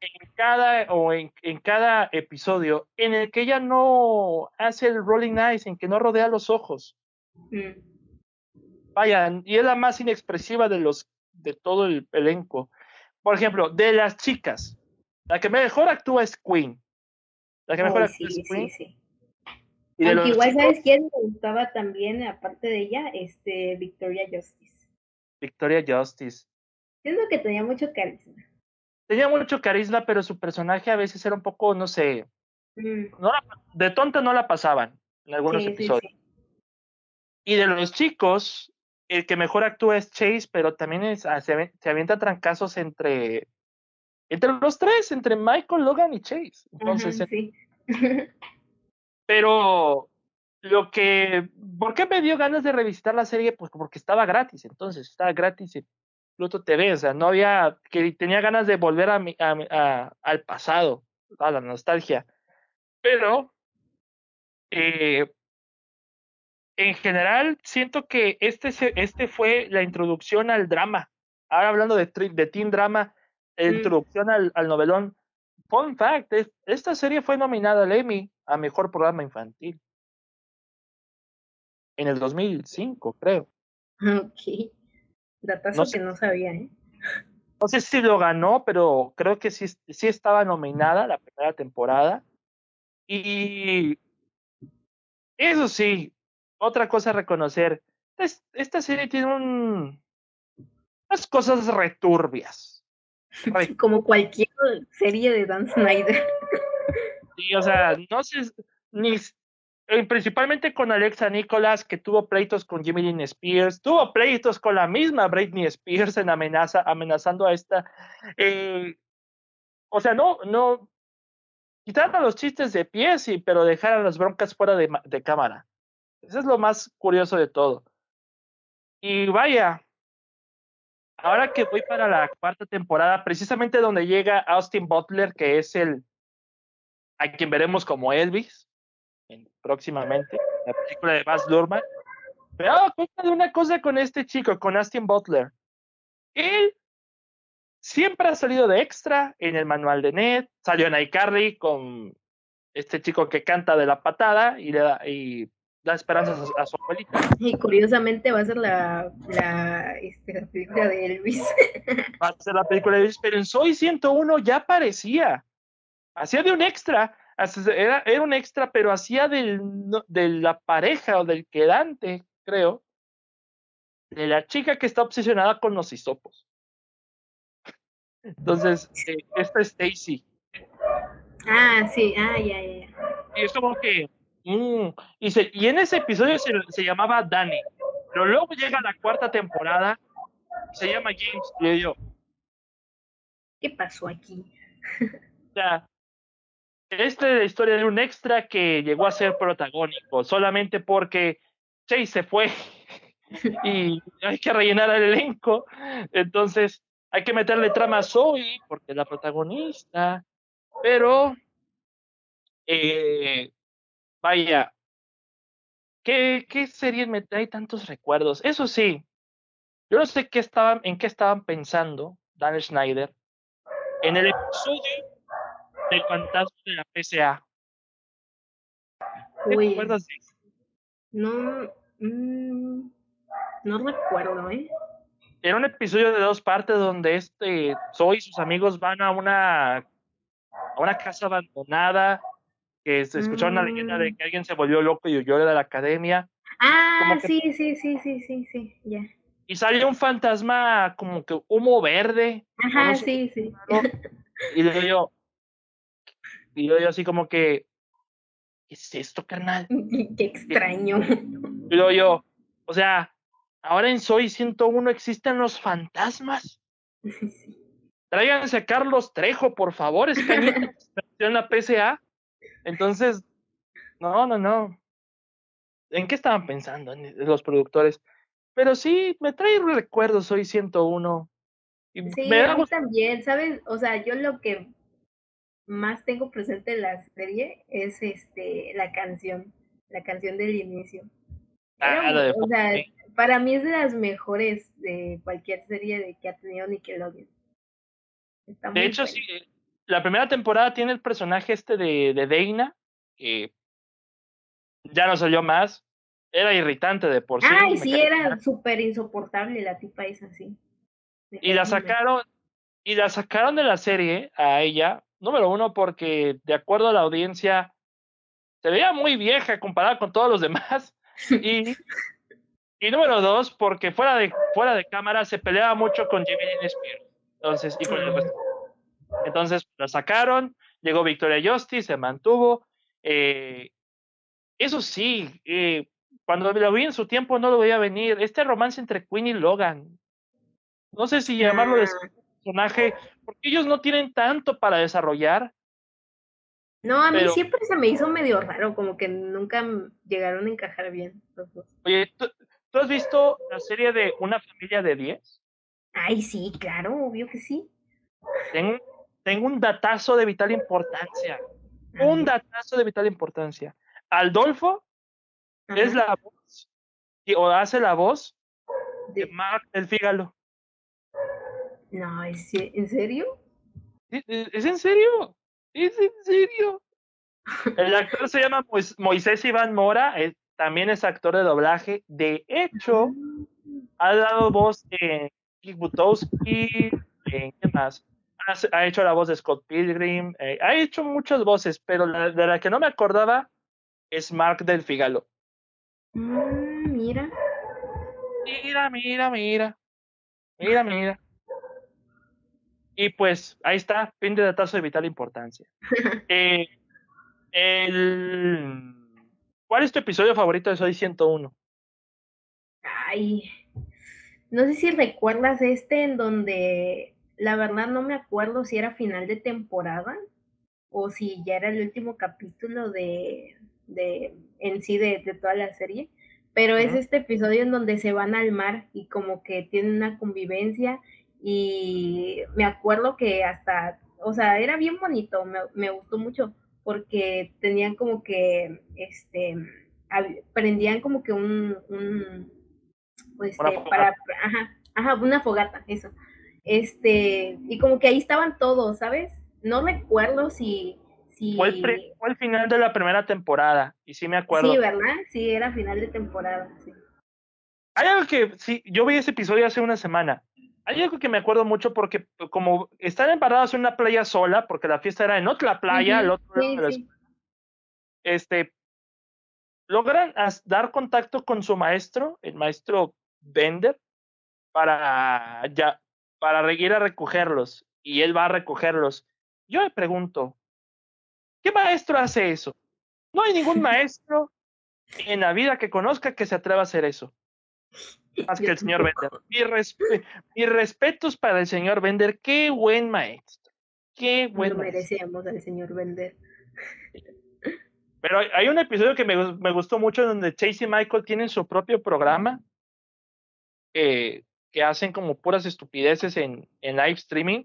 en cada o en, en, cada episodio en el que ella no hace el rolling eyes, en que no rodea los ojos. Mm. Vaya, y es la más inexpresiva de los de todo el elenco. Por ejemplo, de las chicas, la que mejor actúa es Queen. La que mejor actúa es Queen. Sí, sí. Y igual, ¿sabes quién me gustaba también, aparte de ella? Este, Victoria Justice. Victoria Justice. Siento que tenía mucho carisma. Tenía mucho carisma, pero su personaje a veces era un poco, no sé, mm. de tonta no la pasaban en algunos episodios. y de los chicos, el que mejor actúa es Chase, pero también es, ah, se, se, avienta trancazos entre, entre los tres, entre Michael, Logan y Chase. Entonces, sí. pero lo que, ¿por qué me dio ganas de revisitar la serie? Pues porque estaba gratis, entonces estaba gratis en Pluto TV, o sea, no había, que tenía ganas de volver a, mi, a, al pasado, a la nostalgia. Pero, eh, en general, siento que este, este fue la introducción al drama. Ahora hablando de, de teen drama, mm. introducción al, al, novelón. Fun fact, esta serie fue nominada al Emmy a Mejor Programa Infantil. En el 2005, creo. Ok. Datazo que no sabía, ¿eh? No sé si lo ganó, pero creo que sí, sí estaba nominada la primera temporada. Y eso sí, otra cosa a reconocer, esta serie tiene un, unas cosas returbias. Como cualquier serie de Dan Snyder. Sí, o sea, no sé, ni, eh, principalmente con Alexa Nicholas, que tuvo pleitos con Jimmy Dean Spears, tuvo pleitos con la misma Britney Spears en amenaza, amenazando a esta. Eh, o sea, no, no, quitar a los chistes de pie, sí, pero dejar a las broncas fuera de, de cámara. Eso es lo más curioso de todo. Y vaya, ahora que voy para la cuarta temporada, precisamente donde llega Austin Butler, que es el a quien veremos como Elvis en, próximamente, la película de Baz Luhrmann. He dado cuenta de una cosa con este chico, con Austin Butler. Él siempre ha salido de extra en el manual de Ned, salió en iCarly con este chico que canta de la patada y le da, y da esperanzas a, su abuelita. Y curiosamente va a ser la, la, este, película de Elvis. Va a ser la película de Elvis, pero en Soy 101 ya aparecía. Hacía de un extra. Era, era un extra, pero hacía del, de la pareja o del quedante, creo, de la chica que está obsesionada con los hisopos. Entonces, eh, esta es Stacy. Ah, sí, ah, ya, ya. Y es como que Mm, y, se, y en ese episodio se, se, llamaba Danny. Pero luego llega la cuarta temporada, se llama James, y yo. ¿Qué pasó aquí? o sea, esta es la historia de un extra que llegó a ser protagónico, solamente porque Chase se fue y hay que rellenar el elenco. Entonces, hay que meterle trama a Zoe, porque es la protagonista. Pero eh, Vaya, ¿qué, qué series me trae tantos recuerdos? Eso sí, yo no sé qué estaban, en qué estaban pensando Dan Schneider en el episodio del fantasma de la PSA. ¿Te recuerdas de eso? No, mm, no recuerdo, ¿eh? Era un episodio de dos partes donde este Zoe y sus amigos van a una a una casa abandonada que se escucharon la leyenda de mm. que alguien se volvió loco y huyó de la academia. Ah, sí, sí, sí, sí, sí, sí, ya. Y salió un fantasma como que humo verde. Ajá, sí, sí. Y le digo yo, y yo, yo así como que, ¿qué es esto, carnal? Qué extraño. Y luego yo, o sea, ahora en Soy 101 existen los fantasmas. Tráiganse a Carlos Trejo, por favor, es en la PSA. Entonces, no, no, no. ¿En qué estaban pensando los productores? Pero sí, me trae recuerdos hoy 101. Y sí, me a mí también, ¿sabes? O sea, yo lo que más tengo presente en la serie es este la canción, la canción del inicio. Ah, o sea, para mí es de las mejores de cualquier serie de que ha tenido Nickelodeon. de hecho, sí, la primera temporada tiene el personaje este de, de Deina, que ya no salió más. Era irritante de por sí. Ay, sí, era súper insoportable la tipa esa, sí. Y la sacaron, y la sacaron de la serie a ella, número uno, porque de acuerdo a la audiencia, se veía muy vieja comparada con todos los demás. Y, y número dos, porque fuera de, fuera de cámara se peleaba mucho con Jimmy Spears. Entonces, y con el resto. Entonces la sacaron, llegó Victoria Justice, se mantuvo. Eh, eso sí, eh, cuando lo vi en su tiempo no lo veía venir. Este romance entre Queen y Logan. No sé si llamarlo de ah. personaje, porque ellos no tienen tanto para desarrollar. No, a mí siempre se me hizo medio raro, como que nunca llegaron a encajar bien los dos. Oye, ¿tú, has visto la serie de Una familia de 10? Ay, sí, claro, obvio que sí. Tengo, tengo un datazo de vital importancia. Un datazo de vital importancia. Aldolfo es la voz, o hace la voz de Mark el Fígalo. No, ¿es, ¿en serio? ¿Es, en serio? ¿Es en serio? El actor se llama Moisés Iván Mora, también es actor de doblaje. De hecho, ha dado voz en Kick Butowski, en qué más ha, hecho la voz de Scott Pilgrim, eh, ha hecho muchas voces, pero la, de la que no me acordaba es Mark del Figalo. Mm, mira. Mira, mira, mira. Mira, mira. Y pues ahí está, fin de datazo de vital importancia. Eh, el... ¿Cuál es tu episodio favorito de Soy 101? Ay, no sé si recuerdas este en donde la verdad no me acuerdo si era final de temporada o si ya era el último capítulo de, de en sí de, de toda la serie, pero es este episodio en donde se van al mar y como que tienen una convivencia y me acuerdo que hasta, o sea, era bien bonito, me, me gustó mucho porque tenían como que, este, prendían como que un, un pues, eh, para, ajá, ajá, una fogata, eso este, y como que ahí estaban todos, ¿sabes? No recuerdo si... si... Fue, el final de la primera temporada, y sí me acuerdo. Sí, ¿verdad? Sí, era final de temporada, sí. Hay algo que, sí, yo vi ese episodio hace una semana. Hay algo que me acuerdo mucho porque como están emparados en una playa sola, porque la fiesta era en otra playa, al otro lado este, logran dar contacto con su maestro, el maestro Bender, para ya para ir a recogerlos y él va a recogerlos. Yo me pregunto, ¿qué maestro hace eso? No hay ningún maestro en la vida que conozca que se atreva a hacer eso. Más que el señor Bender. Mis, respetos para el señor Bender. Qué buen maestro. Qué buen Lo merecemos al señor Bender. Pero hay un episodio que me, me gustó mucho donde Chase y Michael tienen su propio programa. Eh, que hacen como puras estupideces en, en live streaming.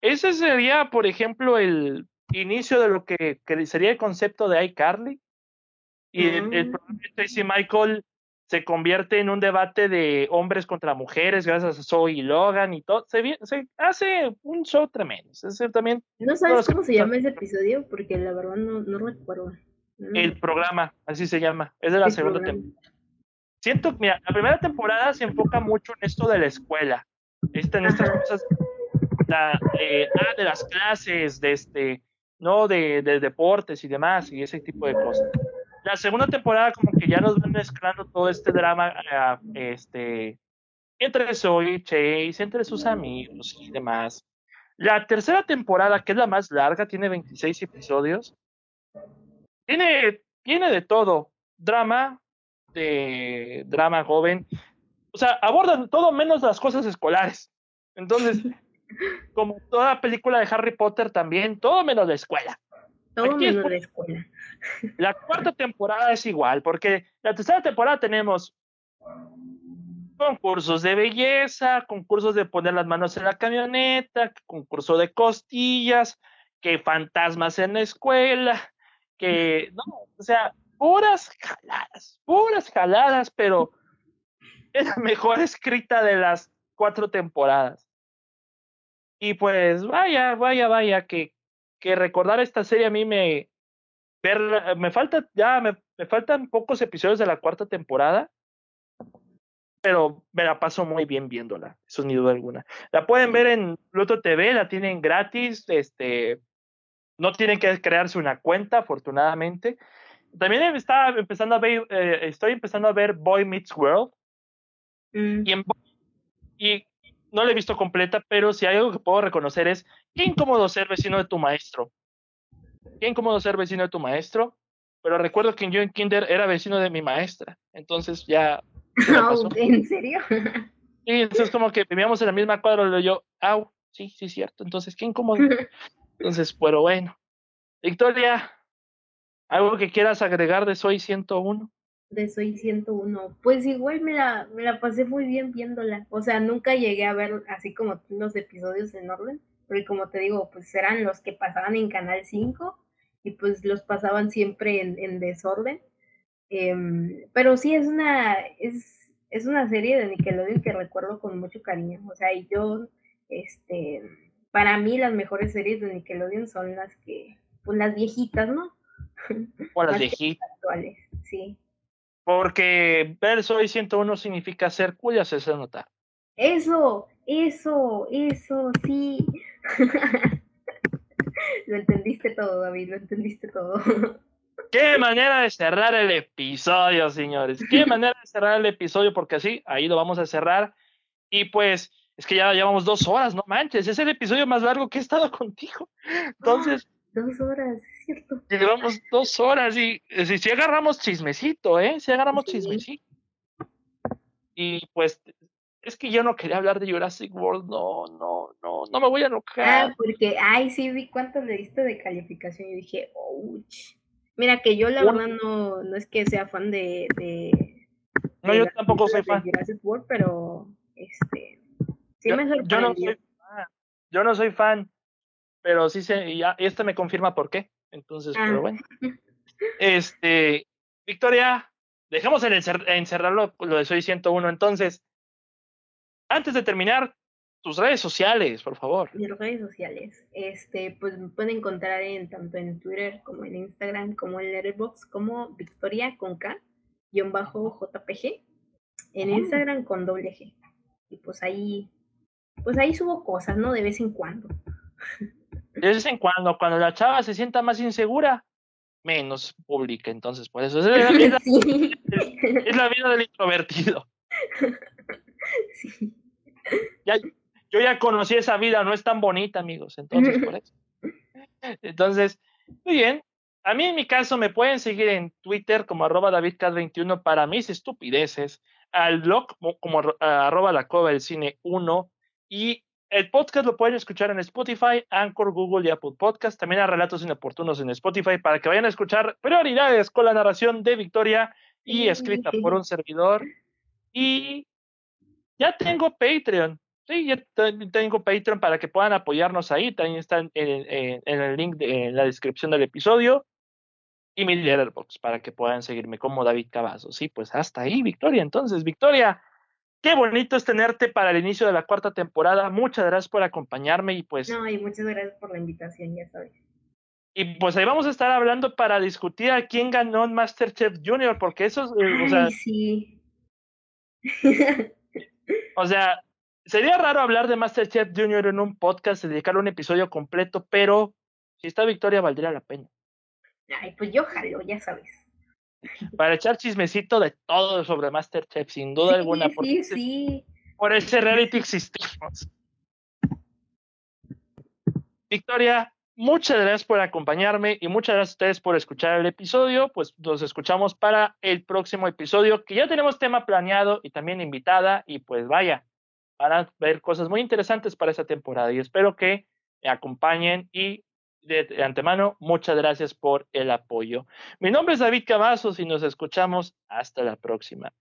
Ese sería, por ejemplo, el inicio de lo que, sería el concepto de iCarly. Y el, el mm. Michael se convierte en un debate de hombres contra mujeres gracias a Zoe y Logan y todo. Se, se hace un show tremendo. también, ¿No sabes cómo se llama ese episodio? Porque la verdad no, no recuerdo. el programa, así se llama. Es de la segunda temporada siento, mira, la primera temporada se enfoca mucho en esto de la escuela, este, en estas cosas, la, eh, ah, de las clases, de este, no, de, de, deportes y demás, y ese tipo de cosas. La segunda temporada como que ya nos van mezclando todo este drama, ah, este, entre Zoe Chase, entre sus amigos y demás. La tercera temporada, que es la más larga, tiene 26 episodios, tiene, tiene de todo, drama, de drama joven, o sea, abordan todo menos las cosas escolares. Entonces, como toda película de Harry Potter también, todo menos la escuela. Todo menos la escuela. La cuarta temporada es igual, porque la tercera temporada tenemos concursos de belleza, concursos de poner las manos en la camioneta, concurso de costillas, que fantasmas en la escuela, que no, o sea, puras jaladas, puras jaladas, pero es la mejor escrita de las cuatro temporadas. Y pues vaya, vaya, vaya, que que recordar esta serie a mí me ver, me falta ya me, me faltan pocos episodios de la cuarta temporada pero me la paso muy bien viéndola, eso ni duda alguna. La pueden ver en Pluto TV, la tienen gratis, este, no tienen que crearse una cuenta, afortunadamente. También está empezando a ver, eh, estoy empezando a ver Boy Meets World. Mm. Y, y no la he visto completa, pero si hay algo que puedo reconocer es qué incómodo ser vecino de tu maestro. Qué incómodo ser vecino de tu maestro. Pero recuerdo que yo en Kinder era vecino de mi maestra. Entonces ya ¿En serio? Sí, entonces como que vivíamos en la misma cuadra, y yo, au, sí, sí, cierto. Entonces, qué incómodo. Entonces, pero bueno. Victoria, ¿algo que quieras agregar de Soy 101? De Soy 101. Pues igual me la, me la pasé muy bien viéndola. O sea, nunca llegué a ver así como los episodios en orden, porque como te digo, pues eran los que pasaban en Canal 5 y pues los pasaban siempre en, en desorden. Em, pero sí es una, es, es una serie de Nickelodeon que recuerdo con mucho cariño. O sea, y yo, este, para mí las mejores series de Nickelodeon son las que, pues las viejitas, ¿no? O las viejitas. Actuales, sí. Porque ver Soy 101 significa ser cuya se nota. Eso, eso, eso, sí. lo entendiste todo, David, lo entendiste todo. Qué manera de cerrar el episodio, señores. Qué manera de cerrar el episodio, porque así, ahí lo vamos a cerrar. Y pues, es que ya llevamos dos horas, no manches, es el episodio más largo que he estado contigo. Entonces. dos horas, cierto. Llevamos dos horas y si, si agarramos chismecito, ¿eh? Si agarramos chismecito. Y pues, es que yo no quería hablar de Jurassic World, no, no, no, no me voy a enojar. Ah, porque, ay, sí vi cuánto le diste de calificación y dije, ouch. Mira que yo la verdad no, no es que sea fan de, de no, yo tampoco soy fan. Jurassic World, pero este sí yo, me yo no soy fan, yo no soy fan, pero sí sé, y ya, este me confirma por qué. Entonces, pero ah. bueno. Este, Victoria, dejemos en encerrarlo lo de Soy 101. Entonces, antes de terminar, tus redes sociales, por favor. Mis redes sociales, este, pues me pueden encontrar en tanto en Twitter como en Instagram, como en Letterboxd, como Victoria con K, guion bajo JPG, en. Instagram con doble G. Y pues ahí, pues ahí subo cosas, ¿no? De vez en cuando. De vez en cuando, cuando la chava se sienta más insegura, menos pública, entonces por eso es la, vida, es la vida del introvertido. Sí. Ya, yo ya conocí esa vida, no es tan bonita, amigos, entonces por eso. Entonces, muy bien. A mí en mi caso me pueden seguir en Twitter como arroba davidcat21 para mis estupideces, al blog como, arroba la cova del cine 1 y el podcast lo pueden escuchar en Spotify, Anchor, Google y Apple Podcast, también a Relatos Inoportunos en Spotify para que vayan a escuchar prioridades con la narración de Victoria y escrita por un servidor. Y ya tengo Patreon. Sí, ya tengo Patreon para que puedan apoyarnos ahí. También está en, el link de, en la descripción del episodio. Y mi Letterboxd para que puedan seguirme como David Cavazos. Sí, pues hasta ahí, Victoria. Entonces, Victoria, qué bonito es tenerte para el inicio de la cuarta temporada. Muchas gracias por acompañarme y pues. No, y muchas gracias por la invitación, ya sabes. Y pues ahí vamos a estar hablando para discutir a quién ganó en Masterchef Junior, porque eso es. Eh, o sea, sí. o sea, Sería raro hablar de Masterchef Junior en un podcast, dedicarle un episodio completo, pero si está Victoria valdría la pena. Ay, pues yo jalo, ya sabes. Para echar chismecito de todo sobre Masterchef, sin duda alguna. Sí, sí. Por ese reality existimos. Victoria, muchas gracias por acompañarme y muchas gracias a ustedes por escuchar el episodio. Pues nos escuchamos para el próximo episodio, que ya tenemos tema planeado y también invitada. Y pues vaya, van a ver cosas muy interesantes para esta temporada y espero que me acompañen y de, antemano, muchas gracias por el apoyo. Mi nombre es David Cavazos y nos escuchamos hasta la próxima.